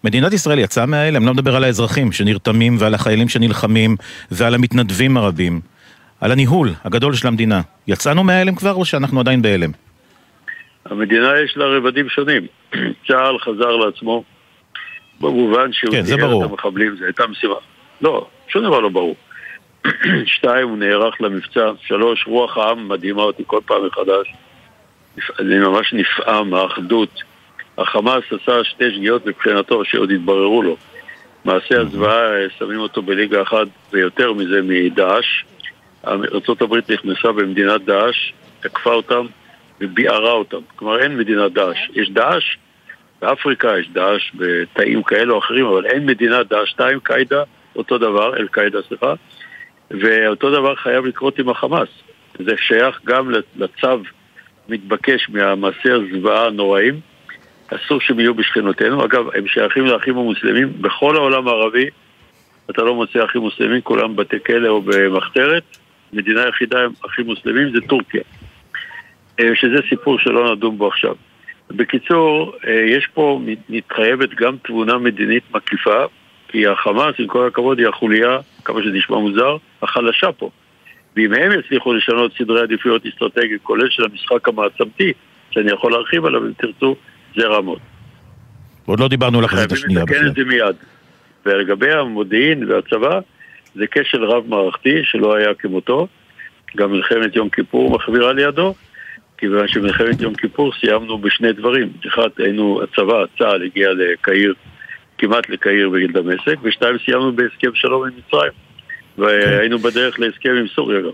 מדינת ישראל יצאה מההלם, לא מדבר על האזרחים שנרתמים ועל החיילים שנלחמים ועל המתנדבים הרבים. על הניהול הגדול של המדינה. יצאנו מההלם כבר או שאנחנו עדיין בהלם? המדינה יש לה רבדים שונים. צה"ל חזר לעצמו במובן שהוא כן, תיאר את המחבלים, זו הייתה משימה. לא, שום דבר לא ברור. שתיים, הוא נערך למבצע. שלוש, רוח העם מדהימה אותי כל פעם מחדש. אני ממש נפעם מהאחדות. החמאס עשה שתי שגיאות מבחינתו שעוד התבררו לו. מעשה הזוועה, שמים אותו בליגה אחת ויותר מזה מדאעש. ארה"ב נכנסה במדינת דאעש, תקפה אותם וביערה אותם. כלומר אין מדינת דאעש. יש דאעש באפריקה, יש דאעש בתאים כאלה או אחרים, אבל אין מדינת דאעש 2, קאידה, אותו דבר, אל-קאידה, סליחה. ואותו דבר חייב לקרות עם החמאס. זה שייך גם לצו מתבקש מהמעשי הזוועה הנוראים. אסור שהם יהיו בשכנותינו. אגב, הם שייכים לאחים המוסלמים. בכל העולם הערבי אתה לא מוצא אחים מוסלמים, כולם בתי כלא או במחתרת. מדינה יחידה עם אחים מוסלמים זה טורקיה. אה, שזה סיפור שלא נדון בו עכשיו. בקיצור, אה, יש פה, מתחייבת גם תבונה מדינית מקיפה, כי החמאס, עם כל הכבוד, היא החוליה, כמה שזה נשמע מוזר, החלשה פה. ואם הם יצליחו לשנות סדרי עדיפויות אסטרטגיים, כולל של המשחק המעצמתי, שאני יכול להרחיב עליו אם תרצו, זה רמות. עוד לא דיברנו על החזית השנייה בכלל. חייבים לתקן את זה מיד. ולגבי המודיעין והצבא, זה כשל רב-מערכתי שלא היה כמותו. גם מלחמת יום כיפור מחבירה לידו, כיוון שמלחמת יום כיפור סיימנו בשני דברים. אחד, היינו, הצבא, צה"ל הגיע לקהיר, כמעט לקהיר בגיל דמשק, ושתיים, סיימנו בהסכם שלום עם מצרים. והיינו בדרך להסכם עם סוריה גם.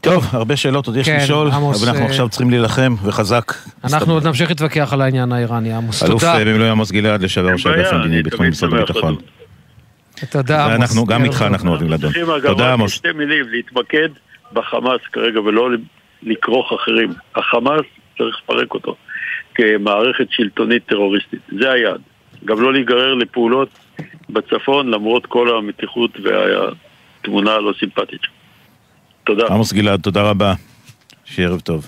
טוב, הרבה שאלות עוד יש כן, לשאול, עמוס, אבל אנחנו אה, עכשיו צריכים להילחם, וחזק. אנחנו עוד נמשיך להתווכח על העניין האיראני, עמוס. אלוף תודה. אה, במילואים עמוס גלעד, לשעבר ראש האגף המדיני ביטחון משרד הביטחון. תודה, עמוס. ואנחנו, גם איתך אנחנו אוהבים לדון. צריכים אגב תודה רק עמוס. שתי מילים, להתמקד בחמאס כרגע ולא לכרוך אחרים. החמאס, צריך לפרק אותו כמערכת שלטונית טרוריסטית. זה היעד. גם לא להיגרר לפעולות בצפון למרות כל המתיחות והתמונה הלא סימפטית. תודה. עמוס גלעד, תודה רבה. שיהיה ערב טוב.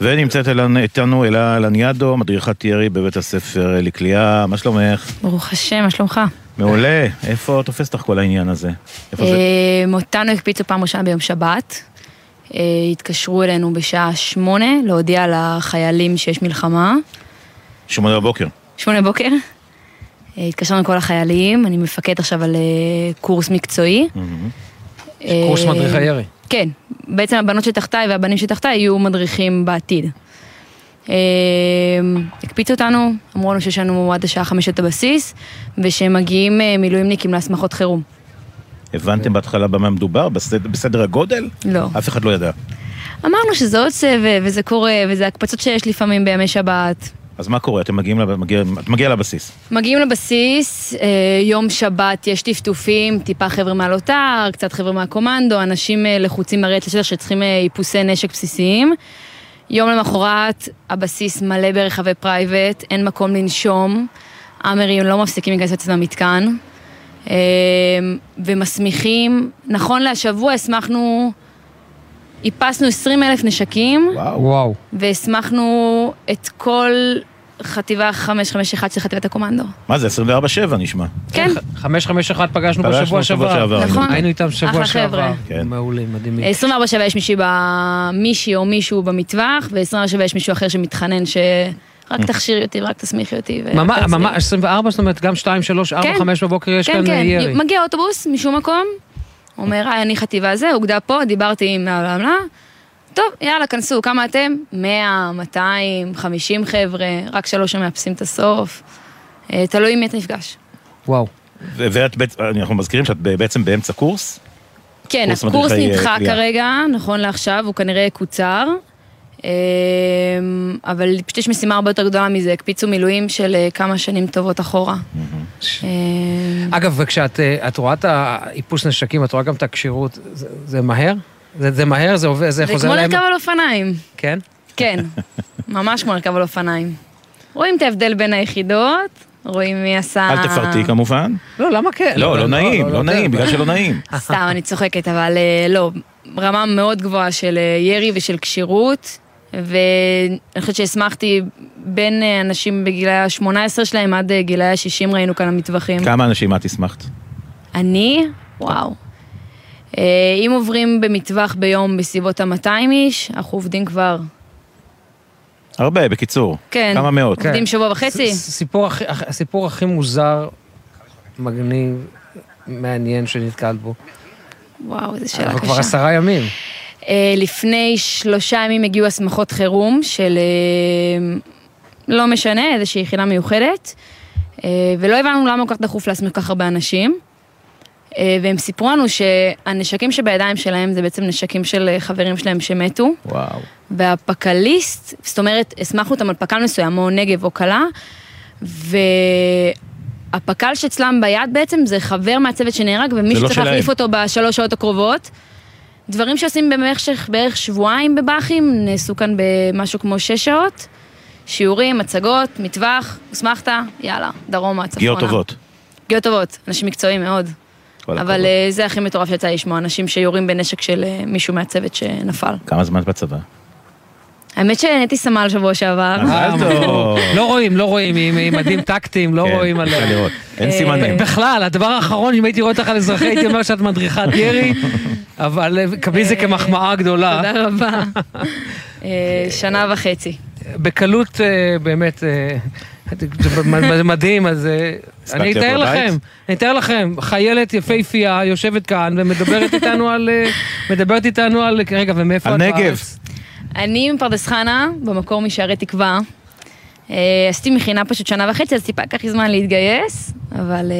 ונמצאת אלן- איתנו אלה לניאדו, מדריכת ירי בבית הספר לכליאה, מה שלומך? ברוך השם, מה שלומך? מעולה, איפה תופס אותך כל העניין הזה? איפה זה? אה, אותנו הקפיצו פעם ראשונה ביום שבת. אה, התקשרו אלינו בשעה שמונה להודיע לחיילים שיש מלחמה. שמונה בבוקר. שמונה בוקר. אה, התקשרנו לכל החיילים, אני מפקד עכשיו על קורס מקצועי. קורס מדריך הירי. כן, בעצם הבנות שתחתיי והבנים שתחתיי יהיו מדריכים בעתיד. אה, הקפיצו אותנו, אמרו לנו שיש לנו עד השעה חמש את הבסיס, ושמגיעים אה, מילואימניקים להסמכות חירום. הבנתם בהתחלה במה מדובר? בסדר, בסדר הגודל? לא. אף אחד לא ידע. אמרנו שזה עוד סבב, וזה קורה, וזה הקפצות שיש לפעמים בימי שבת. אז מה קורה? אתם מגיעים, לב- מגיע, את מגיעה לבסיס. מגיעים לבסיס, אה, יום שבת יש טפטופים, טיפה חבר'ה מהלוטר, קצת חבר'ה מהקומנדו, אנשים אה, לחוצים מרדת לשטח שצריכים אה, איפוסי נשק בסיסיים. יום למחרת, הבסיס מלא ברכבי private, אין מקום לנשום, האמרים לא מפסיקים להיכנס לצאת מהמתקן, אה, ומסמיכים, נכון להשבוע הסמכנו, איפסנו 20 אלף נשקים, וואו. והסמכנו את כל חטיבה 551 של חטיבת הקומנדו. מה זה, 24-7 נשמע. כן. 551 פגשנו פגשנו בשבוע שבוע שעבר. נכון. היינו איתם שבוע אחלה שעבר. חבר'ה. כן. מעולים, מדהימים. 24/7 יש מישהי, ב... מישהי או מישהו במטווח, ו-27 יש מישהו אחר שמתחנן רק תכשירי אותי, רק תסמיכי אותי. ממש, ממש, 24, זאת אומרת, גם 2, 3, 4, 5 בבוקר יש כן, כאן כן, ירי. מגיע אוטובוס משום מקום, אומר, אני חטיבה זה, אוגדה פה, דיברתי עם בלה טוב, יאללה, כנסו, כמה אתם? 100, 200, 50 חבר'ה, רק שלוש שמאפסים את הסוף. אה, תלוי עם מי אתה נפגש. וואו. ואת בעצם, אנחנו מזכירים שאת בעצם באמצע קורס? כן, קורס הקורס אה, נדחה קליעה. כרגע, נכון לעכשיו, הוא כנראה יקוצר. אה, אבל פשוט יש משימה הרבה יותר גדולה מזה, הקפיצו מילואים של אה, כמה שנים טובות אחורה. אה, אגב, וכשאת אה, את רואה את האיפוס נשקים, את רואה גם את הכשירות, זה- זה מהר? זה זה מהר? זה עובד? זה זה חוזר כמו להם? לרכב על אופניים. כן? כן, ממש כמו לרכב על אופניים. רואים את ההבדל בין היחידות, רואים מי עשה... אל תפרטי כמובן. לא, למה כן? לא, לא נעים, לא נעים, בגלל שלא נעים. סתם, אני צוחקת, אבל אה, לא, רמה מאוד גבוהה של אה, ירי ושל כשירות, ואני חושבת שהסמכתי בין אה, אנשים בגילאי ה-18 שלהם עד גילאי ה-60 ראינו כאן המטווחים. כמה אנשים את הסמכת? אני, וואו. אה, אם עוברים במטווח ביום בסביבות ה-200 איש, אנחנו עובדים כבר, הרבה, בקיצור. כן, כמה מאות. עובדים שבוע וחצי. סיפור הכי- הסיפור הכי מוזר, מגניב, מעניין שנתקלת בו. וואו, איזה שאלה אנחנו קשה. כבר עשרה ימים. אה, לפני שלושה ימים הגיעו הסמכות חירום של אה, לא משנה, איזושהי יחידה מיוחדת, אה, ולא הבנו למה כל כך דחוף להסמיך כל כך הרבה אנשים. אה, והם סיפרו לנו שהנשקים שבידיים שלהם זה בעצם נשקים של אה, חברים שלהם שמתו, וואו. והפקליסט, זאת אומרת, הסמכנו אותם על פקל מסוים, או נגב או כלה, והפקל שאצלם ביד בעצם זה חבר מהצוות שנהרג, ומישהו לא צריך שלהם. להחליף אותו בשלוש שעות הקרובות. דברים שעושים במשך בערך שבועיים בבאחים, נעשו כאן במשהו כמו שש שעות. שיעורים, הצגות, מטווח, הוסמכת, יאללה, דרומה, צפונה. פגיעות טובות. פגיעות טובות, אנשים מקצועיים מאוד. אבל אה, זה הכי מטורף שיצא לי לשמוע, אנשים שיורים בנשק של אה, מישהו מהצוות שנפל. כמה זמן את בצבא? האמת שנהייתי סמל שבוע שעבר. טוב. לא רואים, לא רואים, עם מדים טקטיים, לא כן, רואים על... אין אה, סימנים. בכלל, הדבר האחרון, אם הייתי רואה אותך על אזרחי, הייתי אומר שאת מדריכת ירי, אבל אה, קבלי זה כמחמאה גדולה. תודה רבה. אה, שנה וחצי. בקלות אה, באמת, אה, זה מדהים, אז אה, אני אתאר? לכם, אני אתאר לכם, חיילת יפהפייה יושבת כאן ומדברת איתנו על, מדברת איתנו על, רגע, ומאיפה על את נגב. בארץ? אני מפרדס חנה, במקור משערי תקווה. עשיתי מכינה פשוט שנה וחצי, אז טיפה לקח לי זמן להתגייס, אבל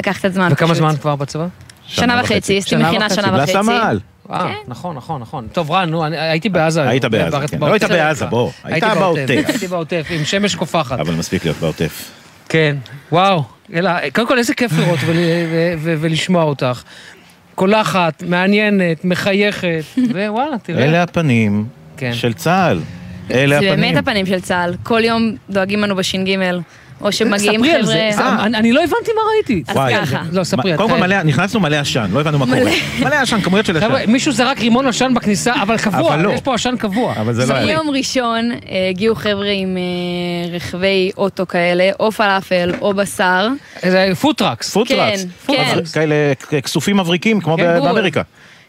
לקח קצת זמן וכמה פשוט. זמן כבר בצבא? שנה וחצי, עשיתי שנה מכינה וחצי. שנה וחצי. אה, נכון, נכון, נכון. טוב, רן, נו, אני- הייתי בעזה. היית בעזה. כן. לא היית בעזה, בוא. הייתי היית בעוטף. הייתי בעוטף, עם שמש קופחת. אבל מספיק להיות בעוטף. כן, וואו. אלא, קודם כל איזה כיף לראות ול, ו, ו, ולשמוע אותך. קולחת, מעניינת, מחייכת, ווואלה, תראה. אלה הפנים כן. של צה"ל. אלה זה הפנים. באמת הפנים של צה"ל. כל יום דואגים לנו בש"ג, או שמגיעים ספרי על זה, חבר'ה... זה- אני לא הבנתי מה ראיתי. אז. ככה. לא, ספרי. קודם כל נכנסנו מלא עשן, לא הבנו מה קורה. מלא עשן, כמויות של עשן. חבר'ה, מישהו זרק רימון עשן בכניסה, אבל קבוע, לא. יש פה עשן קבוע. אבל זה לא היה. ביום ראשון אה, הגיעו חבר'ה עם אה, רכבי אוטו כאלה, או פלאפל או בשר. זה food trucks. Food trucks. כן, כן. כאלה כסופים מבריקים, כמו כן. באמריקה.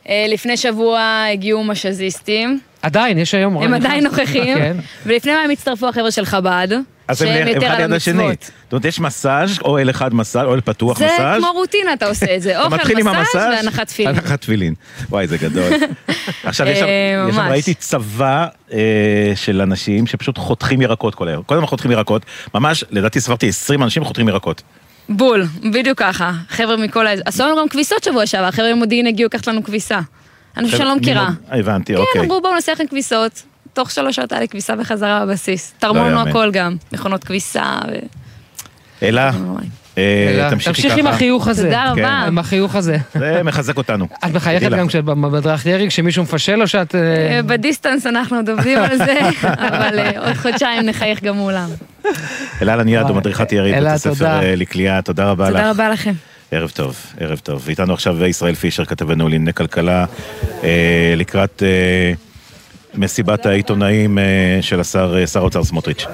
אה, לפני שבוע הגיעו מסאז'יסטים, עדיין, יש היום... הם עדיין נוכחים, כן. ולפני מה הם הצטרפו החבר'ה של חב"ד, אז הם יותר על ליד השני. המצוות. זאת אומרת, יש מסאז', אוהל אחד מסאז', אוהל פתוח זה מסאז'. כמו רוטינה, אתה עושה את זה, אוכל, מסאז' והנחת תפילין. הנחת תפילין. וואי, זה גדול. עכשיו, יש שם, אה. ראיתי צבא אה, של אנשים שפשוט חותכים ירקות כל היום. כל הזמן חותכים ירקות. ממש, לדעתי ספרתי 20 אנשים חותכים ירקות. בול, בדיוק ככה. חבר'ה מכל ה... עשו לנו גם כביסות שבוע שעבר, חבר'ה ממודיעין הגיעו לקחת לנו כביסה. אנשים שאני לא מכירה. הבנתי, כן, אוקיי. אמרו בואו נעשה לכם כביסות. תוך שלוש שעות היה לי כביסה בחזרה בבסיס. תרמו לנו יאמן. הכל גם, מכונות כביסה. ו... אלה, אה, אלא, תמשיכי תמשיך. עם החיוך הזה. תודה רבה. כן. עם החיוך הזה. זה מחזק אותנו. את מחייכת. גם כשבמדרך ירי, כשמישהו מפשל או שאת... אה, אה, בדיסטנס אנחנו עוד עובדים על זה, אבל עוד חודשיים נחייך גם מולם. אלה לניאדו, מדריכת ירי, אלה, בית הספר לקליעה, תודה רבה לך. תודה רבה לכם. ערב טוב, ערב טוב. ואיתנו עכשיו ישראל פישר, כתבנו לענייני כלכלה, אה, לקראת אה, מסיבת העיתונאים אה, של השר, אה, שר האוצר סמוטריץ'.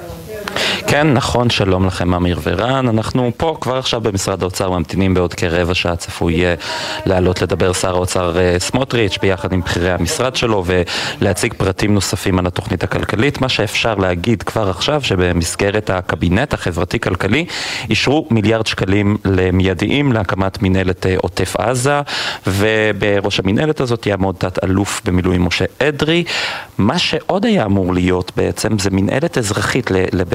כן, נכון, שלום לכם אמיר ורן. אנחנו פה כבר עכשיו במשרד האוצר ממתינים בעוד כרבע שעה צפוי לעלות לדבר שר האוצר אה, סמוטריץ' ביחד עם בכירי המשרד שלו ולהציג פרטים נוספים על התוכנית הכלכלית. מה שאפשר להגיד כבר עכשיו שבמסגרת הקבינט החברתי-כלכלי אישרו מיליארד שקלים למיידיים להקמת מנהלת אה, עוטף עזה ובראש המנהלת הזאת יעמוד תת-אלוף במילואים משה אדרי. מה שעוד היה אמור להיות בעצם זה מנהלת אזרחית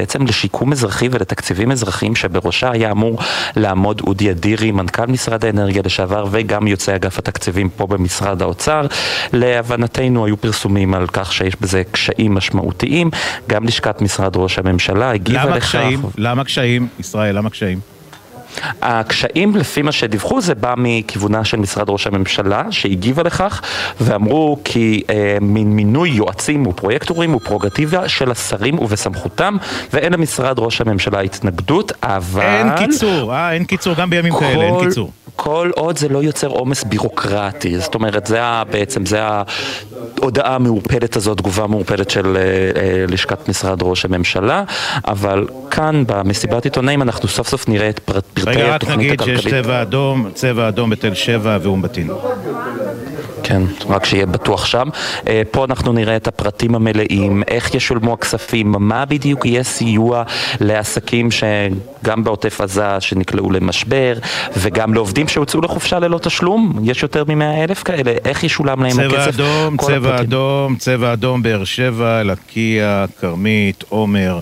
בעצם לשיקום אזרחי ולתקציבים אזרחיים שבראשה היה אמור לעמוד אודי אדירי, מנכ"ל משרד האנרגיה לשעבר וגם יוצא אגף התקציבים פה במשרד האוצר. להבנתנו היו פרסומים על כך שיש בזה קשיים משמעותיים, גם לשכת משרד ראש הממשלה הגיבה למה לכך. קשיים? למה קשיים? ישראל, למה קשיים? הקשיים, לפי מה שדיווחו, זה בא מכיוונה של משרד ראש הממשלה, שהגיבה לכך, ואמרו כי אה, מינוי יועצים ופרויקטורים הוא פרוגטיבה של השרים ובסמכותם, ואין למשרד ראש הממשלה התנגדות, אבל... אין קיצור, אה, אין קיצור, גם בימים כל, כאלה, אין קיצור. כל עוד זה לא יוצר עומס בירוקרטי, זאת אומרת, זה ה, בעצם, זה ההודעה המעורפדת הזאת, תגובה מעורפדת של אה, אה, לשכת משרד ראש הממשלה, אבל כאן במסיבת עיתונאים אנחנו סוף סוף נראה את פרט, רגע, רק נגיד. שיש צבע אדום, צבע אדום בתל שבע ואום בטין. כן, רק שיהיה בטוח שם. אה, פה אנחנו נראה את הפרטים המלאים, איך ישולמו הכספים, מה בדיוק יהיה סיוע לעסקים שגם בעוטף עזה שנקלעו למשבר, וגם לעובדים שהוצאו לחופשה ללא תשלום, יש יותר מ-100 אלף כאלה, איך ישולם להם צבע הכסף? אדום, צבע הפרטים. אדום, צבע אדום, באר שבע, לקיה, כרמית, עומר.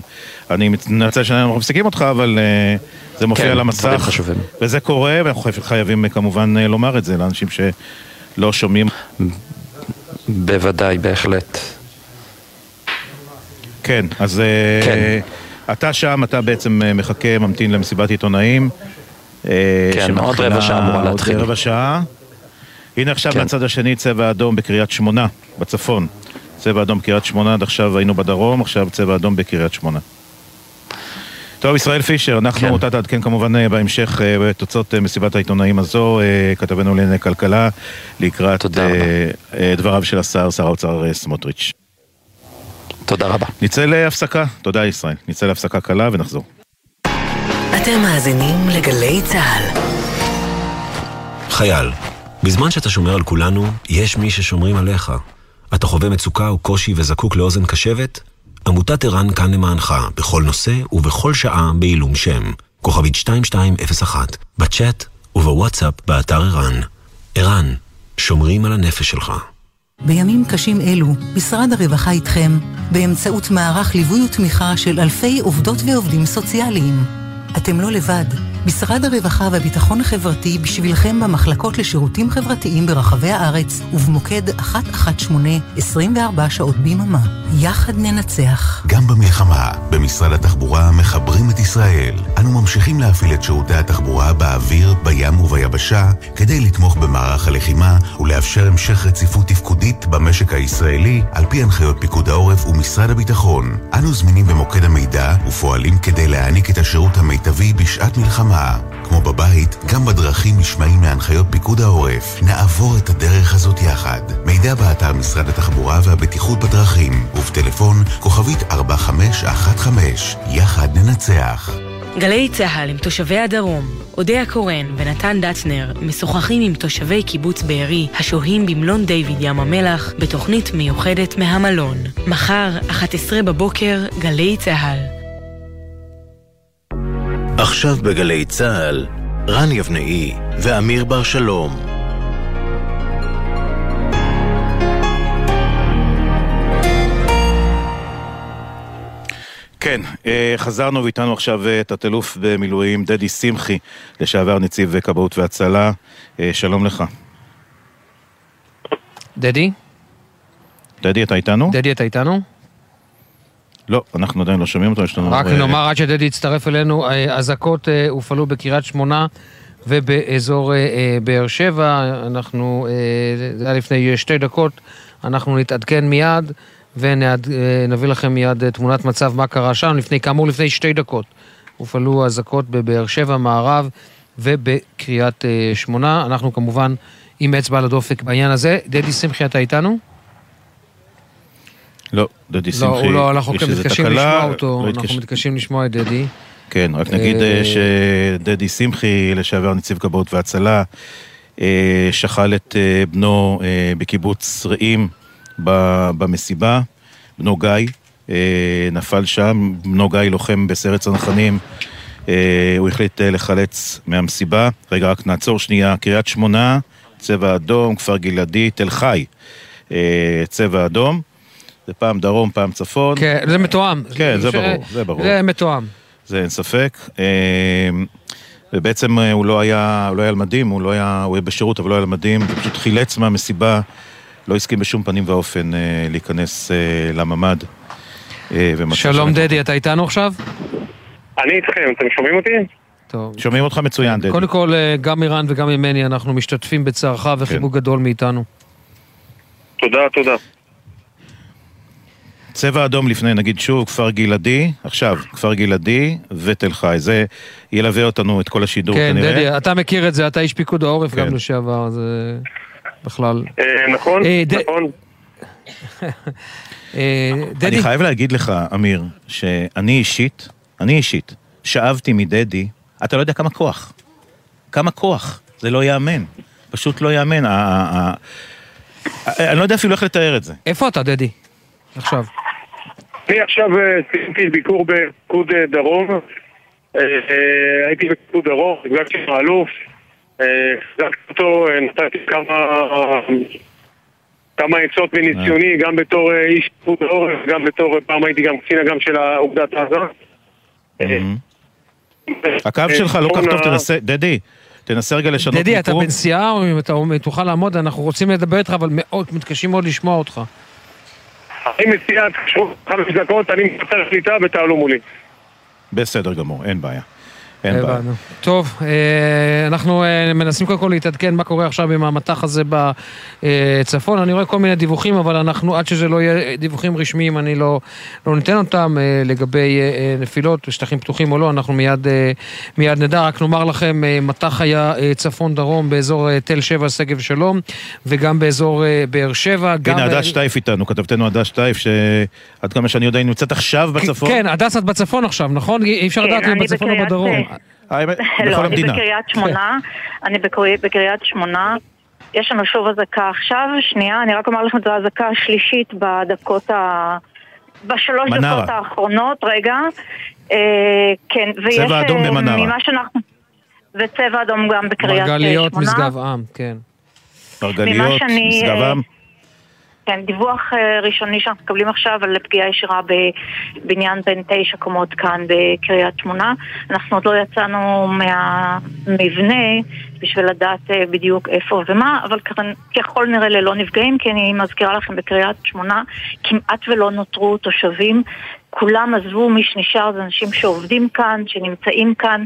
אני מתנצל שאנחנו מפסיקים אותך, אבל אה, זה מופיע כן, על המסך. וזה קורה, ואנחנו חייב- חייבים אה, כמובן אה, לומר את זה לאנשים שלא שומעים. בוודאי, בהחלט. כן, אז אה, כן. אתה שם, אתה בעצם מחכה, ממתין למסיבת עיתונאים. כן, עוד רבע שעה אמורה להתחיל. עוד רבע שעה. הנה עכשיו כן. מהצד השני צבע אדום בקריית שמונה, בצפון. צבע אדום בקריית שמונה, עד עכשיו היינו בדרום, עכשיו צבע אדום בקריית שמונה. טוב, ישראל פישר, אנחנו, כן. אתה תעדכן כמובן אה, בהמשך אה, בתוצאות אה, מסיבת העיתונאים הזו, כתבנו לענייני כלכלה, לקראת דבריו של השר, שר האוצר סמוטריץ'. תודה רבה. נצא להפסקה, תודה ישראל, נצא להפסקה קלה ונחזור. אתם מאזינים לגלי צה"ל. חייל, בזמן שאתה שומר על כולנו, יש מי ששומרים עליך. אתה חווה מצוקה או קושי וזקוק לאוזן קשבת? עמותת ער"ן כאן למענך, בכל נושא ובכל שעה בעילום שם. כוכבית 2201, בצ'אט ובוואטסאפ באתר ער"ן. ער"ן, שומרים על הנפש שלך. בימים קשים אלו, משרד הרווחה איתכם, באמצעות מערך ליווי ותמיכה של אלפי עובדות ועובדים סוציאליים. אתם לא לבד. משרד הרווחה והביטחון החברתי בשבילכם במחלקות לשירותים חברתיים ברחבי הארץ ובמוקד 118 24 שעות ביממה. יחד ננצח. גם במלחמה, במשרד התחבורה מחברים את ישראל. אנו ממשיכים להפעיל את שירותי התחבורה באוויר, בים וביבשה, כדי לתמוך במערך הלחימה ולאפשר המשך רציפות תפקודית במשק הישראלי, על פי הנחיות פיקוד העורף ומשרד הביטחון. אנו זמינים במוקד המידע ופועלים כדי להעניק את השירות המיטבי בשעת מלחמה. כמו בבית, גם בדרכים נשמעים להנחיות פיקוד העורף. נעבור את הדרך הזאת יחד. מידע באתר משרד התחבורה והבטיחות בדרכים, ובטלפון כוכבית 4515. יחד ננצח. גלי צה"ל עם תושבי הדרום, אודיה קורן ונתן דטנר משוחחים עם תושבי קיבוץ בארי השוהים במלון דיוויד ים המלח בתוכנית מיוחדת מהמלון. מחר, 11 בבוקר, גלי צה"ל. עכשיו בגלי צה"ל, רן יבנאי ואמיר בר שלום. כן, אה, חזרנו ואיתנו עכשיו אה, תת-אלוף במילואים דדי שמחי, לשעבר נציב כבאות והצלה. אה, שלום לך. דדי? דדי, אתה איתנו? דדי, אתה איתנו? לא, אנחנו עדיין לא שומעים אותו, יש לנו... רק אה, נאמר עד שדדי יצטרף אלינו, אה, אזעקות אה, הופעלו בקריית שמונה ובאזור באר שבע. אנחנו, זה היה לפני שתי דקות, אנחנו נתעדכן מיד ונביא לכם מיד תמונת מצב מה קרה שם. לפני, כאמור, לפני שתי דקות הופעלו אזעקות בבאר שבע, מערב ובקריית שמונה. אנחנו כמובן עם אצבע על הדופק בעניין הזה. דדי שמחי, אתה איתנו? לא, דדי לא, שמחי, הוא לא, אנחנו איזה מתקשים לשמוע אותו, לא אנחנו מתקשים לשמוע את דדי. כן, רק נגיד אה, אה, שדדי שמחי, לשעבר נציב כבאות והצלה, אה, שכל את בנו בקיבוץ רעים במסיבה, בנו גיא, נפל שם, בנו גיא לוחם בסיירת צנחנים, הוא החליט לחלץ מהמסיבה. רגע, רק נעצור שנייה, קריית שמונה, צבע אדום, כפר גלעדי, תל חי, צבע אדום. זה פעם דרום, פעם צפון. כן, זה מתואם. כן, זה ברור, זה ברור. זה מתואם. זה אין ספק. אה, ובעצם אה, הוא לא היה, הוא לא היה על מדים, הוא לא היה, הוא היה בשירות, אבל לא היה על מדים, ופשוט חילץ מהמסיבה, לא הסכים בשום פנים ואופן אה, להיכנס אה, לממ"ד. שלום דדי, אתה איתנו עכשיו? אני איתכם, אתם שומעים אותי? טוב. שומעים אותך מצוין, דדי. קודם כל, גם אירן וגם ממני, אנחנו משתתפים בצערך וחיבוק כן. גדול מאיתנו. תודה, תודה. צבע אדום לפני, נגיד שוב, כפר גלעדי, עכשיו, כפר גלעדי ותל חי. זה ילווה אותנו את כל השידור כן, כנראה. דדי, אתה מכיר את זה, אתה איש פיקוד העורף גם כן. לשעבר, זה בכלל... אה, נכון, אה, ד- נכון. אה, דדי, אני חייב להגיד לך, אמיר, שאני אישית, אני אישית, שאבתי מדדי, אתה לא יודע כמה כוח. כמה כוח. זה לא ייאמן. פשוט לא ייאמן. אני לא יודע אפילו איך לתאר את זה. איפה אתה, דדי? עכשיו. אני עכשיו אה, סיימתי ביקור בפיקוד אה, דרום. אה, אה, הייתי בפיקוד דרום, הגעתי עם האלוף. אה, החזקתי אותו, אה, נתתי כמה... עצות מניסיוני, גם בתור אה, איש פיקוד העורף, גם בתור, אה, פעם הייתי גם קצין אג"ם של אוגדת עזה. הקו אה, שלך לא כך טוב, תנסה, דדי, תנסה רגע לשנות דדי, אתה מיקום. בנסיעה, או אם אתה תוכל לעמוד, אנחנו רוצים לדבר איתך, אבל מאוד מתקשים מאוד לשמוע אותך. אני מציע, חמש דקות, אני מפתח שליטה ותעלו מולי. בסדר גמור, אין בעיה. אין בעיה. טוב, אה, אנחנו אה, מנסים קודם כל להתעדכן מה קורה עכשיו עם המטח הזה בצפון. אני רואה כל מיני דיווחים, אבל אנחנו, עד שזה לא יהיה דיווחים רשמיים, אני לא, לא ניתן אותם אה, לגבי נפילות, שטחים פתוחים או לא, אנחנו מיד, מיד נדע. רק נאמר לכם, מטח היה צפון-דרום באזור תל שבע, שגב שלום, וגם באזור באר שבע. הנה, הדס שטייף איתנו, כתבתנו הדס שטייף, שעד כמה שאני יודע, היא נמצאת עכשיו בצפון. כן, הדס, את בצפון עכשיו, נכון? אי אפשר כן, לדעת אם בצפון או בדרום. האמת, לא, בכל אני המדינה. בקריית שמונה, אני בקרי- בקריית שמונה. יש לנו שוב אזעקה עכשיו, שנייה, אני רק אומר לכם, זו האזעקה השלישית בדקות ה... בשלוש מנרה. דקות האחרונות, רגע. אה, כן, ויש... צבע אדום אה, במנרה. ממה שאנחנו... וצבע אדום גם בקריית אה, מרגליות, שמונה. משגב עם, כן. מרגליות, משגב אה, עם. כן, דיווח אה, ראשוני שאנחנו מקבלים עכשיו על פגיעה ישירה בבניין בין תשע קומות כאן בקריית שמונה. אנחנו עוד לא יצאנו מהמבנה בשביל לדעת אה, בדיוק איפה ומה, אבל ככ- ככל נראה ללא נפגעים, כי אני מזכירה לכם בקריית שמונה כמעט ולא נותרו תושבים. כולם עזבו, מי שנשאר זה אנשים שעובדים כאן, שנמצאים כאן,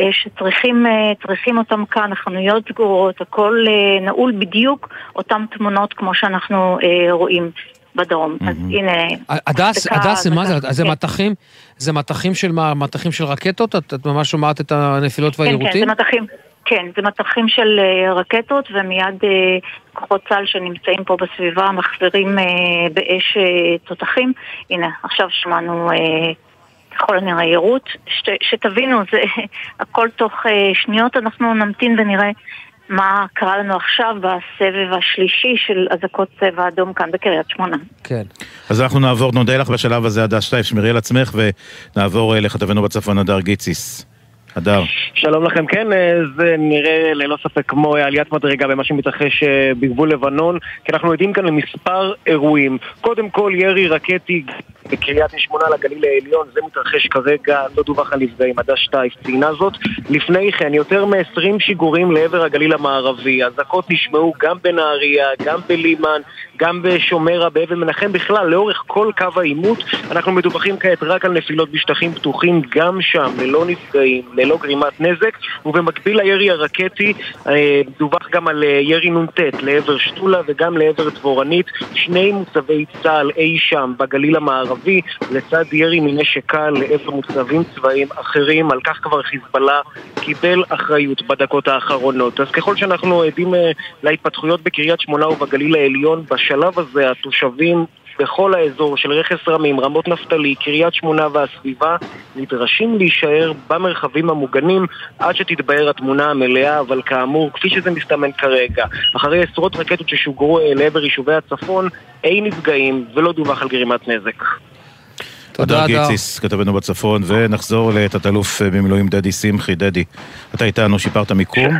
אה, שצריכים אה, אותם כאן, החנויות סגורות, הכל אה, נעול בדיוק אותן תמונות כמו שאנחנו רואים בדרום. אז הנה... הדס, הדס, מה זה? זה כן. מטחים? זה מטחים של מה? מטחים של רקטות? את את ממש שומעת את הנפילות כן, כן, זה והיירוטים? מטחים, כן, זה מטחים של אה, רקטות ומיד אה, כוחות צה"ל שנמצאים פה בסביבה מחזירים אה, באש תותחים. הנה, עכשיו שמענו ככל הנראה יירוט. שת, שתבינו, זה הכל תוך שניות, אנחנו נמתין ונראה מה קרה לנו עכשיו בסבב השלישי של אזעקות צבע אדום כאן בקריית שמונה. כן. אז אנחנו נעבור, נודה לך בשלב הזה, הדס שטייף, שמרי על עצמך, ונעבור לכתבנו בצפון, הדר גיציס. הדר. שלום לכם, כן, אה, זה נראה ללא ספק כמו אה, עליית מדרגה במה שמתרחש אה, בגבול לבנון, כי אנחנו עדים כאן למספר אירועים. קודם כל ירי רקטי בקריית שמונה לגליל העליון, זה מתרחש כרגע, לא דווח על נפגעים, הדס שטייף ציינה זאת. לפני כן, יותר מ-20 שיגורים לעבר הגליל המערבי. אזעקות נשמעו גם בנהריה, גם בלימן, גם בשומרה, באבן מנחם, בכלל, לאורך כל קו העימות. אנחנו מדווחים כעת רק על נפילות בשטחים פתוחים, גם שם, ללא נפגעים, ללא גרימת נזק, ובמקביל לירי הרקטי, אה, דווח גם על אה, ירי נ"ט לעבר שתולה וגם לעבר דבורנית, שני מוצבי צה"ל אי שם בגליל המערבי, לצד ירי מנשק קל לעבר מוצבים צבאיים אחרים, על כך כבר חיזבאללה קיבל אחריות בדקות האחרונות. אז ככל שאנחנו עדים אה, להתפתחויות בקריית שמונה ובגליל העליון, בשלב הזה התושבים בכל האזור של רכס רמים, רמות נפתלי, קריית שמונה והסביבה, נדרשים להישאר במרחבים המוגנים עד שתתבהר התמונה המלאה, אבל כאמור, כפי שזה מסתמן כרגע, אחרי עשרות רקטות ששוגרו אה, לעבר יישובי הצפון, אין נפגעים ולא דווח על גרימת נזק. תודה, גיציס, כתבנו בצפון, ונחזור לתת-אלוף במילואים דדי שמחי. דדי, אתה איתנו, שיפרת מיקום?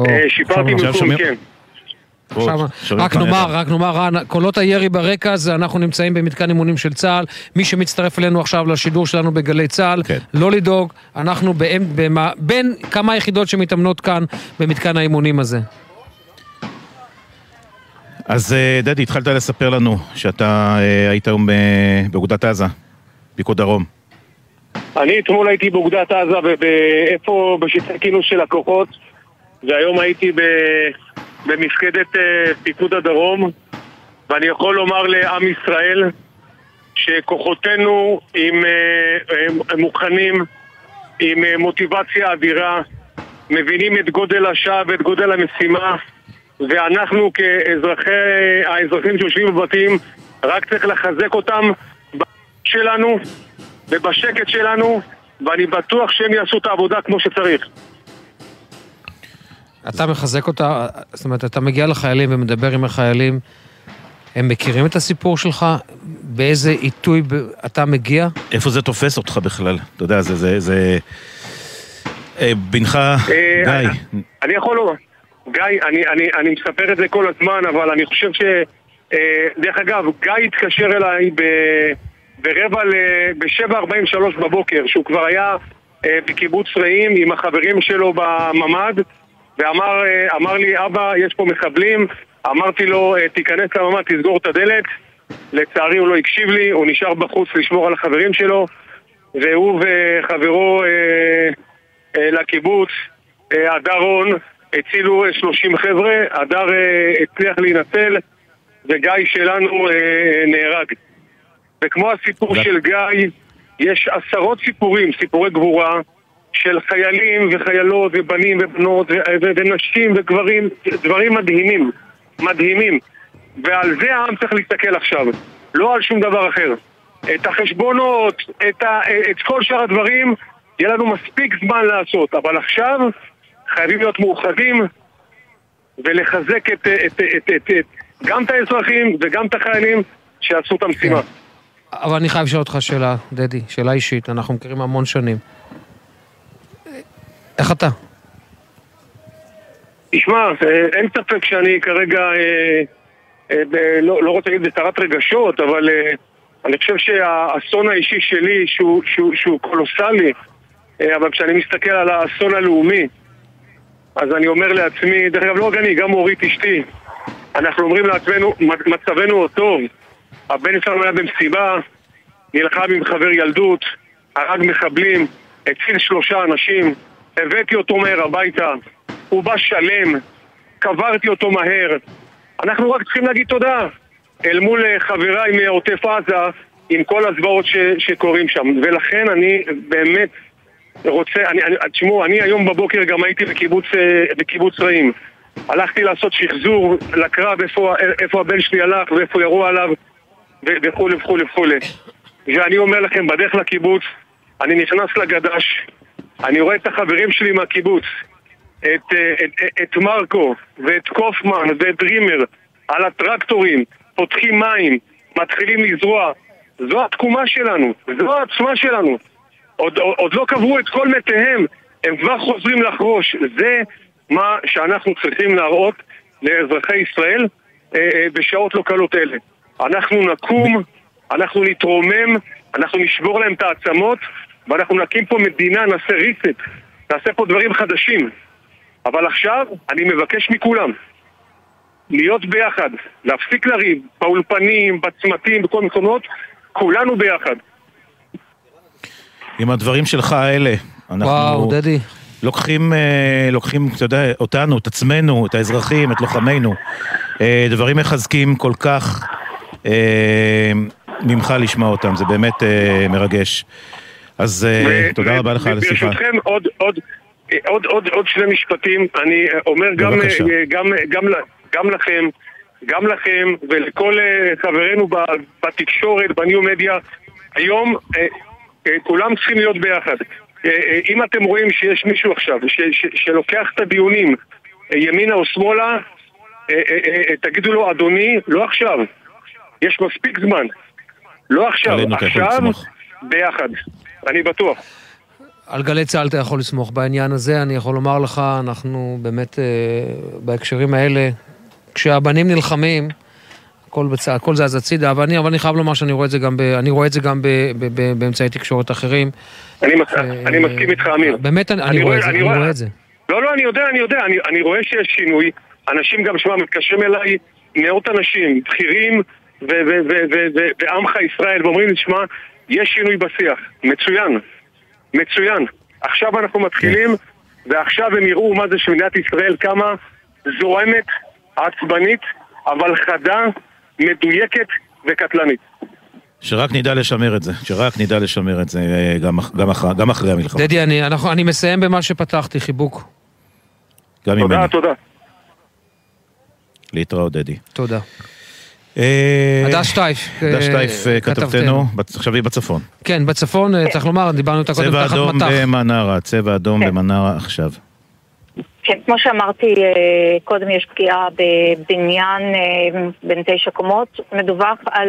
אה, שיפרתי מיקום, כן. רק נאמר, רק נאמר, קולות הירי ברקע זה אנחנו נמצאים במתקן אימונים של צה"ל. מי שמצטרף אלינו עכשיו לשידור שלנו בגלי צה"ל, כן. לא לדאוג, אנחנו בין כמה יחידות שמתאמנות כאן במתקן האימונים הזה. אז אה, דדי, התחלת לספר לנו שאתה אה, היית היום באוגדת עזה, פיקוד דרום. אני אתמול הייתי באוגדת עזה, ואיפה בשטחי כינוס של הכוחות, והיום הייתי במפקדת אה, פיקוד הדרום, ואני יכול לומר לעם ישראל שכוחותינו עם, הם מוכנים, עם מוטיבציה אדירה, מבינים את גודל השעה ואת גודל המשימה, ואנחנו כאזרחי, האזרחים שיושבים בבתים, רק צריך לחזק אותם שלנו ובשקט שלנו, ואני בטוח שהם יעשו את העבודה כמו שצריך. אתה מחזק אותה, זאת אומרת, אתה מגיע לחיילים ומדבר עם החיילים, הם מכירים את הסיפור שלך? באיזה עיתוי אתה מגיע? איפה זה תופס אותך בכלל? אתה יודע, זה... זה, זה... אה, בנך, אה, גיא. אני יכול לומר. גיא, אני, אני, אני מספר את זה כל הזמן, אבל אני חושב ש... אה, דרך אגב, גיא התקשר אליי ב, ברבע ל... ב-7.43 בבוקר, שהוא כבר היה אה, בקיבוץ רעים עם החברים שלו בממ"ד, ואמר אה, לי, אבא, יש פה מחבלים. אמרתי לו, תיכנס לממ"ד, תסגור את הדלת. לצערי הוא לא הקשיב לי, הוא נשאר בחוץ לשמור על החברים שלו, והוא וחברו אה, אה, לקיבוץ, הדר רון, הצילו 30 חבר'ה, הדר אה, הצליח להינצל וגיא שלנו אה, נהרג. וכמו הסיפור של גיא, יש עשרות סיפורים, סיפורי גבורה, של חיילים וחיילות ובנים ובנות ונשים וגברים, דברים מדהימים, מדהימים. ועל זה העם צריך להסתכל עכשיו, לא על שום דבר אחר. את החשבונות, את, ה, את כל שאר הדברים, יהיה לנו מספיק זמן לעשות, אבל עכשיו חייבים להיות מאוחדים ולחזק את, את, את, את, את, גם את האזרחים וגם את החיילים שיעשו את המשימה. כן. אבל אני חייב לשאול אותך שאלה, דדי, שאלה אישית, אנחנו מכירים המון שנים. איך אתה? תשמע, אין ספק שאני כרגע, אה, אה, ב, לא, לא רוצה להגיד בסערת רגשות, אבל אה, אני חושב שהאסון האישי שלי, שהוא, שהוא, שהוא קולוסלי, אה, אבל כשאני מסתכל על האסון הלאומי, אז אני אומר לעצמי, דרך אגב לא רק אני, גם אורית אשתי, אנחנו אומרים לעצמנו, מצבנו עוד טוב. הבן שלנו היה במסיבה, נלחם עם חבר ילדות, הרג מחבלים, הציל שלושה אנשים, הבאתי אותו מהר הביתה, הוא בא שלם, קברתי אותו מהר. אנחנו רק צריכים להגיד תודה אל מול אה, חבריי מעוטף עזה עם כל הזוועות שקורים שם. ולכן אני באמת רוצה, אני, אני, תשמעו, אני היום בבוקר גם הייתי בקיבוץ, אה, בקיבוץ רעים. הלכתי לעשות שחזור לקרב איפה, איפה הבן שלי הלך ואיפה ירו עליו וכולי וכולי וכולי. ואני אומר לכם, בדרך לקיבוץ, אני נכנס לגד"ש, אני רואה את החברים שלי מהקיבוץ, את, אה, את, את, את מרקו ואת קופמן ואת דרימר על הטרקטורים, פותחים מים, מתחילים לזרוע. זו התקומה שלנו, זו העצמה שלנו. עוד, עוד לא קברו את כל מתיהם, הם כבר חוזרים לחרוש. זה מה שאנחנו צריכים להראות לאזרחי ישראל אה, אה, בשעות לא קלות אלה. אנחנו נקום, אנחנו נתרומם, אנחנו נשבור להם את העצמות, ואנחנו נקים פה מדינה, נעשה ריסט, נעשה פה דברים חדשים. אבל עכשיו אני מבקש מכולם להיות ביחד, להפסיק לריב, באולפנים, בצמתים, בכל מקומות, כולנו ביחד. עם הדברים שלך האלה. אנחנו וואו, דדי. לוקחים, אה, לוקחים, אתה יודע, אותנו, את עצמנו, את האזרחים, את לוחמינו. אה, דברים מחזקים כל כך אה, ממך לשמוע אותם, זה באמת מרגש. אז תודה רבה לך על השיחה. ברשותכם, עוד, עוד, עוד, עוד, עוד שני משפטים. אני אומר גם, גם, גם, גם לכם גם לכם ולכל אה, חברינו בתקשורת, בניו מדיה, היום אה, אה, כולם צריכים להיות ביחד. אה, אה, אם אתם רואים שיש מישהו עכשיו ש, ש, שלוקח את הדיונים אה, ימינה או שמאלה, אה, אה, אה, אה, תגידו לו, אדוני, לא עכשיו. יש מספיק זמן. לא עכשיו, עכשיו. ביחד. אני בטוח. על גלי צה"ל אתה יכול לסמוך בעניין הזה, אני יכול לומר לך, אנחנו באמת אה, בהקשרים האלה, כשהבנים נלחמים, הכל, בצ... הכל זז הצידה, אבל אני, אבל אני חייב לומר שאני רואה את זה גם, ב... אני רואה את זה גם ב... ב... ב... באמצעי תקשורת אחרים. אני, מס... אני מסכים איתך, אמיר. באמת, אני, אני, רואה, את זה, אני רואה את זה. לא, לא, אני יודע, אני יודע, אני, אני רואה שיש שינוי. אנשים גם, שמע, מתקשרים אליי מאות אנשים, בכירים ועמך ישראל, ואומרים לי, שמע, יש שינוי בשיח. מצוין. מצוין. עכשיו אנחנו מתחילים, ועכשיו הם יראו מה זה שמדינת ישראל כמה זורמת, עצבנית, אבל חדה, מדויקת וקטלנית. שרק נדע לשמר את זה, שרק נדע לשמר את זה אה, גם, גם, אחר, גם אחרי המלחמה. דדי, אני, אנחנו, אני מסיים במה שפתחתי, חיבוק. גם ממני. תודה. להתראות, דדי. תודה. אה, הדס שטייף, הדס אה, שטייף, אה, כתבתנו. כתבתנו, בת- עכשיו היא בצפון. כן, בצפון, צריך לומר, דיברנו איתה קודם צבע תחת אדום מטח. במנרה, צבע אדום כן. במנרה עכשיו. כן, כמו שאמרתי קודם, יש פגיעה בבניין בן תשע קומות. מדווח על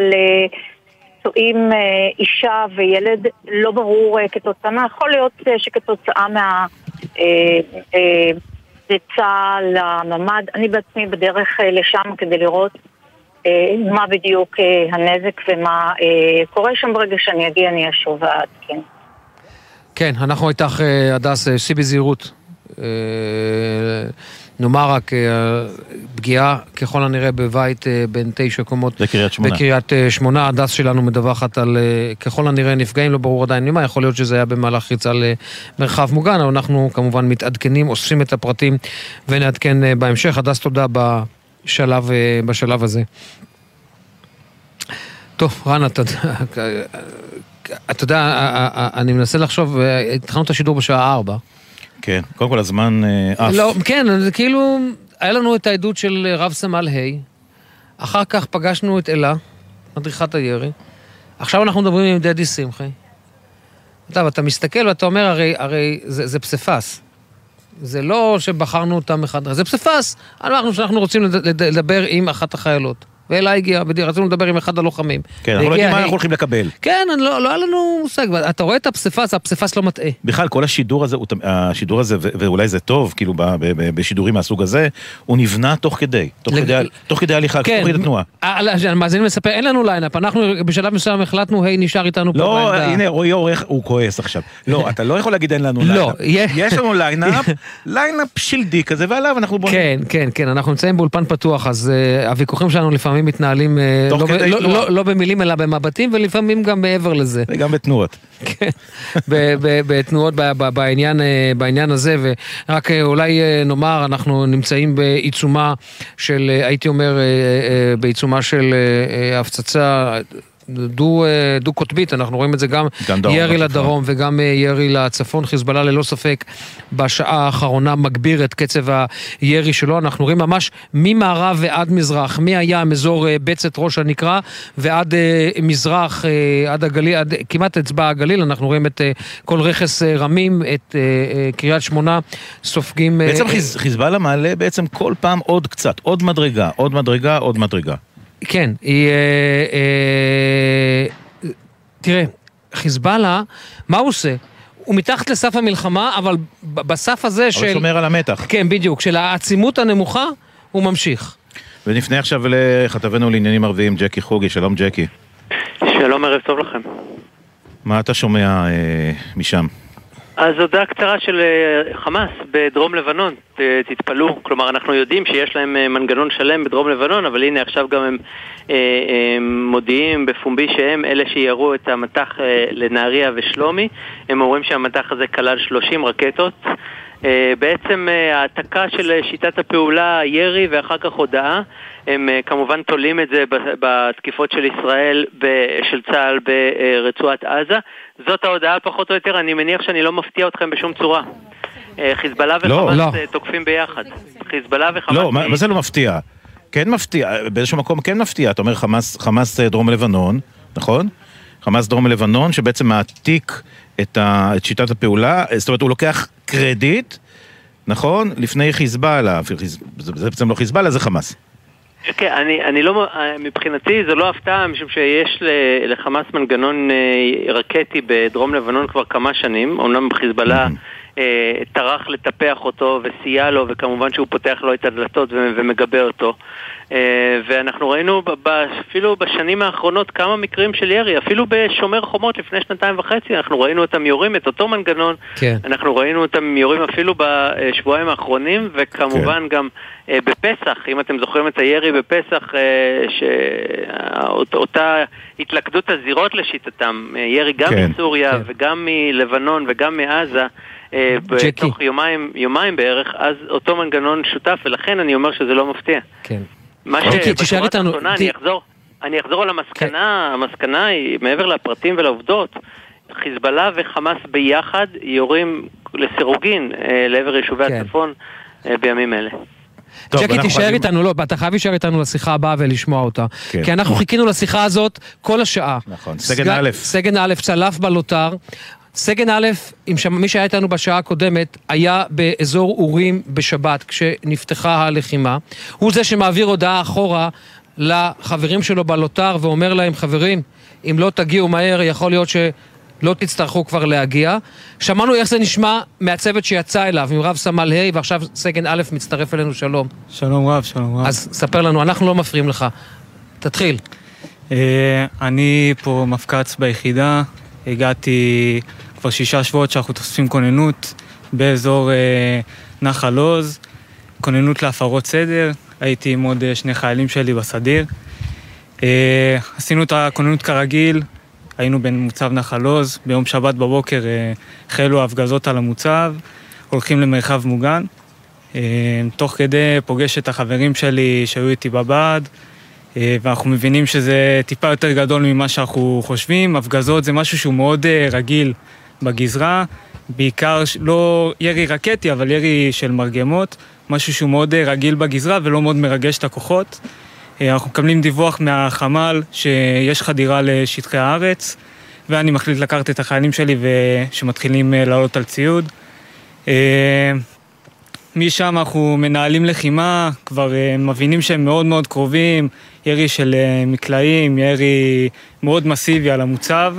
פצועים אישה וילד, לא ברור אה, כתוצאה מה, יכול להיות אה, שכתוצאה מה... צה"ל לממ"ד, אני בעצמי בדרך לשם כדי לראות מה בדיוק אה, הנזק ומה אה, קורה שם ברגע שאני אגיע אני אשוב ואעדכן. כן, אנחנו איתך, אה, הדס, אה, סי בזהירות. אה, נאמר רק, אה, פגיעה ככל הנראה בבית אה, בן תשע קומות. בקריית שמונה. בקריית אה, שמונה, הדס שלנו מדווחת על אה, ככל הנראה נפגעים, לא ברור עדיין ממה, יכול להיות שזה היה במהלך ריצה למרחב מוגן, אבל אנחנו כמובן מתעדכנים, אוספים את הפרטים ונעדכן אה, בהמשך. הדס, תודה בשלב, אה, בשלב הזה. טוב, רנה, אתה יודע, אתה יודע, אה, אה, אני מנסה לחשוב, התחלנו את השידור בשעה ארבע. כן, קודם כל הזמן עף. לא, כן, זה כאילו, היה לנו את העדות של רב סמל ה', אחר כך פגשנו את אלה, מדריכת הירי, עכשיו אנחנו מדברים עם דדי שמחי. אתה, ואתה מסתכל ואתה אומר, הרי, הרי זה, זה פסיפס. זה לא שבחרנו אותם אחד, זה פסיפס. אנחנו, שאנחנו רוצים לד- לד- לדבר עם אחת החיילות. ואלה הגיעה, בדיוק, רצינו לדבר עם אחד הלוחמים. כן, אנחנו לא יודעים מה. אנחנו הולכים לקבל. כן, לא, לא היה לנו מושג. אתה רואה את הפסיפס, הפסיפס לא מטעה. בכלל, כל השידור הזה, השידור הזה, ואולי זה טוב, כאילו, בשידורים מהסוג הזה, הוא נבנה תוך כדי, תוך כדי ה- תוך כדי ההליכה, כן. תוך כדי התנועה. אה, לא, המאזינים מספר, אין לנו lineup, אנחנו בשלב מסוים החלטנו, היי, נשאר איתנו פה לא. הנה, רועי עורך, הוא כועס עכשיו. לא, אתה לא יכול להגיד אין לנו לא, lineup. יהיה- יש לנו ליינאפ, ליינאפ שלדי כזה, ועליו אנחנו בונים. כן, כן, כן, אנחנו נמצאים באולפן פתוח, אז הוויכוחים שלנו לפעמים מתנהלים אה, תוך לא, ב- לא. לא, לא במילים אלא במבטים, ולפעמים גם מעבר לזה. וגם בתנועות. כן, בתנועות ב- ב- בעניין, אה, בעניין הזה, ורק אה, אולי אה, נאמר, אנחנו נמצאים בעיצומה של, אה, הייתי אומר, אה, אה, בעיצומה של אה, אה, הפצצה. דו, אה, דו קוטבית, אנחנו רואים את זה גם, גם דרום ירי בצפון. לדרום וגם אה, ירי לצפון. חיזבאללה ללא ספק בשעה האחרונה מגביר את קצב הירי שלו. אנחנו רואים ממש ממערב ועד מזרח, מהים, אזור אה, בצת ראש הנקרה, ועד מזרח, עד הגליל, עד כמעט אצבע הגליל, אנחנו רואים את כל רכס רמים, את קריית שמונה, סופגים... בעצם חיז- חיזבאללה מעלה בעצם כל פעם עוד קצת, עוד מדרגה, עוד מדרגה, עוד מדרגה. כן, היא... אה, אה, תראה, חיזבאללה, מה הוא עושה? הוא מתחת לסף המלחמה, אבל ב- בסף הזה של... אבל שומר על המתח. כן, בדיוק. של העצימות הנמוכה, הוא ממשיך. ונפנה עכשיו לכתבנו לעניינים ערביים, ג'קי חוגי, שלום ג'קי. שלום, ערב טוב לכם. מה אתה שומע אה, משם? אז הודעה קצרה של אה, חמאס בדרום לבנון, תתפלאו, כלומר אנחנו יודעים שיש להם אה, מנגנון שלם בדרום לבנון, אבל הנה עכשיו גם הם אה, אה, מודיעים בפומבי שהם אלה שירו את המטח לנהריה ושלומי, הם אומרים שהמטח הזה כלל 30 רקטות. אה, בעצם אה, העתקה של שיטת הפעולה, ירי ואחר כך הודעה, הם אה, כמובן תולים את זה בתקיפות של ישראל, של צה"ל ברצועת עזה. זאת ההודעה פחות או יותר, אני מניח שאני לא מפתיע אתכם בשום צורה. חיזבאללה לא, וחמאס לא. אה, תוקפים ביחד. חיזבאללה וחמאס... לא, מה מה זה לא מפתיע? כן מפתיע, באיזשהו מקום כן מפתיע. אתה אומר חמאס, חמאס דרום לבנון, נכון? חמאס דרום לבנון, שבעצם מעתיק את, ה, את שיטת הפעולה, זאת אומרת, הוא לוקח קרדיט, נכון? לפני חיזבאללה, זה, זה בעצם לא חיזבאללה, זה חמאס. כן, אני, אני לא, מבחינתי זה לא הפתעה, משום שיש לחמאס מנגנון אה, רקטי בדרום לבנון כבר כמה שנים, אומנם חיזבאללה אה, טרח לטפח אותו וסייע לו, וכמובן שהוא פותח לו את הדלתות ומגבה אותו. אה, ואנחנו ראינו אפילו בשנים האחרונות כמה מקרים של ירי, אפילו בשומר חומות לפני שנתיים וחצי, אנחנו ראינו אותם יורים את אותו מנגנון, כן. אנחנו ראינו אותם יורים אפילו בשבועיים האחרונים, וכמובן כן. גם אה, בפסח, אם אתם זוכרים את הירי בפסח, שאותה התלכדות הזירות לשיטתם, ירי גם כן, מסוריה כן. וגם מלבנון וגם מעזה, בתוך יומיים, יומיים בערך, אז אותו מנגנון שותף, ולכן אני אומר שזה לא מפתיע. כן. מה שבשורה התחתונה, אני אחזור, אני אחזור על המסקנה, כן. המסקנה היא, מעבר לפרטים ולעובדות, חיזבאללה וחמאס ביחד יורים לסירוגין אה, לעבר יישובי כן. הצפון אה, בימים אלה. ג'קי, תישאר איתנו, לא, אתה חייב להישאר איתנו לשיחה הבאה ולשמוע אותה. כן. כי אנחנו חיכינו לשיחה הזאת כל השעה. נכון, סגן א'. סגן א', צלף בלוטר. סגן א', מי שהיה איתנו בשעה הקודמת, היה באזור אורים בשבת, כשנפתחה הלחימה. הוא זה שמעביר הודעה אחורה לחברים שלו בלוטר ואומר להם, חברים, אם לא תגיעו מהר, יכול להיות שלא תצטרכו כבר להגיע. שמענו איך זה נשמע מהצוות שיצא אליו, עם רב סמל ה' ועכשיו סגן א' מצטרף אלינו, שלום. שלום רב, שלום רב. אז ספר לנו, אנחנו לא מפריעים לך. תתחיל. אה, אני פה מפקץ ביחידה, הגעתי כבר שישה שבועות שאנחנו תוספים כוננות באזור אה, נחל עוז, כוננות להפרות סדר, הייתי עם עוד אה, שני חיילים שלי בסדיר. אה, עשינו את הכוננות כרגיל, היינו במוצב נחל עוז, ביום שבת בבוקר אה, החלו ההפגזות על המוצב, הולכים למרחב מוגן. אה, תוך כדי פוגש את החברים שלי שהיו איתי בבה"ד, אה, ואנחנו מבינים שזה טיפה יותר גדול ממה שאנחנו חושבים. הפגזות זה משהו שהוא מאוד רגיל בגזרה, בעיקר לא ירי רקטי, אבל ירי של מרגמות, משהו שהוא מאוד אה, רגיל בגזרה ולא מאוד מרגש את הכוחות. אה, אנחנו מקבלים דיווח מהחמ"ל שיש חדירה לשטחי הארץ, ואני מחליט לקחת את החיילים שלי שמתחילים אה, לעלות על ציוד. משם אנחנו מנהלים לחימה, כבר מבינים שהם מאוד מאוד קרובים, ירי של מקלעים, ירי מאוד מסיבי על המוצב.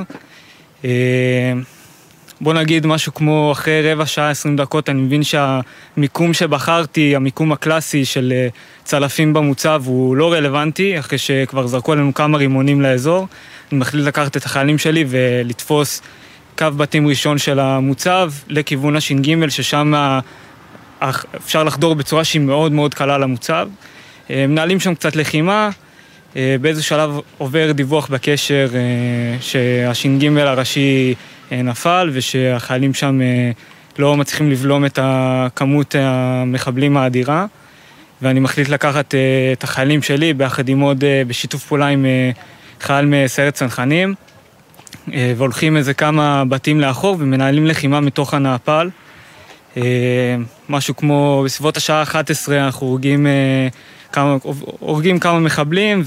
בוא נגיד משהו כמו אחרי רבע שעה, עשרים דקות, אני מבין שהמיקום שבחרתי, המיקום הקלאסי של אה, צלפים במוצב הוא לא רלוונטי, אחרי שכבר זרקו עלינו כמה רימונים לאזור. אני מחליט לקחת את החיילים שלי ולתפוס קו בתים ראשון של המוצב לכיוון הש"ג, ששם אפשר לחדור בצורה שהיא מאוד מאוד קלה למוצב. אה, מנהלים שם קצת לחימה, אה, באיזה שלב עובר דיווח בקשר שהש"ג הראשי אה, נפל ושהחיילים שם אה, לא מצליחים לבלום את כמות המחבלים האדירה. ואני מחליט לקחת אה, את החיילים שלי ביחד עם עוד, בשיתוף פעולה עם חייל מסיירת צנחנים, והולכים איזה כמה בתים לאחור ומנהלים לחימה מתוך הנאפל. משהו כמו בסביבות השעה 11 אנחנו הורגים כמה, הורגים כמה מחבלים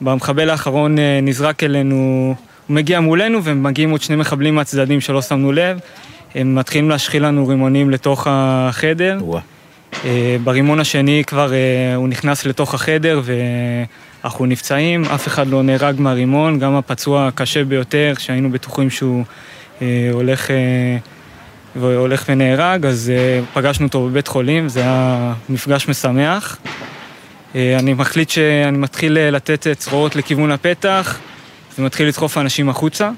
ובמחבל האחרון נזרק אלינו הוא מגיע מולנו ומגיעים עוד שני מחבלים מהצדדים שלא שמנו לב. הם מתחילים להשחיל לנו רימונים לתוך החדר. אה, ברימון השני כבר אה, הוא נכנס לתוך החדר ואנחנו נפצעים, אף אחד לא נהרג מהרימון, גם הפצוע הקשה ביותר, שהיינו בטוחים שהוא אה, הולך, הולך ונהרג, אז פגשנו אותו בבית חולים, זה היה מפגש משמח. אני מחליט שאני מתחיל לתת צרורות לכיוון הפתח. ומתחיל לדחוף אנשים החוצה.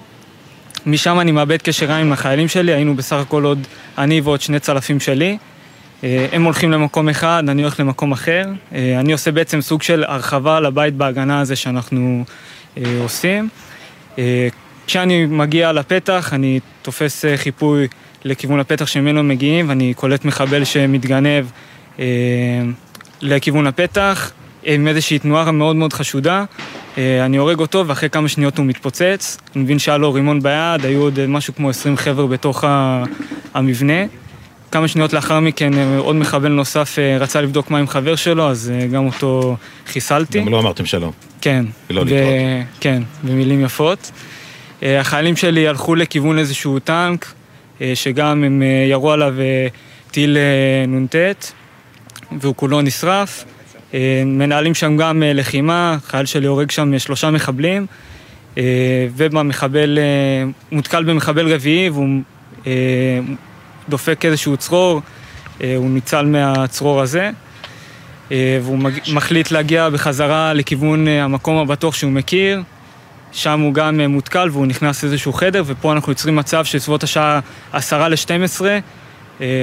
משם אני מאבד קשר עין עם החיילים שלי, היינו בסך הכל עוד אני ועוד שני צלפים שלי. אה, הם הולכים למקום אחד, אני הולך למקום אחר. אה, אני עושה בעצם סוג של הרחבה לבית בהגנה הזה שאנחנו אה, עושים. כשאני מגיע לפתח, אני תופס חיפוי לכיוון הפתח שממנו מגיעים, ואני קולט מחבל שמתגנב לכיוון הפתח, עם איזושהי תנועה מאוד מאוד חשודה. אה, אני הורג אותו ואחרי כמה שניות הוא מתפוצץ. אני מבין שהיה לו רימון ביד, היו עוד משהו כמו 20 חבר'ה בתוך המבנה. כמה שניות לאחר מכן עוד מחבל נוסף רצה לבדוק מה עם חבר שלו, אז גם אותו חיסלתי. גם לא אמרתם שלום. כן. ולא להתראות. כן, במילים יפות. החיילים שלי הלכו לכיוון איזשהו טנק, שגם הם ירו עליו טיל נ"ט, והוא כולו נשרף. מנהלים שם גם לחימה, חייל שלי הורג שם שלושה מחבלים, ובמחבל, מותקל במחבל רביעי והוא דופק איזשהו צרור, הוא ניצל מהצרור הזה, והוא מחליט להגיע בחזרה לכיוון המקום הבטוח שהוא מכיר, שם הוא גם מותקל והוא נכנס לאיזשהו חדר, ופה אנחנו יוצרים מצב שסביבות השעה עשרה ל-12,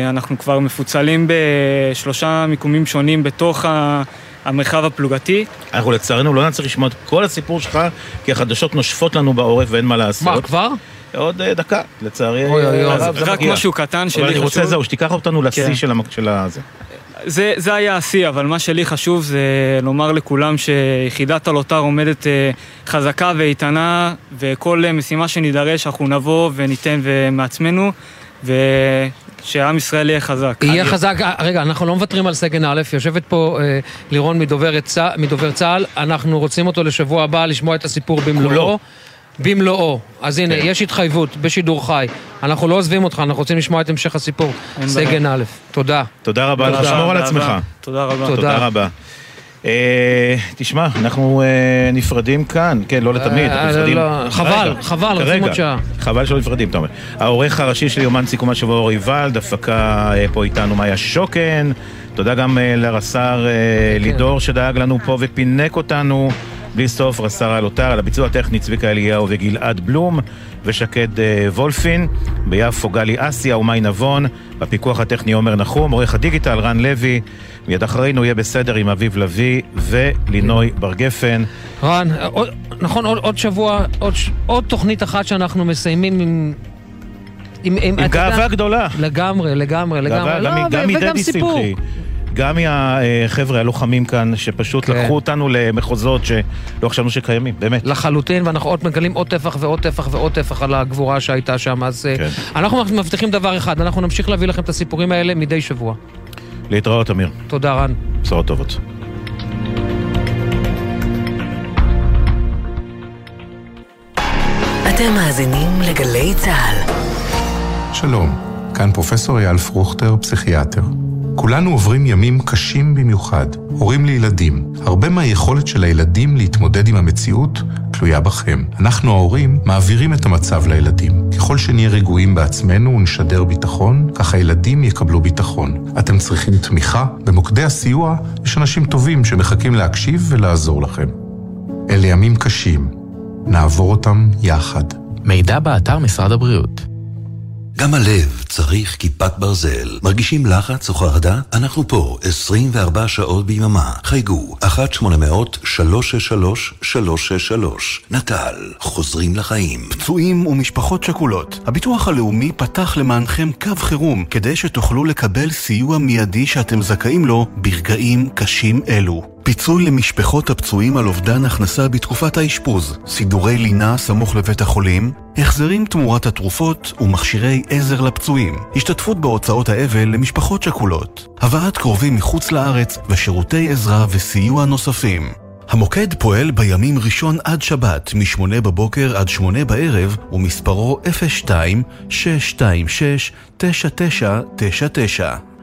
אנחנו כבר מפוצלים בשלושה מיקומים שונים בתוך המרחב הפלוגתי. אנחנו לצערנו לא נצטרך לשמוע את כל הסיפור שלך, כי החדשות נושפות לנו בעורף ואין מה לעשות. מה, כבר? עוד דקה, לצערי. אוי אוי אוי, רק משהו קטן שלי חשוב. אבל אני רוצה זהו, שתיקח אותנו לשיא של הזה. זה, זה היה השיא, אבל מה שלי חשוב זה לומר לכולם שיחידת הלוטר עומדת חזקה ואיתנה, וכל משימה שנידרש אנחנו נבוא וניתן מעצמנו, ושעם ישראל יהיה חזק. יהיה חזק, רגע, אנחנו לא מוותרים על סגן א', יושבת פה אה, לירון מדובר, צה, מדובר צה"ל, אנחנו רוצים אותו לשבוע הבא לשמוע את הסיפור במלואו. במלואו. אז הנה, יש התחייבות בשידור חי. אנחנו לא עוזבים אותך, אנחנו רוצים לשמוע את המשך הסיפור. סגן א', תודה. תודה רבה, לשמור על עצמך. תודה רבה. תודה רבה. תשמע, אנחנו נפרדים כאן, כן, לא לתמיד, נפרדים... חבל, חבל, רוצים עוד שעה. חבל שלא נפרדים, אתה אומר. העורך הראשי של יומן סיכום השבוע אורי ולד, הפקה פה איתנו מאיה שוקן, תודה גם לרס"ר לידור שדאג לנו פה ופינק אותנו. בלי סוף רס"ר הלוטר, על הביצוע הטכני צביקה אליהו וגלעד בלום ושקד וולפין, ביפו גלי אסיה ומאי נבון, בפיקוח הטכני עומר נחום, עורך הדיגיטל רן לוי, מיד אחרינו יהיה בסדר עם אביב לביא ולינוי בר גפן. רן, עוד, נכון, עוד, עוד שבוע, עוד, עוד תוכנית אחת שאנחנו מסיימים עם... עם, עם, עם גאווה יודע, גדולה. לגמרי, לגמרי, לגמרי. לא, גם מדדי שמחי. גם מהחבר'ה הלוחמים כאן, שפשוט כן. לקחו אותנו למחוזות שלא חשבנו שקיימים, באמת. לחלוטין, ואנחנו עוד מגלים עוד טפח ועוד טפח ועוד טפח על הגבורה שהייתה שם, אז כן. אנחנו מבטיחים דבר אחד, אנחנו נמשיך להביא לכם את הסיפורים האלה מדי שבוע. להתראות, אמיר. תודה, רן. בשורות טובות. אתם מאזינים לגלי צה"ל. שלום, כאן פרופסור אייל פרוכטר, פסיכיאטר. כולנו עוברים ימים קשים במיוחד, הורים לילדים. הרבה מהיכולת של הילדים להתמודד עם המציאות תלויה בכם. אנחנו ההורים מעבירים את המצב לילדים. ככל שנהיה רגועים בעצמנו ונשדר ביטחון, כך הילדים יקבלו ביטחון. אתם צריכים תמיכה? במוקדי הסיוע יש אנשים טובים שמחכים להקשיב ולעזור לכם. אלה ימים קשים. נעבור אותם יחד. מידע באתר משרד הבריאות. גם הלב צריך כיפת ברזל. מרגישים לחץ או חרדה? אנחנו פה 24 שעות ביממה. חייגו 1-800-363-363. נט"ל, חוזרים לחיים. פצועים ומשפחות שכולות. הביטוח הלאומי פתח למענכם קו חירום כדי שתוכלו לקבל סיוע מיידי שאתם זכאים לו ברגעים קשים אלו. פיצוי למשפחות הפצועים על אובדן הכנסה בתקופת האשפוז, סידורי לינה סמוך לבית החולים, החזרים תמורת התרופות ומכשירי עזר לפצועים, השתתפות בהוצאות האבל למשפחות שכולות, הבאת קרובים מחוץ לארץ ושירותי עזרה וסיוע נוספים. המוקד פועל בימים ראשון עד שבת, מ-8 בבוקר עד 8 בערב, ומספרו 02-626-9999.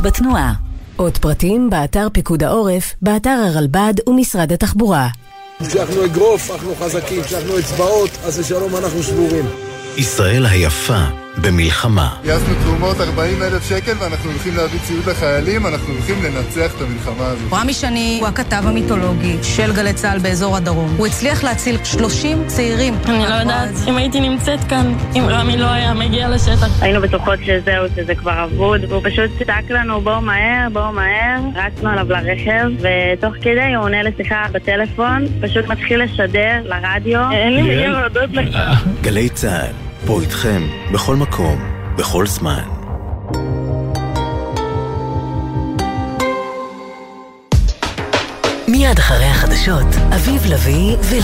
בתנועה. עוד פרטים באתר פיקוד העורף, באתר הרלב"ד ומשרד התחבורה. כשאנחנו אגרוף, אנחנו חזקים, כשאנחנו אצבעות, אז לשלום אנחנו שבורים. ישראל היפה במלחמה. גייסנו תרומות 40 אלף שקל ואנחנו הולכים להביא ציוד לחיילים, אנחנו הולכים לנצח את המלחמה הזאת. רמי שני הוא הכתב המיתולוגי של גלי צה"ל באזור הדרום. הוא הצליח להציל 30 צעירים. אני לא יודעת אם הייתי נמצאת כאן, אם רמי לא היה מגיע לשטח. היינו בטוחות שזהו, שזה כבר אבוד, והוא פשוט צעק לנו בואו מהר, בואו מהר. רצנו עליו לרכב, ותוך כדי הוא עונה לשיחה בטלפון, פשוט מתחיל לשדר לרדיו. אין לי מילים להודות לך. גלי צה"ל, פה איתכם, בכל מקום, בכל זמן. מיד אחרי החדשות, אביב לביא ולין